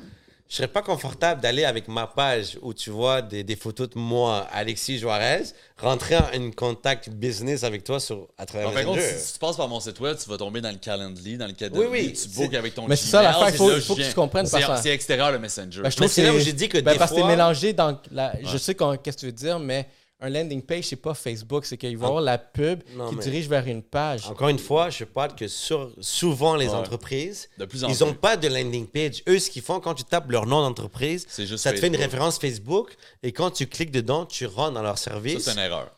je serais pas confortable d'aller avec ma page où tu vois des, des photos de moi, Alexis Juarez, rentrer en contact business avec toi sur, à travers
de compte,
Messenger.
si tu passes par mon site web, tu vas tomber dans le Calendly, dans le cadre
Oui, oui,
tu
c'est-
bookes avec ton
Mais c'est ça, l'affaire, il faut- que
je
tu comprennes
C'est-
parce que-
C'est extérieur le Messenger.
Ben, je trouve que
c'est là où
c'est-
j'ai dit que
ben,
des
parce que t'es mélangé dans la. Je sais qu'on- qu'est-ce que tu veux dire, mais un landing page, c'est pas Facebook, c'est qu'il va y avoir la pub
Non,
qui
mais-
dirige vers une page.
Encore une fois, je parle que sur, souvent les
Ouais.
entreprises,
De plus en
ils n'ont pas de landing page. Eux, ce qu'ils font quand tu tapes leur nom d'entreprise,
C'est juste
ça te fait une référence Facebook et quand tu cliques dedans, tu rentres dans leur service.
c'est une erreur.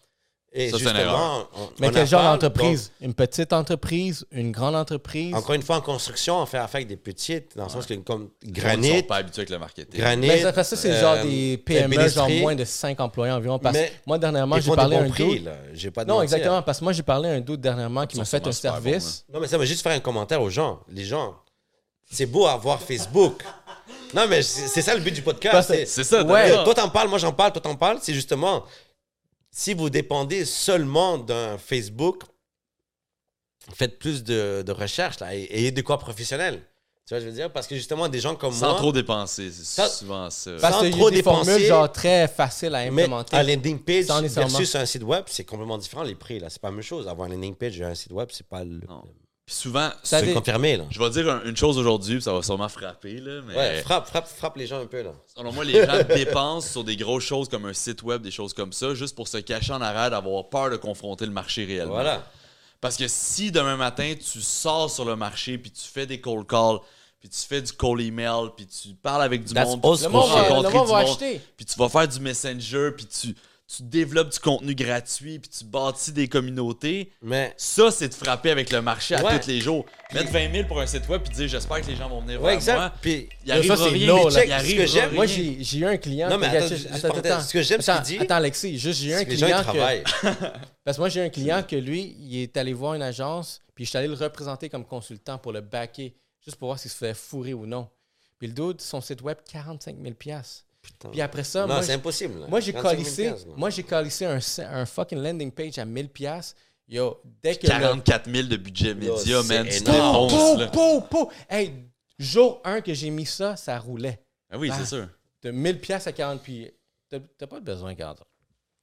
Et
ça, c'est une
justement,
erreur.
on-
Mais
on
quel
en
genre d'entreprise? Une petite entreprise? Une grande entreprise?
Encore une fois, en construction, on fait affaire avec des petites, dans le sens que comme
Ils
granit,
sont pas habitués avec le marketing.
granit.
Mais ça, ça, c'est
euh,
genre des PME, genre moins de 5 employés environ. Parce que moi, dernièrement,
Ils
j'ai parlé à un
prix, là. J'ai pas de
Non,
mentir.
exactement. Parce que moi, j'ai parlé à un dude dernièrement qui
Ils
m'a fait un service.
Non, mais ça va juste faire un commentaire aux gens. Les gens, c'est beau avoir Facebook. Non, mais c'est ça le but du podcast. C'est-
ça,
Ouais.
Toi, t'en parles, moi, j'en parle, toi, t'en parles. C'est justement, si vous dépendez seulement d'un Facebook, faites plus de, de recherches, là, et ayez de quoi professionnel. Tu vois, je veux dire, parce que justement, des gens comme
Sans
moi,
trop dépenser, c'est
Ça-
souvent ça.
Parce
Sans
qu'il y
trop
a des
dépenser,
formules genre très faciles à
mais
implémenter.
un landing page
Sans
versus un site web, c'est complètement différent, les prix, là. C'est pas la même chose. Avoir un landing page et un site web, c'est pas le...
Non. Puis souvent,
C'est confirmé, là.
je vais dire un- une chose aujourd'hui, puis ça va sûrement frapper, là, mais
Ouais, frappe, frappe, frappe les gens un peu, là.
selon moi, les gens dépensent sur des grosses choses comme un site web, des choses comme ça, juste pour se cacher en arrière d'avoir peur de confronter le marché réellement.
Voilà.
Parce que si demain matin, tu sors sur le marché, puis tu fais des cold calls, puis tu fais du call email, puis tu parles avec du
That's
monde,
Le monde va, le
rencontrer
monde va acheter.
puis tu vas faire du messenger, puis tu, tu développes du contenu gratuit, puis tu bâtis des communautés.
Mais
Ça, c'est de frapper avec le marché à
Ouais.
tous les jours. Mettre 20 000 pour un site web, puis dire j'espère que les gens vont venir
Ouais,
vers
exact.
moi.
Puis,
Il arrive
Ça,
rien. mais check, il
que
arrivera
j'aime-
rien.
Moi, j'ai j'ai eu un client.
Non, mais attends,
attends.
Ce que j'aime, ce
Attends,
qu'il dit-
Attends, Alexis, juste, j'ai eu un client. que-
travaillent.
Parce que moi, j'ai un client que lui, il est allé voir une agence, puis je suis allé le représenter comme consultant pour le backer, juste pour voir s'il se fait fourrer ou non. Puis le dude, son site web, 45 000
Putain.
Puis après ça,
Non,
moi,
c'est impossible. là.
moi, j'ai
45 000
calissé,
moi.
j'ai calissé un, un fucking landing page à 1000 Yo, dès que le-
44 000 de budget média, man. Tu
énorme.
défonces,
Pou, pou, pou. Hey, jour 1 que j'ai mis ça, ça roulait.
Ah oui,
Ah.
c'est sûr.
De 1000 à 40 puis T'as pas besoin de 40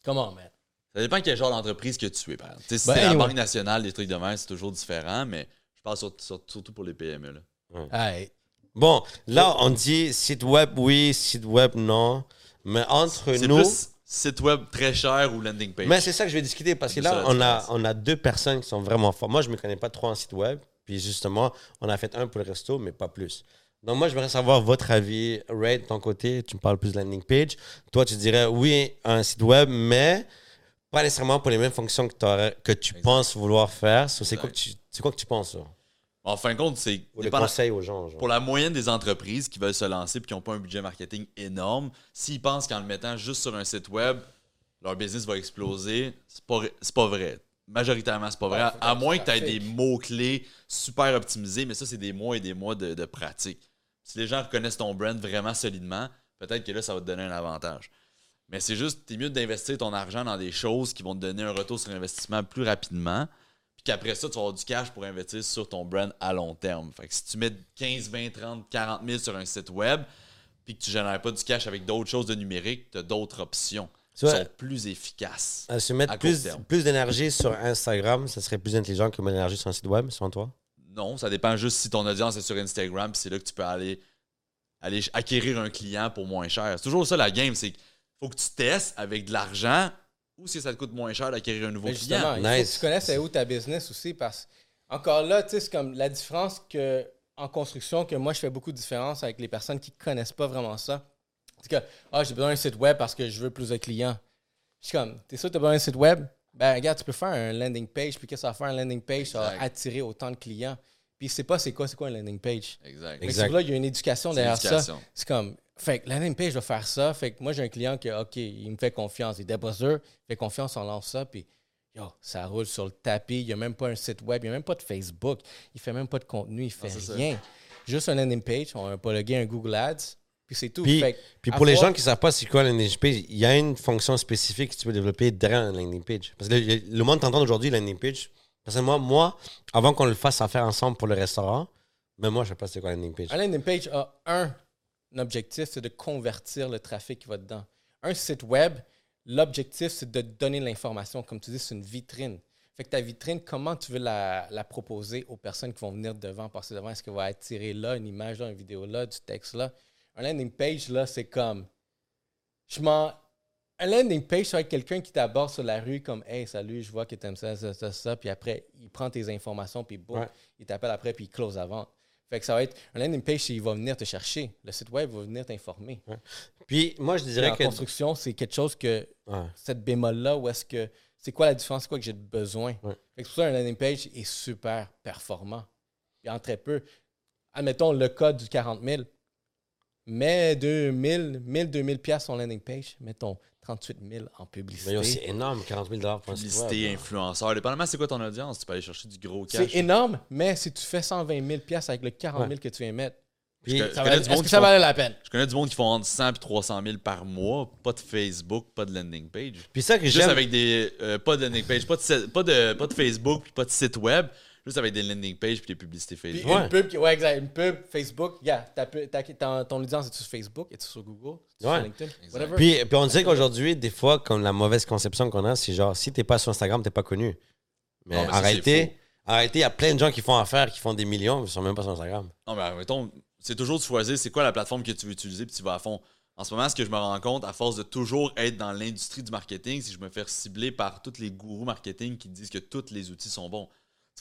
Comment, man?
Ça dépend quel genre d'entreprise que tu es, par exemple. Si
Ben,
c'est la. Banque nationale, des trucs de même, c'est toujours différent, mais je parle sur- sur- surtout pour les PME. Là.
Hey.
Bon, là, on dit site web, oui, site web, non. Mais entre nous.
plus site web très cher ou landing page.
Mais c'est ça que je vais discuter parce que là, on a, on a deux personnes qui sont vraiment fortes. Moi, je ne me connais pas trop en site web. Puis justement, on a fait un pour le resto, mais pas plus. Donc, moi, j'aimerais savoir votre avis. Ray, de ton côté, tu me parles plus de landing page. Toi, tu dirais oui, un site web, mais pas nécessairement pour les mêmes fonctions que, que tu
Exact.
penses vouloir faire. So, C'est quoi, que tu- quoi que tu penses, ça?
En fin de compte, c'est
Ou le
dépendant-
conseil aux gens. genre.
pour la moyenne des entreprises qui veulent se lancer et qui n'ont pas un budget marketing énorme, s'ils pensent qu'en le mettant juste sur un site web, leur business va exploser, c'est pas, pas vrai. Majoritairement, c'est pas vrai.
Ouais,
à moins que tu aies des mots-clés super optimisés, mais ça, c'est des mois et des mois de, de pratique. Si les gens reconnaissent ton brand vraiment solidement, peut-être que là, ça va te donner un avantage. Mais c'est juste, t'es mieux d'investir ton argent dans des choses qui vont te donner un retour sur investissement plus rapidement. Puis qu'après ça, tu vas avoir du cash pour investir sur ton brand à long terme. Fait que si tu mets 15, 20, 30, 40 000 sur un site web, puis que tu génères pas du cash avec d'autres choses de numérique, tu as d'autres options qui sont plus efficaces.
À se mettre
à
plus, d'énergie sur Instagram, ça serait plus intelligent que mettre de l'énergie sur un site web, selon toi?
Non, ça dépend juste si ton audience est sur Instagram, puis c'est là que tu peux aller, aller acquérir un client pour moins cher. C'est toujours ça la game, c'est qu'il faut que tu testes avec de l'argent ou si ça te coûte moins cher d'acquérir un nouveau
Mais
client.
faut que tu connaisses c'est où ta business aussi parce encore là, tu sais, c'est comme la différence que en construction que moi je fais beaucoup de différence avec les personnes qui connaissent pas vraiment ça. C'est que ah, j'ai besoin d'un site web parce que je veux plus de clients. Je suis comme, t'es sûr que tu as besoin d'un site web? Ben regarde, tu peux faire un landing page, puis qu'est-ce que ça va faire un landing page? Ça va attirer autant de clients. Puis c'est pas c'est quoi, c'est quoi un landing page?
Exact.
Que
Exact.
là, il y a une éducation derrière ça. C'est comme, fait que landing page va faire ça. Fait que moi, j'ai un client qui, OK, il me fait confiance. Il il fait confiance, on lance ça. Puis, yo, ça roule sur le tapis. Il n'y a même pas un site web, il n'y a même pas de Facebook. Il fait même pas de contenu, il fait
c'est ça.
rien. Juste un landing page, on a pas le un Google Ads, puis c'est tout.
Puis,
Fait que
puis pour les gens qui ne savent pas c'est quoi un landing page, il y a une fonction spécifique que tu peux développer derrière un landing page. Parce que le, le monde t'entend aujourd'hui, landing page. Personnellement, moi, avant qu'on le fasse à faire ensemble pour le restaurant, mais moi, je ne sais pas c'est quoi un landing page.
un landing page a un, objectif, c'est de convertir le trafic qui va dedans. Un site web, l'objectif, c'est de donner l'information. Comme tu dis, c'est une vitrine. Fait que ta vitrine, comment tu veux la, la proposer aux personnes qui vont venir devant, passer devant? Est-ce qu'elle va attirer là, une image là, une vidéo là, du texte là? Un landing page, là, c'est comme. Je m'en. Un landing page, c'est avec quelqu'un qui t'aborde sur la rue comme Hey, salut, je vois que t'aimes ça, ça, ça, ça. Puis après, il prend tes informations, puis boum,
Ouais.
il t'appelle après, puis il close la vente. Fait que ça va être. Un landing page, il va venir te chercher. Le site web va venir t'informer.
Puis moi, je dirais que.
construction, c'est quelque chose que
Ouais.
cette bémol-là, où est-ce que c'est quoi la différence, c'est quoi que j'ai besoin?
Ouais.
Fait que pour ça un landing page est super performant. Il y en très peu. Admettons le code du 40 000. Mets 2000, 1000, 2000 pièces sur landing page. Mets ton 38 000 en publicité.
c'est énorme, 40 000 pour un site
Publicité,
web.
influenceur. Dépendamment c'est quoi ton audience, tu peux aller chercher du gros cash.
C'est énorme, mais si tu fais 120 000 pièces avec le 40 000 que tu viens mettre,
Puis,
Je
ça va- que ça
font-
valait la peine?
Je connais du monde qui font entre 100 et 300 000 par mois. Pas de Facebook, pas de landing page.
puis ça que
Juste avec des. euh, pas de landing page, pas de, pas de, pas de Facebook, puis pas de site web. Juste avec des landing pages puis des publicités
Puis
Facebook.
Ouais.
une pub, qui- ouais, exact. Une pub, Facebook, yeah, ta pu- ta- ta- ton audience est sur Facebook, est sur Google, est
Ouais.
sur LinkedIn, whatever.
Puis, puis on dirait qu'aujourd'hui, des fois, comme la mauvaise conception qu'on a, c'est genre, si t'es pas sur Instagram, t'es pas connu. Mais
Non,
en réalité, il y a plein de gens qui font affaire, qui font des millions, mais ils sont même pas sur Instagram.
Non, mais mettons, c'est toujours de choisir c'est quoi la plateforme que tu veux utiliser puis tu vas à fond. En ce moment, ce que je me rends compte, à force de toujours être dans l'industrie du marketing, c'est que je me fais cibler par tous les gourous marketing qui disent que tous les outils sont bons.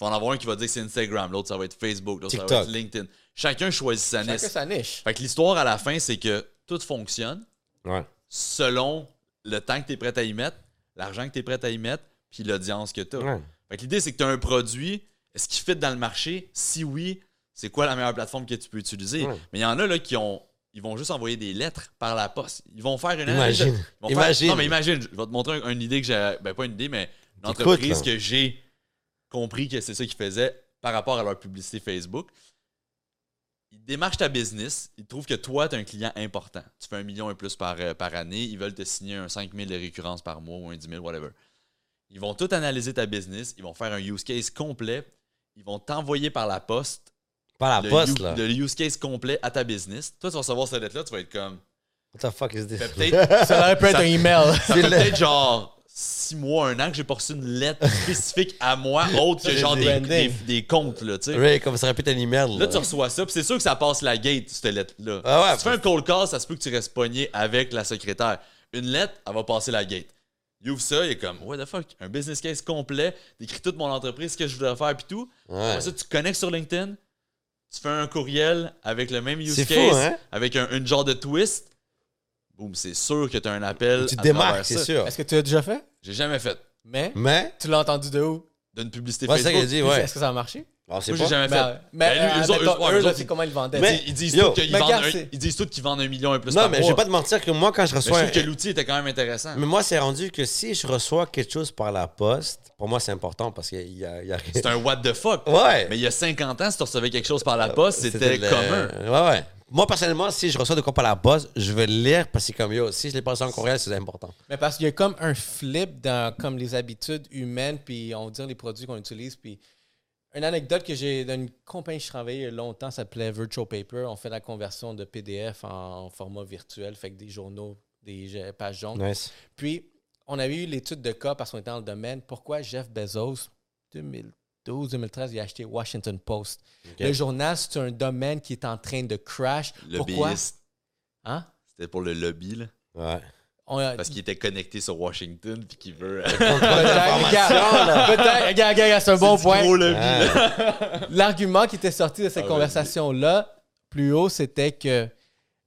Tu vas en avoir un qui va dire que c'est Instagram, l'autre ça va être Facebook, l'autre ça va
TikTok.
être LinkedIn. Chacun choisit sa
Chacun
niche.
sa niche.
Fait que l'histoire à la fin, c'est que tout fonctionne
Ouais.
selon le temps que tu es prêt à y mettre, l'argent que tu es prêt à y mettre, puis l'audience que tu as.
Ouais.
Fait que l'idée, c'est que tu as un produit. Est-ce qu'il fit dans le marché? Si oui, c'est quoi la meilleure plateforme que tu peux utiliser?
Ouais.
Mais il y en a là qui ont. Ils vont juste envoyer des lettres par la poste. Ils vont faire une
Imagine.
ils vont faire-
Imagine.
non, mais imagine. Je vais te montrer un- une idée que j'ai. Ben, pas une idée, mais une entreprise
là.
que j'ai compris que c'est ça qu'ils faisaient par rapport à leur publicité Facebook. Ils démarchent ta business. Ils trouvent que toi, tu es un client important. Tu fais un million et plus par, euh, par année. Ils veulent te signer un 5 000 de récurrence par mois ou un 10 000, whatever. Ils vont tout analyser ta business. Ils vont faire un use case complet. Ils vont t'envoyer par la poste
Pas la
le,
poste,
u-
là.
le use case complet à ta business. Toi, tu vas recevoir cette lettre-là. Tu vas être comme.
What the fuck is this?
Fait peut-être
Ça aurait pu être
Ça-
un email.
ça fait peut-être genre six mois, un an que j'ai pas reçu une lettre spécifique à moi, autre que genre des, des, des comptes, là, tu sais.
Ouais, comme ça être un email.
Là, tu reçois ça, puis c'est sûr que ça passe la gate, cette lettre-là.
Ah ouais,
si tu fais un cold call, ça se peut que tu restes pogné avec la secrétaire. Une lettre, elle va passer la gate. Il ouvre ça, il est comme, what the fuck, un business case complet, décrit toute mon entreprise, ce que je voudrais faire, puis tout.
Ouais.
Après ça, tu connectes sur LinkedIn, tu fais un courriel avec le même use case,
fou, hein?
avec un, une genre de twist. Boum, c'est sûr que tu as un appel.
Tu te
à
démarques,
travers
c'est
ça.
sûr.
Est-ce que tu l'as déjà fait?
J'ai jamais fait
Mais?
Mais,
tu l'as entendu de où?
d'une publicité
ouais, c'est ça
Facebook.
qu'il a dit, ouais.
Est-ce que ça a marché?
Alors, c'est
Moi,
pas.
j'ai jamais fait.
Ben, mais
Ben, lui,
euh,
eux autres-
admettons,
eux-
eux, je comment ils le vendaient.
Mais-
Ils- disent
Yo,
tous qu'ils
mais
vendent,
regarde,
un-
c'est-
ils disent tous qu'ils vendent un million et plus
Non,
par
mais je
mois.
vais pas te mentir que moi, quand je
Mais je
reçois.
trouve
un-
que l'outil était quand même intéressant.
Mais moi, c'est rendu que si je reçois quelque chose par la poste, pour moi, c'est important parce qu'il y a, il y a rien.
C'est un what the fuck.
Ouais.
Mais il y a 50 ans, si tu recevais quelque chose par la poste, c'était
le-
commun.
Ouais, ouais. Moi, personnellement, si je reçois de quoi par la poste, je vais le lire parce que, comme yo, si je l'ai pas reçu en courriel, c'est important.
Mais parce qu'il y a comme un flip dans comme les habitudes humaines, puis on va dire les produits qu'on utilise. Puis une anecdote que j'ai d'une compagnie que je travaillais il y a longtemps, ça s'appelait Virtual Paper. On fait la conversion de PDF en, format virtuel, fait que des journaux, des pages jaunes.
Nice.
Puis on avait eu l'étude de cas parce qu'on était dans le domaine. Pourquoi Jeff Bezos, 2012-2013, il a acheté Washington Post. Le journal, c'est un domaine qui est en train de crash. Pourquoi?
Lobbyiste.
Hein?
C'était pour le lobby, là.
Ouais.
On a-
Parce qu'il était connecté sur Washington puis qu'il veut. euh,
Peut-être, regarde, peut-être, regarde, regarde, c'est un bon point.
gros lobby,
Ah.
là.
L'argument qui était sorti de cette
Ah,
conversation-là, plus haut, c'était que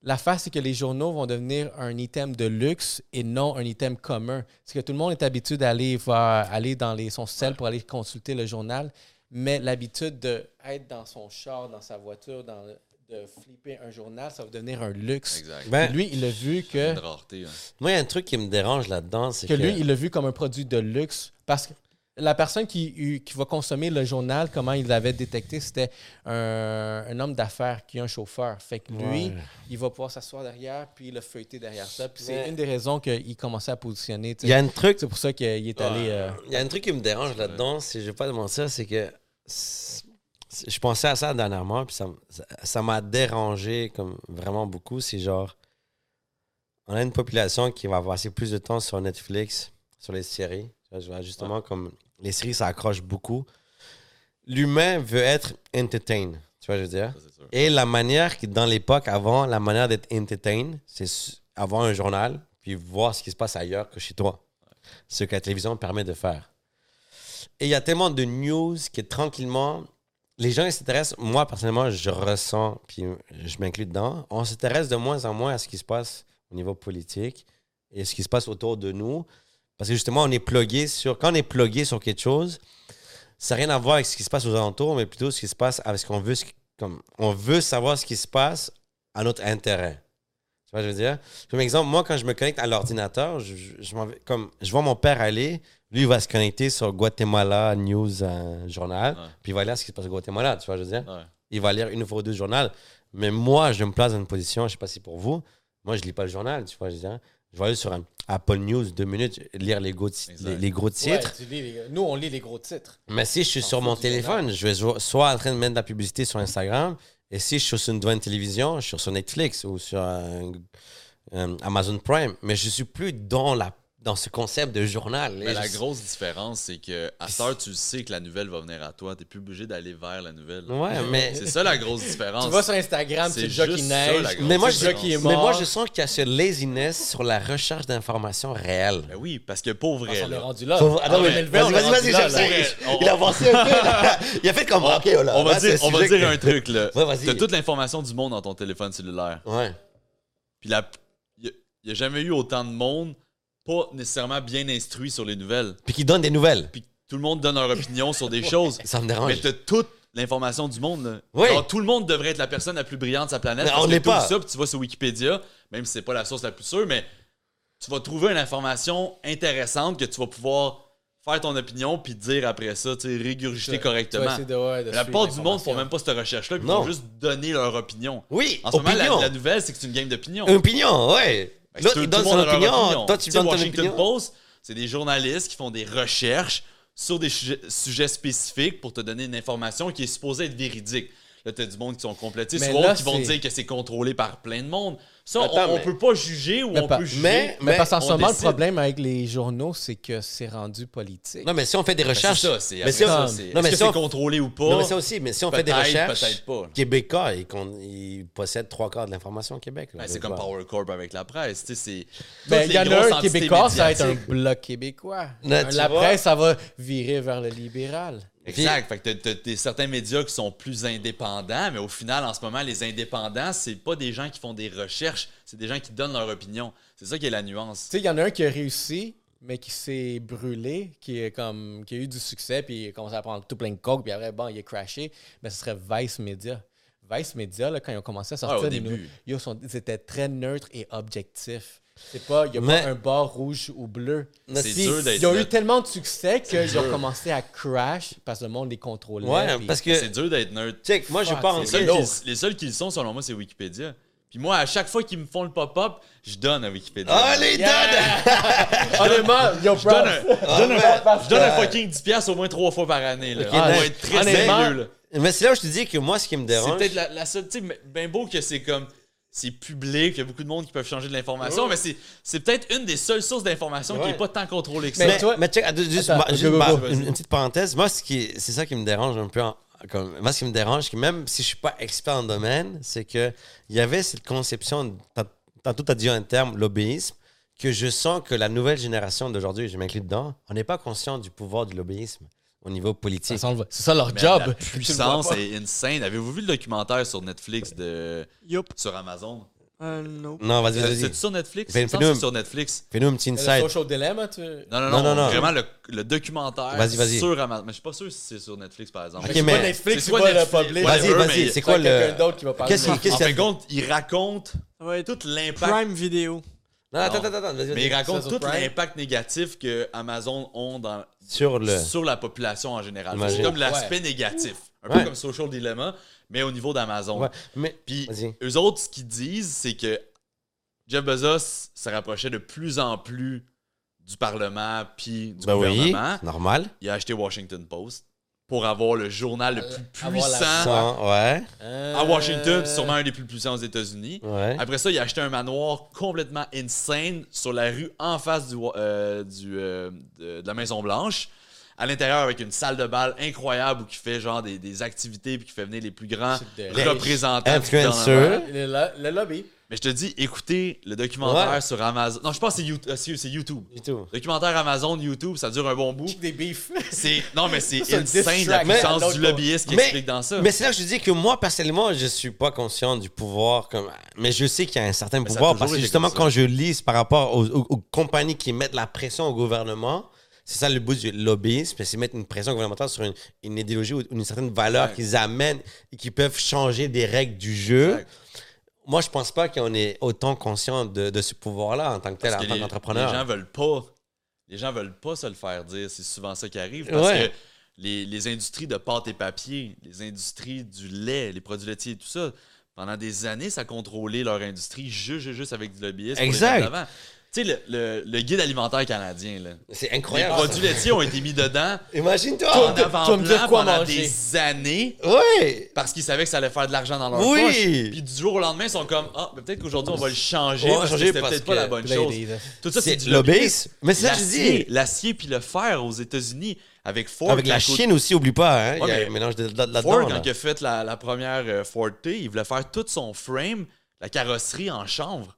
l'affaire, c'est que les journaux vont devenir un item de luxe et non un item commun. C'est que tout le monde est habitué d'aller voir, aller dans les, son cell pour aller consulter le journal, mais l'habitude d'être dans son char, dans sa voiture, dans, de flipper un journal, ça va devenir un luxe.
Exact.
Ben,
Lui, il a vu que
Une rareté. hein.
moi, il y a un truc qui me dérange là-dedans, c'est
que
que.
lui, il l'a vu comme un produit de luxe parce que la personne qui, qui va consommer le journal, comment il l'avait détecté, c'était un, un homme d'affaires qui a un chauffeur. Fait que lui,
Ouais.
il va pouvoir s'asseoir derrière puis le feuilleter derrière ça. Puis c'est une des raisons qu'il commençait à positionner.
Il y a un truc.
C'est pour ça qu'il est allé. euh,
Il y a un truc qui me dérange là-dedans, si je vais pas te mentir, c'est que je pensais à ça dernièrement, puis ça ça- ça m'a dérangé comme vraiment beaucoup. C'est genre, on a une population qui va passer plus de temps sur Netflix, sur les séries. Je vois, Justement, comme les séries, ça accroche beaucoup. L'humain veut être entertain, tu vois, je veux dire?
Ça.
Et la manière, que dans l'époque avant, la manière d'être entertain, c'est avoir un journal, puis voir ce qui se passe ailleurs que chez toi. Ce que la télévision permet de faire. Et il y a tellement de news que tranquillement, les gens ils s'intéressent. Moi, personnellement, je ressens, puis je m'inclus dedans, on s'intéresse de moins en moins à ce qui se passe au niveau politique et ce qui se passe autour de nous. Parce que justement, on est plugué sur. Quand on est plugué sur quelque chose, ça n'a rien à voir avec ce qui se passe aux alentours, mais plutôt ce qui se passe avec ce qu'on veut. ce qui- Comme, on veut savoir ce qui se passe à notre intérêt. Tu vois, ce que je veux dire? Comme exemple, moi, quand je me connecte à l'ordinateur, je, je- je m'en vais- comme, je vois mon père aller, lui, il va se connecter sur Guatemala News euh, Journal,
Ouais.
puis il va lire ce qui se passe au Guatemala, tu vois, je veux dire?
Ouais.
Il va lire une fois ou deux journal. Mais moi, je me place dans une position, je sais pas si pour vous, moi, je lis pas le journal, tu vois, je veux dire? Je vais aller sur un Apple News, deux minutes, lire les, gros les, les gros titres.
les- Nous, on lit les gros titres.
Mais si je suis sur mon téléphone, je vais so- soit en train de mettre de la publicité sur Instagram, et si je suis sur une devant une télévision, je suis sur Netflix ou sur euh, euh, Amazon Prime, mais je suis plus dans, la, dans ce concept de journal.
Mais
Et
la
je-
grosse différence, c'est que à cette heure, tu sais que la nouvelle va venir à toi. T'es plus obligé d'aller vers la nouvelle.
Ouais, mais,
C'est ça la grosse différence.
Tu vas sur Instagram, c'est déjà qui
juste ça,
neige.
la grosse
mais moi, je,
déjà qui est
mais
mort.
moi, je sens qu'il y a ce laziness sur la recherche d'informations réelles.
Ben oui, parce que pour vrai.
On est rendu là. En
attends, mais-
2020, on
vas-y, vas-y, vas-y,
on-
Il a avancé un peu, là. Il a fait comme, OK, oh là,
on va
là,
dire, on va un truc là. T'as toute l'information du monde dans ton téléphone cellulaire.
Ouais.
Puis la, il n'y a, jamais eu autant de monde pas nécessairement bien instruit sur les nouvelles.
Puis qui donne des nouvelles.
Puis tout le monde donne leur opinion sur des choses.
Ça me
Mais
dérange.
t'as toute l'information du monde. Là.
Oui.
Genre, tout le monde devrait être la personne la plus brillante de sa planète.
Mais
parce
on
que
l'est
t'ouvres
pas.
ça, puis tu vas sur Wikipédia, même si c'est pas la source la plus sûre, mais tu vas trouver une information intéressante que tu vas pouvoir faire ton opinion puis dire après ça, tu sais, régurgiter correctement.
essayer de- ouais, de
Mais la
suivre
plupart du monde
l'information.
font même pas cette recherche-là, puis ils
Non.
vont juste donner leur opinion.
Oui,
En ce moment,
opinion.
la, la nouvelle, c'est que c'est une game d'opinion.
Opinion, ouais.
Tout-
il donne son
monde a leur
opinion. Toi, tu donnes ton
Washington
opinion.
Post, c'est des journalistes qui font des recherches sur des sujets, sujets spécifiques pour te donner une information qui est supposée être véridique. Là, t'as du monde qui sont complétistes,
Mais
ou
là,
autres qui vont dire que c'est contrôlé par plein de monde. Ça, on-
Attends,
on,
mais-
peut pas juger ou
Mais
on
pas-
peut juger.
mais-
Mais parce qu'en ce moment, le problème avec les journaux, c'est que c'est rendu politique.
Non, mais si on fait des
Ben, c'est
recherches.
ça, c'est
mais si on-
ça,
non,
mais
est-ce que
si on-
c'est contrôlé ou pas?
Non, mais ça aussi, mais si on fait des recherches.
pas.
Québécois, ils, possèdent trois quarts de l'information au Québec.
Ben, c'est comme. Power Corp avec la presse. tu sais, c'est
Ben, il y en a un québécois, ça va être un bloc québécois. La presse, ça va virer vers le libéral.
Exact. Fait que t'as- certains médias qui sont plus indépendants, mais au final, en ce moment, les indépendants, c'est pas des gens qui font des recherches, c'est des gens qui donnent leur opinion. C'est ça qui est la nuance.
Tu sais, il y en a un qui a réussi, mais qui s'est brûlé, qui, est comme, qui a eu du succès, puis il a commencé à prendre tout plein de coke, puis après, bon, il a crashé. Mais ce serait Vice Media. Vice Media, là, quand ils ont commencé à sortir
Ouais, au
des
début.
ils, sont, ils étaient très neutres et objectifs. C'est pas, il n'y a
Mais-
pas un bar rouge ou bleu.
C'est dur d'être
ils ont eu
neutre.
tellement de succès qu'ils ont commencé à crash parce que le monde les contrôlait.
Ouais,
puis-
parce que.
C'est dur d'être neutre.
Check, moi, pas
c'est
Les seuls, qui, les le sont, selon moi, c'est Wikipédia. Puis moi, à chaque fois qu'ils me font le pop-up, je donne à Wikipédia.
Allez, donne!
Honnêtement, yo,
Je donne un,
props.
je donne un-
ouais.
je donne un fucking 10$ piastres au moins trois fois par année. Là.
Ok,
Ah, être très sérieux. là.
Mais c'est là où je te dis que moi, ce qui me
C'est
dérange.
peut-être la, la seule. Tu sais, bien beau que c'est comme. C'est public, il y a beaucoup de monde qui peuvent changer de l'information, mais c'est, c'est peut-être une des seules sources d'information qui n'est pas tant contrôlée que ça.
Mais
Mais,
toi-
mais check, juste,
Attends, go,
juste,
go, go.
une, une petite parenthèse. Moi, ce qui, c'est ça qui me dérange un peu. en- comme, moi, ce qui me dérange, que même si je suis pas expert en domaine, c'est que il y avait cette conception. tant- Tantôt, tu as dit un terme, l'obéisme, que je sens que la nouvelle génération d'aujourd'hui, je m'inclus dedans, on n'est pas conscient du pouvoir de l'obéisme au niveau politique.
C'est ça leur
Mais
job.
La puissance est insane. Avez-vous vu le documentaire sur Netflix de
Yup.
sur Amazon?
Euh, no.
Non, vas-y,
C'est
vas-y.
c'est sur Netflix?
Fais-
sur Netflix.
Fais-nous un petit
Le
insight.
social dilemma, tu...
Non, non,
Non,
non,
non, non.
Vraiment, le, le documentaire
Vas-y, vas-y.
sur Amazon. Mais je suis pas sûr si c'est sur Netflix, par exemple.
Ok,
c'est
mais-
pas Netflix,
c'est
pas le
Netflix,
public.
Vas-y, vas-y, c'est quoi
quelqu'un
le.
d'autre qui va parler.
Qu'est-ce qu'il y
fin
a-
de compte, il raconte tout l'impact.
Prime Video.
Non, attends,
Non.
attends, attends, vas-y,
Mais il raconte tout l'impact négatif que Amazon ont dans,
Sur le.
sur la population en général. C'est comme l'aspect
Ouais.
négatif. Un
Ouais.
peu comme Social Dilemma, mais au niveau d'Amazon.
Ouais, mais.
Puis eux autres, ce qu'ils disent, c'est que Jeff Bezos se rapprochait de plus en plus du Parlement puis du
Ben oui,
gouvernement.
normal.
Il a acheté Washington Post pour avoir le journal le plus
avoir la-
puissant
ouais.
à Washington, sûrement un des plus puissants aux États-Unis.
Ouais.
Après ça, il a acheté un manoir complètement insane sur la rue en face du, euh, du, euh, de, de la Maison-Blanche. À l'intérieur, avec une salle de bal incroyable où il fait genre des, des activités puis qui fait venir les plus grands représentants. du
le lobby.
Mais je te dis, écoutez le documentaire
Ouais.
sur Amazon. Non, je pense que c'est euh, c'est YouTube.
Tout.
Documentaire Amazon, YouTube, ça dure un bon bout.
Des beefs.
C'est non mais c'est insane la puissance
Mais-
du lobbyiste qui
Mais-
explique dans ça.
Mais c'est là que je dis que moi, personnellement, je suis pas conscient du pouvoir. Comme... Mais je sais qu'il y a un certain pouvoir parce que justement, quand je lis par rapport aux, aux- aux compagnies qui mettent la pression au gouvernement, c'est ça le but du lobbyisme, c'est mettre une pression gouvernementale sur une, une idéologie ou une certaine valeur qu'ils amènent et qui peuvent changer des règles du jeu.
Exact.
Moi, je pense pas qu'on est autant conscient de, de ce pouvoir-là en tant que tel, en tant qu'entrepreneur.
les gens veulent pas. Les gens veulent pas se le faire dire. C'est souvent ça qui arrive. Parce
Ouais.
que les, les industries de pâte et papier, les industries du lait, les produits laitiers et tout ça, pendant des années, ça a contrôlé leur industrie juste, juste, juste avec du lobbyisme. pour les Tu sais, le, le- le guide alimentaire canadien, là.
C'est
Les
incroyable.
produits laitiers ont été mis dedans en
Imagine-toi!
tu vas me dire quoi
pendant
manger?
des années
Ouais!
parce qu'ils savaient que ça allait faire de l'argent dans leur
Oui.
poche. Puis du jour au lendemain, ils sont comme Ah, mais peut-être qu'aujourd'hui, on va le changer
va
parce que
changer
c'était peut-être pas la bonne chose.
des-
Tout ça, c'est du
lobbyisme. Mais c'est ça que je
L'acier,
dis.
l'acier puis le fer aux États-Unis avec Ford.
Avec la Chine aussi, oublie pas, hein?
Ouais,
il y a un mélange de, de- de-
Ford, quand il a fait la, la première euh, Ford T, il voulait faire tout son frame, la carrosserie en chanvre.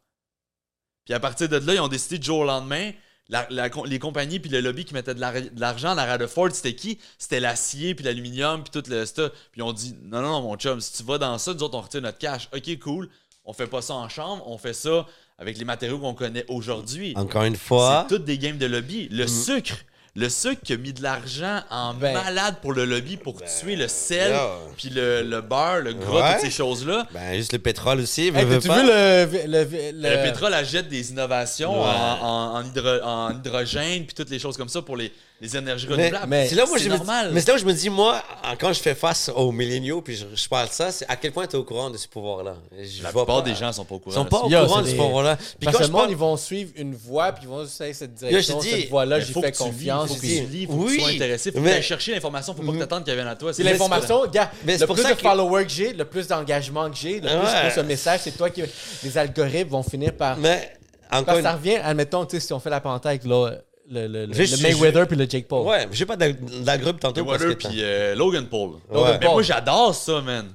Puis à partir de là, ils ont décidé du jour au lendemain, la- la les compagnies puis le lobby qui mettaient de l'ar- de l'argent en arrière de Ford, c'était qui? C'était l'acier puis l'aluminium puis tout le stuff. Puis ils ont dit, non, non, non, mon chum, si tu vas dans ça, nous autres, on retire notre cash. OK, cool. On fait pas ça en chambre, on fait ça avec les matériaux qu'on connaît aujourd'hui.
Encore une fois,
C'est toutes des games de lobby. Le sucre, le sucre qui a mis de l'argent en
Ben-
malade pour le lobby pour tuer le sel, puis le, le beurre, le gras,
Ouais.
toutes ces choses-là.
ben, juste le pétrole aussi.
Hey, T'as-tu vu le, le, le,
Le pétrole achète des innovations
Ouais.
en, en- en hydro- en hydrogène, puis toutes les choses comme ça pour les, les énergies
Mais,
renouvelables.
mais
c'est là où je me
normal.
dis, mais c'est là où je me dis, moi, quand je fais face aux milléniaux, puis je, je parle de ça, c'est à quel point tu es au courant de ce pouvoir-là? Je
la
vois
plupart
pas-
des gens sont pas au
Ils
courant.
sont
de
pas au courant de ce pouvoir-là. Puis
Parce
quand
que
je
le monde,
parle-
ils vont suivre une voie, puis ils vont juste aller cette direction,
te
cette
dis,
voie-là, j'y
faut
fais confiance.
faut que tu lis, faut que
Oui.
tu sois intéressé, faut que tu chercher l'information, faut pas que tu attendes qu'elle vienne à toi.
C'est l'information, gars.
Mais
le
c'est pour
plus
ça
de followers que j'ai, le plus d'engagement que j'ai, le plus un message, c'est toi qui. Les algorithmes vont finir par.
Mais, encore
Parce que
une
ça revient, admettons, tu sais, si on fait la parenthèse avec le, le, le, Mayweather puis le Jake Paul.
Ouais, j'ai pas d'agrupe tantôt.
Mayweather puis euh, Logan Paul.
Ouais.
Mais moi, j'adore ça, man.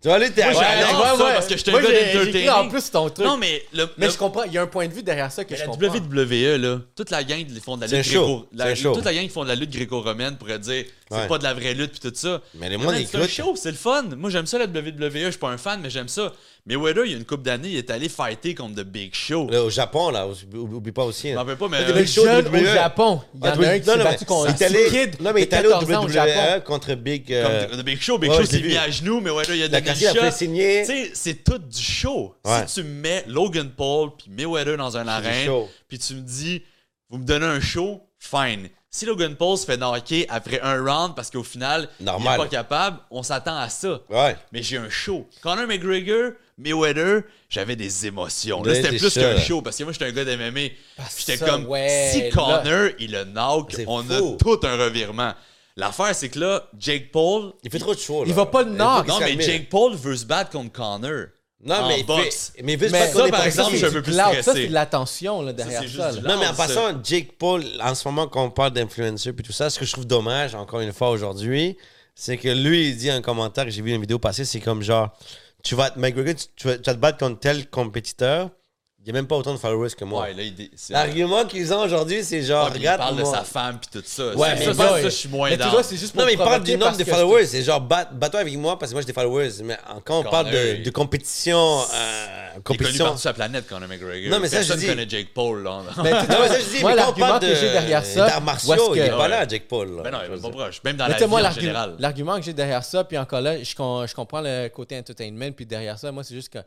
Tu vas aller, t'es
Moi, j'adore
ouais,
ça
ouais.
parce que je suis un
Moi,
gars
en plus ton truc.
Non, mais le,
mais
le-
je comprends, il y a un point de vue derrière ça que
Mais
je
la
comprends.
WWE, là, toute la gang qui font de la lutte gréco, la- toute la gang font de la lutte gréco-romaine pourrait dire c'est
Ouais.
pas de la vraie lutte puis tout ça.
Mais les
man, c'est show, c'est le fun. Moi j'aime ça la WWE, je suis pas un fan mais j'aime ça. Mais Weather, il y a une couple d'années, il est allé fighter contre The Big Show.
Là, au Japon, là, oublie pas aussi.
Je
hein.
m'en pas mais euh,
The Big
Le
Show,
au Japon. Il y en a un qui
non,
s'est
non,
battu
mais
contre
il est
un
allé-
kid
Non, mais il est allé au
14 ans au Japon.
WWE contre Big.
comme
euh,
The Big Show, Big
ouais,
Show s'est mis à genoux mais Weather il
Cassie a
le
fait
shot.
signer.
Tu sais, c'est tout du show.
Ouais.
Si tu me mets Logan Paul puis Mayweather dans un arène, puis tu me dis, vous me donnez un show, fine. Si Logan Paul se fait knocker après un round parce qu'au final,
Normal.
il est pas capable, on s'attend à ça.
Ouais.
Mais j'ai un show. Conor McGregor, Mayweather, j'avais des émotions. Là, c'était plus qu'un show parce que moi, j'étais un gars d'MMA. J'étais comme,
ouais,
si
là.
Conor, il le knock, on
fou.
a tout un revirement. L'affaire, c'est que là, Jake Paul.
Il fait trop de show, là.
Il va pas le knock.
Non, mais. Jake Paul veut se battre contre Conor.
Non,
en
mais il
boxe.
fait- mais
ça, par exemple, je suis un peu plus
Cloud, Ça, c'est de l'attention là, derrière ça. là.
Non, mais en passant, Jake Paul, en ce moment, quand on parle d'influenceur puis tout ça, ce que je trouve dommage, encore une fois aujourd'hui, c'est que lui, il dit un commentaire que j'ai vu une vidéo passer, c'est comme genre, tu vas, McGregor, tu, tu vas, tu vas te battre contre tel compétiteur, il n'y a même pas autant de followers que moi.
Ouais, là, il dé- c'est-
L'argument qu'ils ont aujourd'hui, c'est genre,
Ouais, puis il
regarde.
parle de
moi.
sa femme puis tout ça.
Ouais, mais
ça, ça, je suis moins
Mais tu
dans.
vois, c'est juste pour
Non, mais il parle
provoquer
du nombre
parce
de
que
followers. C'est genre, bat- bats-toi avec moi parce que moi j'ai des followers. Mais quand on
Connor,
parle de,
il-
de compétition, euh,
Il est connu
compétition.
partout sur la planète, Conor McGregor.
Non, mais ça, je
Personne
dis-
connaît Jake Paul, là.
Mais tu-
Non, mais ça, je dis,
Moi,
mais quand on
l'argument
parle
que
de
j'ai derrière ça,
d'arts
où
martiaux,
est-ce
il est
que-
pas là, Jake Paul. là.
Ben non, il est pas proche. Même dans
Mais
la
tu sais,
vie
moi,
en
l'argu-
général.
l'argument que j'ai derrière ça, puis encore là, je, com- je comprends le côté entertainment, puis derrière ça, moi, c'est juste que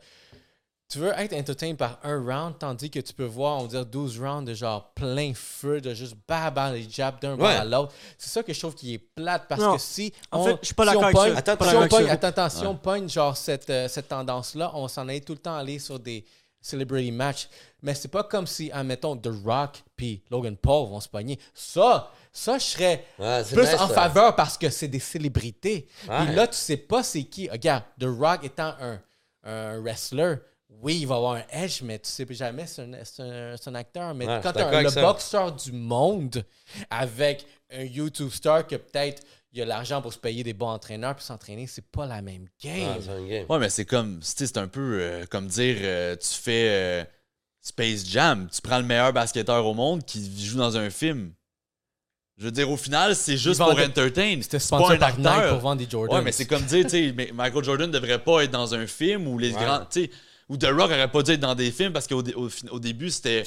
tu veux être entertained par un round, tandis que tu peux voir, on va dire, 12 rounds de genre plein feu, de juste bam, les jabs d'un
Ouais.
à l'autre. C'est ça que je trouve qui est plate, parce
Non.
que si
En
on,
fait, je suis pas
si
d'accord
on
avec ça.
pogne-
Attends,
si on pogne- attends, attends, si on pogne genre cette, euh, cette tendance-là, on s'en est tout le temps allé sur des celebrity match. Mais c'est pas comme si, admettons, The Rock puis Logan Paul vont se pogner. Ça, ça, je serais
Ouais,
plus
nice,
en
ça.
faveur parce que c'est des célébrités.
Ouais.
Puis là, tu sais pas c'est qui. Regarde, The Rock étant un, un wrestler, oui, il va avoir un edge, mais tu sais jamais c'est un, c'est un- c'est un acteur. Mais
Ouais,
quand tu le
ça.
boxeur du monde avec un YouTube star que peut-être il a l'argent pour se payer des bons entraîneurs puis s'entraîner, c'est pas la même game.
Ouais, c'est un game.
Ouais, mais c'est comme, tu sais, c'est un peu euh, comme dire, euh, tu fais euh, Space Jam, tu prends le meilleur basketteur au monde qui joue dans un film. Je veux dire, au final, c'est juste pour entertain.
C'était sponsor par Nike pour vendre des Jordans.
Ouais, mais c'est comme dire, tu sais, Michael Jordan devrait pas être dans un film ou les
Ouais.
grands, tu sais, ou The Rock aurait pas dû être dans des films parce qu'au dé- au, au début, c'était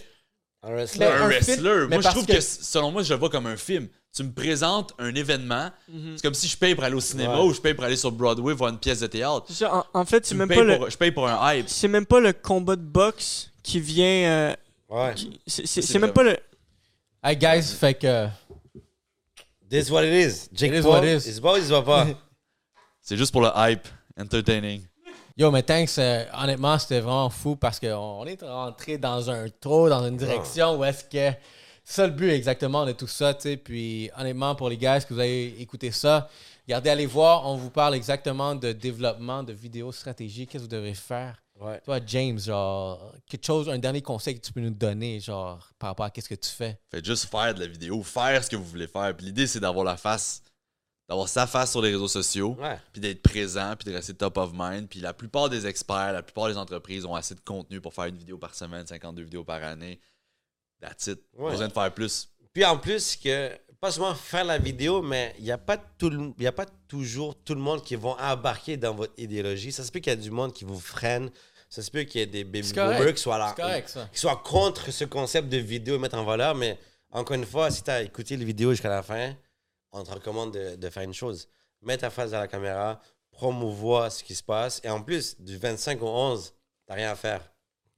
Un wrestler.
Mais
un,
un
wrestler.
film, mais
moi, je
parce
trouve
que-
que... selon moi, je le vois comme un film. Tu me présentes un événement.
Mhm.
C'est comme si je paye pour aller au cinéma
Ouais.
ou je paye pour aller sur Broadway voir une pièce de théâtre.
En, en fait, c'est même pas le.
Je paye pour un hype.
C'est même pas le combat de boxe qui vient. euh,
Ouais.
c'est même pas le.
Hey guys, fait que.
This is what it is. Jake
It is
Paul,
what it is.
il se bat ou il se bat pas?
C'est juste pour le hype. Entertaining.
Yo, mais thanks, euh, honnêtement, c'était vraiment fou parce qu'on est rentré dans un trou, dans une direction où est-ce que. C'est ça le but exactement de tout ça, tu sais. Puis honnêtement, pour les gars, que vous avez écouté ça, regardez, allez voir, on vous parle exactement de développement de vidéos stratégiques, qu'est-ce que vous devrez faire?
Ouais.
Toi, James, genre, quelque chose, un dernier conseil que tu peux nous donner, genre, par rapport à qu'est-ce que tu fais?
Faites juste faire de la vidéo, faire ce que vous voulez faire. Puis l'idée, c'est d'avoir la face, d'avoir sa face sur les réseaux sociaux,
Ouais.
puis d'être présent, puis de rester top of mind. Puis la plupart des experts, la plupart des entreprises ont assez de contenu pour faire une vidéo par semaine, 52 vidéos par année. That's it. Pas
Ouais.
besoin de faire plus.
Puis en plus, que pas seulement faire la vidéo, mais il n'y a, pas tout le- il y a pas toujours tout le monde qui vont embarquer dans votre idéologie. Ça se peut qu'il y a du monde qui vous freine. Ça se peut qu'il y ait des baby boomers qui soient, là,
C'est correct, ça.
qui soient contre ce concept de vidéo et mettre en valeur. Mais encore une fois, si tu as écouté la vidéo jusqu'à la fin, on te recommande de, de faire une chose. Mets ta face à la caméra, promouvoir ce qui se passe. Et en plus, du 25 au 11, tu rien à faire.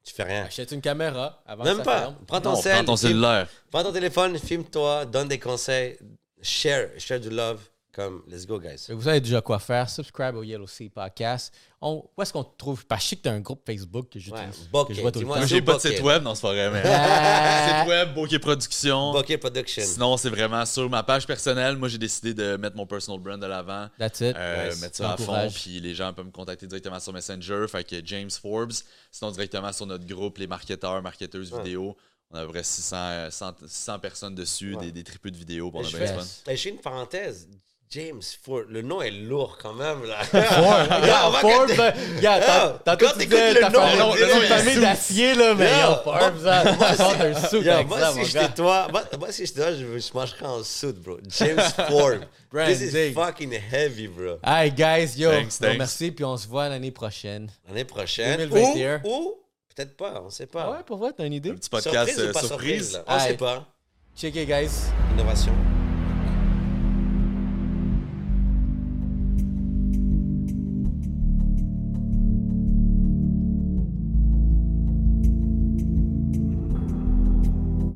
Tu fais rien.
Achète une caméra avant que
Même
ça
pas.
ferme.
Prends ton
Non,
cell,
prends ton
filme-
cellulaire.
Prends ton téléphone, filme-toi, donne des conseils, share, share du love. Comme, let's go, guys.
Vous savez déjà quoi faire. Subscribe au Yellow Sea Podcast. On, où est-ce qu'on te trouve? Parce que je sais que tu as un groupe Facebook que j'utilise.
Ouais,
que
Bokeh,
je vois tout le temps.
J'ai pas de site web, non, c'est pas vrai, mais. Site web, Bokeh Production.
Bokeh Production.
Sinon, c'est vraiment sur ma page personnelle. Moi, j'ai décidé de mettre mon personal brand de l'avant.
That's it.
Euh,
Nice.
mettre ça à fond, puis les gens peuvent me contacter directement sur Messenger, fait que James Forbes, sinon directement sur notre groupe, les marketeurs, marketeuses vidéo. On a à peu près 600, euh, 100, 600 personnes dessus,
Ouais.
des, des triples de vidéos, pour on a
je
bien
fais- je fais une parenthèse. James Ford, le nom est lourd quand même. Là.
T'as- t'as
quand
tout
t'écoutes
dit,
le nom, le nom,
famille
sous.
d'acier, là, mais
Yeah.
yo, Forbes, là,
Moi, si-
un soupe
Yo,
avec
moi,
ça,
si
mon
j'étais toi, moi, moi, si j'étais toi, je, je mangerais en soude, bro. James Ford. This is fucking heavy, bro.
Hey, guys, yo,
Thanks,
bon,
thanks.
merci, puis on se voit l'année prochaine.
L'année prochaine.
2021.
Ou, ou peut-être pas, on sait pas.
Ah ouais, pour vrai, t'as une idée?
Un petit podcast
Surprise
euh, surprise.
surprise? On sait pas.
Check it, guys.
Innovation.